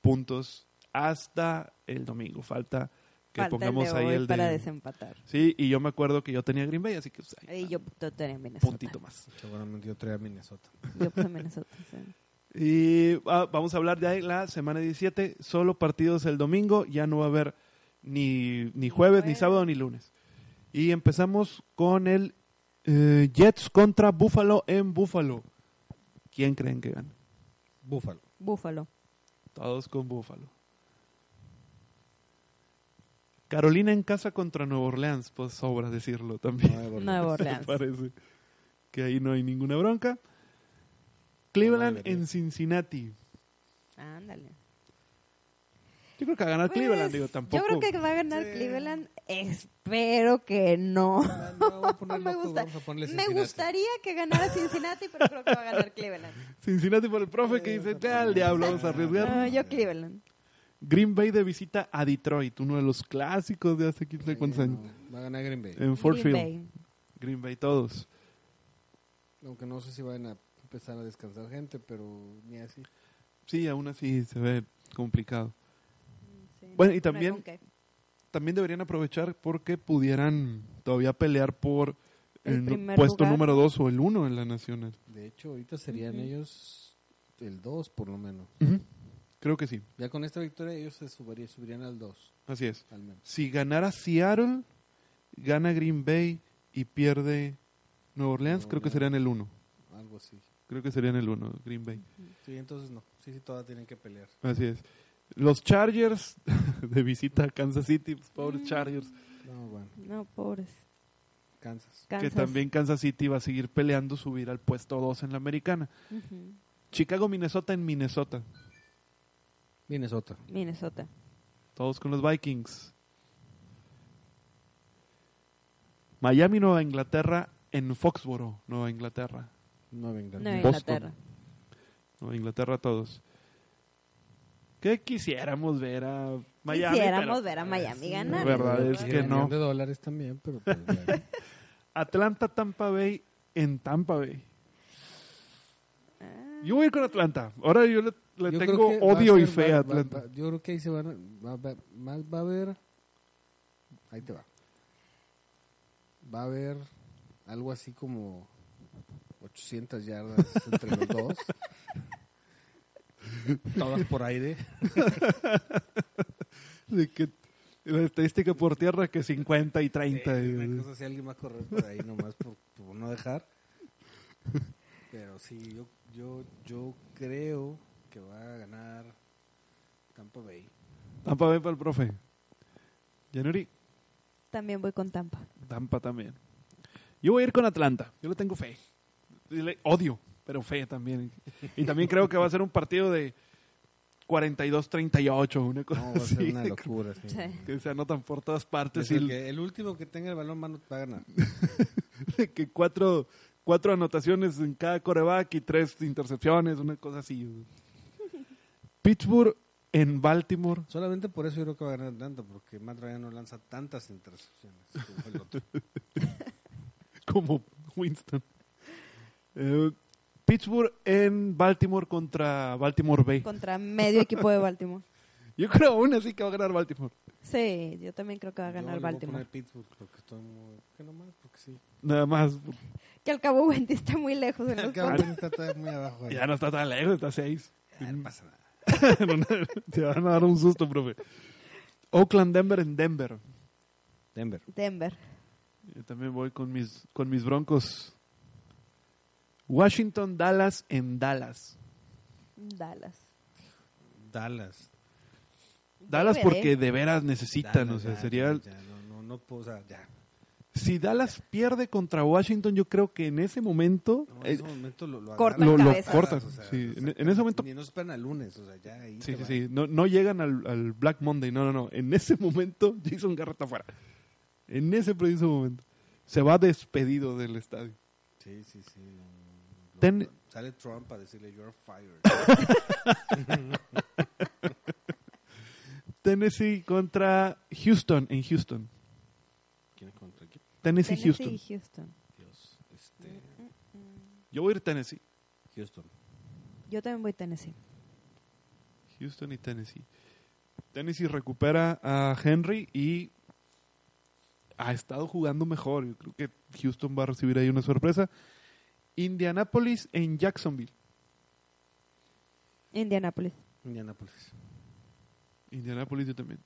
puntos hasta el domingo. Falta que Falta pongamos el de ahí hoy el para de... desempatar. Sí, y yo me acuerdo que yo tenía Green Bay, así que pues, ahí Y yo tenía Minnesota. puntito más. Seguramente yo traía a Minnesota. Yo puse Minnesota. sí. Y ah, vamos a hablar de ahí la semana 17, solo partidos el domingo, ya no va a haber ni, ni jueves, ni sábado, ni lunes. Y empezamos con el eh, Jets contra Buffalo en Buffalo. ¿Quién creen que gana? Búfalo. Búfalo. Todos con Buffalo. Carolina en casa contra Nueva Orleans, pues sobra decirlo también. Nueva Orleans. Nueva *laughs* Me Orleans. parece que ahí no hay ninguna bronca. Cleveland en Cincinnati. Ándale. Yo creo que va a ganar Pues, Cleveland, digo, tampoco. Yo creo que va a ganar Sí. Cleveland. Espero que no. No, no, vamos a *laughs* poner me loco, gusta. vamos a ponerle Me gustaría que ganara Cincinnati, pero creo que va a ganar Cleveland. *laughs* Cincinnati por el profe que dice, ya al diablo, vamos a arriesgar. No, yo Cleveland. Green Bay de visita a Detroit, uno de los clásicos de hace 15 cuántos años. no, va a ganar Green Bay. En Fort Green Field. Bay. Green Bay todos. Aunque no sé si van a empezar a descansar gente, pero ni así. Sí, aún así se ve complicado. Sí, Bueno, y también-. También deberían aprovechar porque pudieran todavía pelear por El puesto lugar. número 2 o el 1 en la nacional. De hecho, ahorita serían ellos el 2 por lo menos. Creo que sí, Ya con esta victoria ellos se subiría- subirían al 2, así es. al menos. Si ganara Seattle, gana Green Bay y pierde Nueva Orleans, Nueva creo que serían el 1. Algo así. Creo que serían el 1, Green Bay. Sí, entonces no. Sí, sí, todavía tienen que pelear. Así es. Los Chargers *laughs* de visita a Kansas City, pues, pobres Chargers, No, bueno, No, pobres. Kansas. que también Kansas City va a seguir peleando subir al puesto 2 en la americana. Chicago, Minnesota en Minnesota, Minnesota. Minnesota. todos con los Vikings. Miami, Nueva Inglaterra en Foxboro, Nueva Inglaterra. Nueva Inglaterra. Nueva Boston. Inglaterra. Nueva Inglaterra todos. ¿Qué quisiéramos ver a Miami? Quisiéramos pero- ver a Miami ganar. La verdad es que un no. millón de dólares también, pero pues, bueno. *laughs* Atlanta, Tampa Bay en Tampa Bay. Ah, Yo voy a ir con Atlanta. Ahora yo le, le Yo tengo va odio y fe a va- Atlanta. va- yo creo que ahí se van a, va, a ver- más va a haber, ahí te va, va a haber algo así como 800 yardas entre los dos, *laughs* todas por aire. *laughs* De que la estadística por tierra que 50 y 30. Sí, y- una cosa así, alguien va a correr por ahí nomás por, por no dejar. Pero sí, yo, yo, yo creo que va a ganar Tampa Bay. Tampa Bay para el profe. Yanuri, También voy con Tampa. Tampa también. Yo voy a ir con Atlanta. Yo le tengo fe. Le- odio, pero fe también. Y también creo que va a ser un partido de 42-38, una cosa No, va a ser así. una *laughs* locura. sí. Sí. Que se anotan por todas partes y que el último que tenga el balón va a- va a ganar. *laughs* que cuatro, cuatro anotaciones en cada coreback y tres intercepciones, una cosa así. Pittsburgh en Baltimore. Solamente por eso yo creo que va a ganar Atlanta, porque Matt Ryan no lanza tantas intercepciones como el otro. *laughs* como Winston. Eh, Pittsburgh en Baltimore contra Baltimore Bay. Contra medio equipo de Baltimore. *laughs* Yo creo aún así que va a ganar Baltimore. Sí, yo también creo que va a Yo ganar le voy a Baltimore. poner Pittsburgh porque estoy muy... ¿Qué nomás? Porque sí. Nada más. Que al cabo Wendy está muy lejos *laughs* está todavía muy abajo. ahí. Ya no está tan lejos, está a seis. Ya, no pasa nada. *laughs* Te van a dar un susto, profe. Oakland, Denver en Denver. Denver. Denver. Yo también voy con mis, con mis broncos. Washington, Dallas en Dallas. Dallas. Dallas. Dallas porque de veras necesitan, Dallas, o sea, ya, sería... ya, no, no, no puedo, o sea, ya. Si Dallas pierde contra Washington, yo creo que en ese momento... No, en ese momento lo, lo cortan lo, lo cabezas. cortan. o sea, sí. o sea, en, en ese momento Ni no esperan al lunes, o sea, ya ahí. Sí, sí, sí. No, no llegan al, al Black Monday. No, no, no. En ese momento, *laughs* Jason Garrett está fuera. En ese preciso momento. Se va despedido del estadio. Sí, sí, sí. Ten- Sale Trump a decirle, you're fired. *laughs* Tennessee contra Houston en Houston. ¿Quién es contra quién? Tennessee, Tennessee Houston. y Houston. Dios, este, Yo voy a ir a Tennessee. Houston. Yo también voy a Tennessee. Houston y Tennessee. Tennessee recupera a Henry y ha estado jugando mejor. Yo creo que Houston va a recibir ahí una sorpresa. Indianapolis en Jacksonville. Indianapolis. Indianapolis. Indianapolis yo también.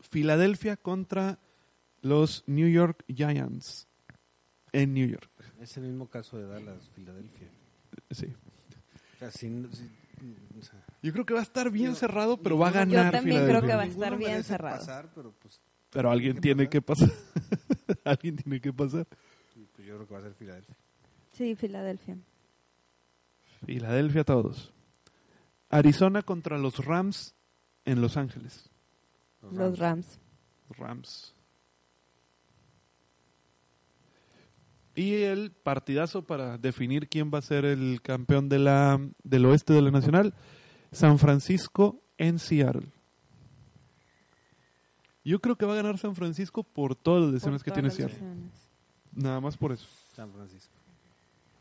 Filadelfia contra los New York Giants en New York. Es el mismo caso de Dallas, Filadelfia. Sí. O sea, sin- sin- o sea, Yo creo que va a estar bien Yo- cerrado, pero va a yo ganar también creo que va a ninguno estar bien cerrado. pasar, pero pues, Pero alguien ¿Qué tiene pasa? que pasar. *laughs* alguien tiene que pasar. Pues yo creo que va a ser Filadelfia. Sí, Filadelfia. Filadelfia todos. Arizona contra los Rams en Los Ángeles. Los Rams. Rams. Y el partidazo para definir quién va a ser el campeón de la, del oeste de la Nacional, San Francisco en Seattle. Yo creo que va a ganar San Francisco por todas las lesiones Por que tiene Seattle. lesiones. Nada más por eso. San Francisco.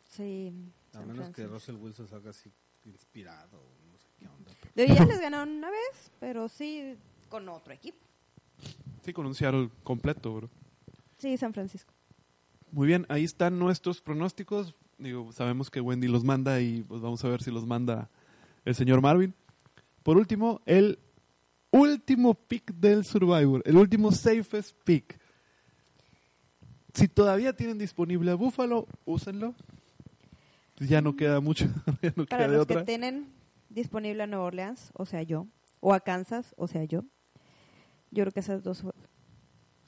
Sí. A menos que. Russell Wilson salga así inspirado, no sé qué onda. pero- De ya les ganaron una vez, pero sí con otro equipo. Sí, con un Seattle completo, bro. Sí, San Francisco. Muy bien, ahí están nuestros pronósticos. Digo, sabemos que Wendy los manda y pues vamos a ver si los manda el señor Marvin. Por último, el último pick del Survivor, el último safest pick. Si todavía tienen disponible a Buffalo, úsenlo. Ya no queda mucho, *laughs* ya no Para queda de los que otra. tienen disponible a Nueva Orleans, o sea yo, o a Kansas, o sea yo, yo creo que esas dos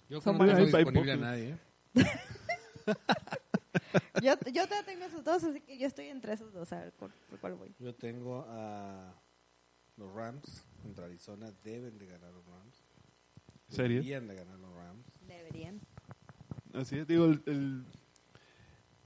Yo Son que no tengo disponible a nadie. ¿eh? *laughs* Yo, yo tengo esos dos, así que yo estoy entre esos dos, a ver por, por cuál voy. Yo tengo a los Rams contra Arizona. Deben de ganar los Rams. ¿Serio? Deberían de ganar los Rams. Deberían. Así es, digo, el, el-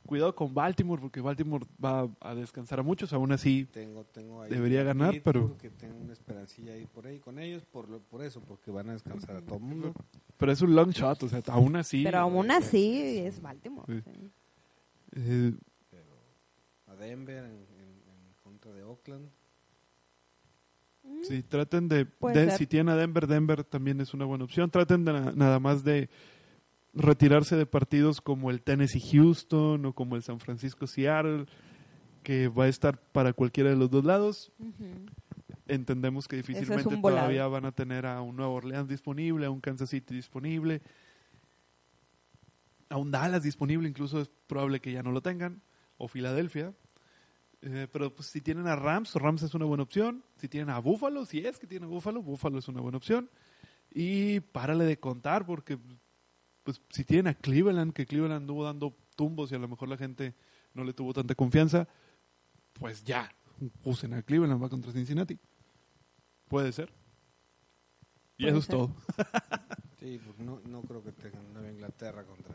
cuidado con Baltimore, porque Baltimore va a descansar a muchos, aún así Tengo, tengo ahí Debería a ganar, pero- Pittsburgh, que tengo una esperancilla ahí por ahí con ellos, por, lo- por eso, porque van a descansar a todo el mundo. Pero es un long shot, o sea, aún así. Pero aún sí, así sí, sí. es Baltimore. Sí. sí. eh, Pero a Denver en, en- en contra de Oakland. sí, traten de, de- si tienen a Denver, Denver también es una buena opción. Traten de na- nada más de retirarse de partidos como el Tennessee Houston o como el San Francisco Seattle, que va a estar para cualquiera de los dos lados. Entendemos que difícilmente todavía van a tener a un Nueva Orleans disponible, a un Kansas City disponible, a un Dallas disponible, incluso es probable que ya no lo tengan, o Filadelfia. Eh, pero pues, si tienen a Rams, Rams es una buena opción. Si tienen a Buffalo, si es que tienen a Buffalo, Buffalo es una buena opción. Y párale de contar, porque pues si tienen a Cleveland, que Cleveland anduvo dando tumbos y a lo mejor la gente no le tuvo tanta confianza, pues ya, usen a Cleveland, va contra Cincinnati. Puede ser. Y Puede eso es ser. todo. *laughs* Sí, porque no, no creo que tengan Nueva Inglaterra contra...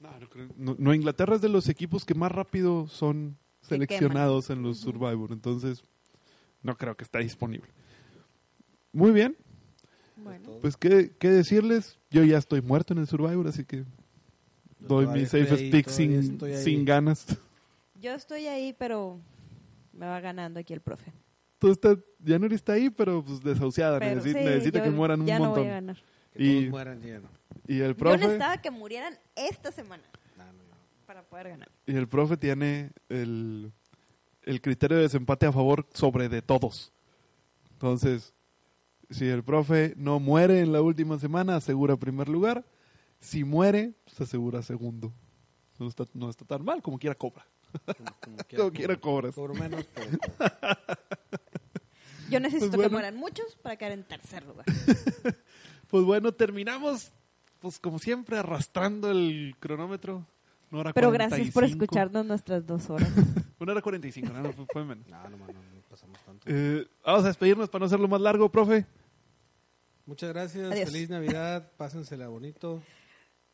No, no creo- no- no, Inglaterra es de los equipos que más rápido son Se seleccionados en los Survivor, entonces no creo que está disponible. Muy bien, Bueno, pues ¿qué, qué decirles, yo ya estoy muerto en el Survivor, así que Yo doy mi safest ahí, todavía sin, sin ganas. yo estoy ahí, pero me va ganando aquí el profe. Tú estás, ya no está ahí, pero pues desahuciada, Pero necesita, sí, necesita yo que mueran un ya no montón. voy a ganar. Que Y- todos mueran lleno. y el Yo profe... necesitaba que murieran esta semana no, no. para poder ganar. Y el profe tiene el, el criterio de desempate a favor sobre de todos. Entonces, si el profe no muere en la última semana, asegura primer lugar. Si muere, se asegura segundo. No está, no está tan mal, como quiera cobra. Como, como *laughs* Como quiera cobras. Cobro menos, pero cobro. Yo necesito Pues bueno. que mueran muchos para quedar en tercer lugar. *laughs* Pues bueno, terminamos, pues como siempre, arrastrando el cronómetro. Una hora Pero gracias por 45. escucharnos nuestras dos horas. *laughs* Una hora 45, no, no, fue- fue menos. No, no, no, no pasamos tanto. Eh, vamos a despedirnos para no hacerlo más largo, profe. Muchas gracias, Adiós. feliz Navidad, pásensela bonito.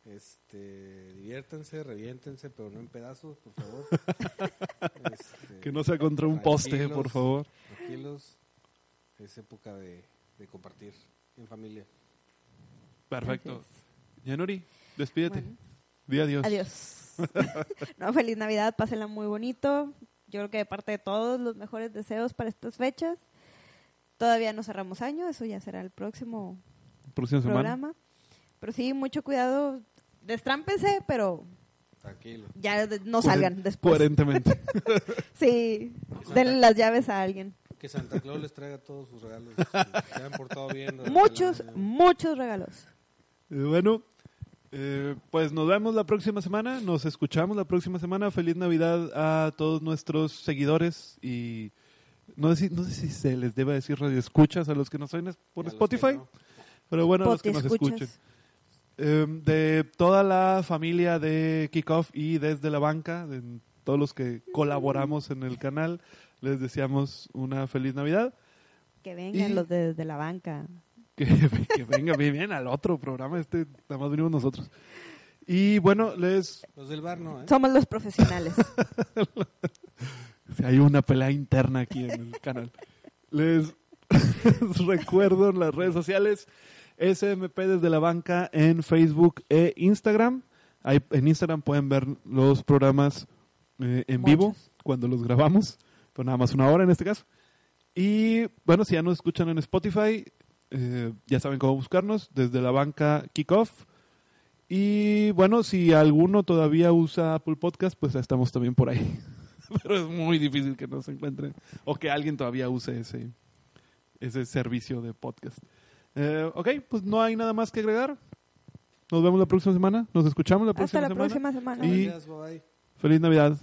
Este, diviértanse, reviéntense, pero no en pedazos, por favor. *laughs* Este, Que no sea contra un poste, por favor. Tranquilos, es época de, de compartir en familia. Perfecto. Yanuri, despídete. Bueno. Di adiós. Adiós. *laughs* no, feliz Navidad, pásenla muy bonito. Yo creo que de parte de todos los mejores deseos para estas fechas. Todavía no cerramos año, eso ya será el próximo Próxima semana. programa. Pero sí, mucho cuidado. Destrámpense, pero Tranquilo. ya no salgan después. Coherentemente. *laughs* Sí, denle las llaves a alguien. Que Santa Claus les traiga todos sus regalos. *laughs* se han portado bien. durante Muchos, muchos regalos. Eh, bueno, eh, pues nos vemos la próxima semana. Nos escuchamos la próxima semana. Feliz Navidad a todos nuestros seguidores y no sé si, no sé si se les debe decir radio escuchas a los que nos oyen por Spotify, no. pero bueno, a los que nos escuchen. Eh, de toda la familia de Kickoff y desde la banca, de todos los que colaboramos en el canal, les deseamos una feliz Navidad. Que vengan Y- los de, de la banca. *laughs* Que, que venga bien, bien al otro programa, este nada más venimos nosotros. Y bueno, les Los del bar no, ¿eh? Somos los profesionales. *laughs* hay una pelea interna aquí en el canal. Les *laughs* recuerdo en las redes sociales SMP desde la banca en Facebook e Instagram. Ahí en Instagram pueden ver los programas eh, en vivo cuando los grabamos, pero nada más una hora en este caso. Y bueno, si ya nos escuchan en Spotify, eh, ya saben cómo buscarnos desde la banca Kickoff. Y bueno, si alguno todavía usa Apple Podcast, pues estamos también por ahí. *laughs* Pero es muy difícil que nos encuentren o que alguien todavía use ese, ese servicio de podcast. Eh, ok, pues no hay nada más que agregar. Nos vemos la próxima semana. Nos escuchamos la Hasta próxima la semana. próxima semana. Y-. Feliz Navidad.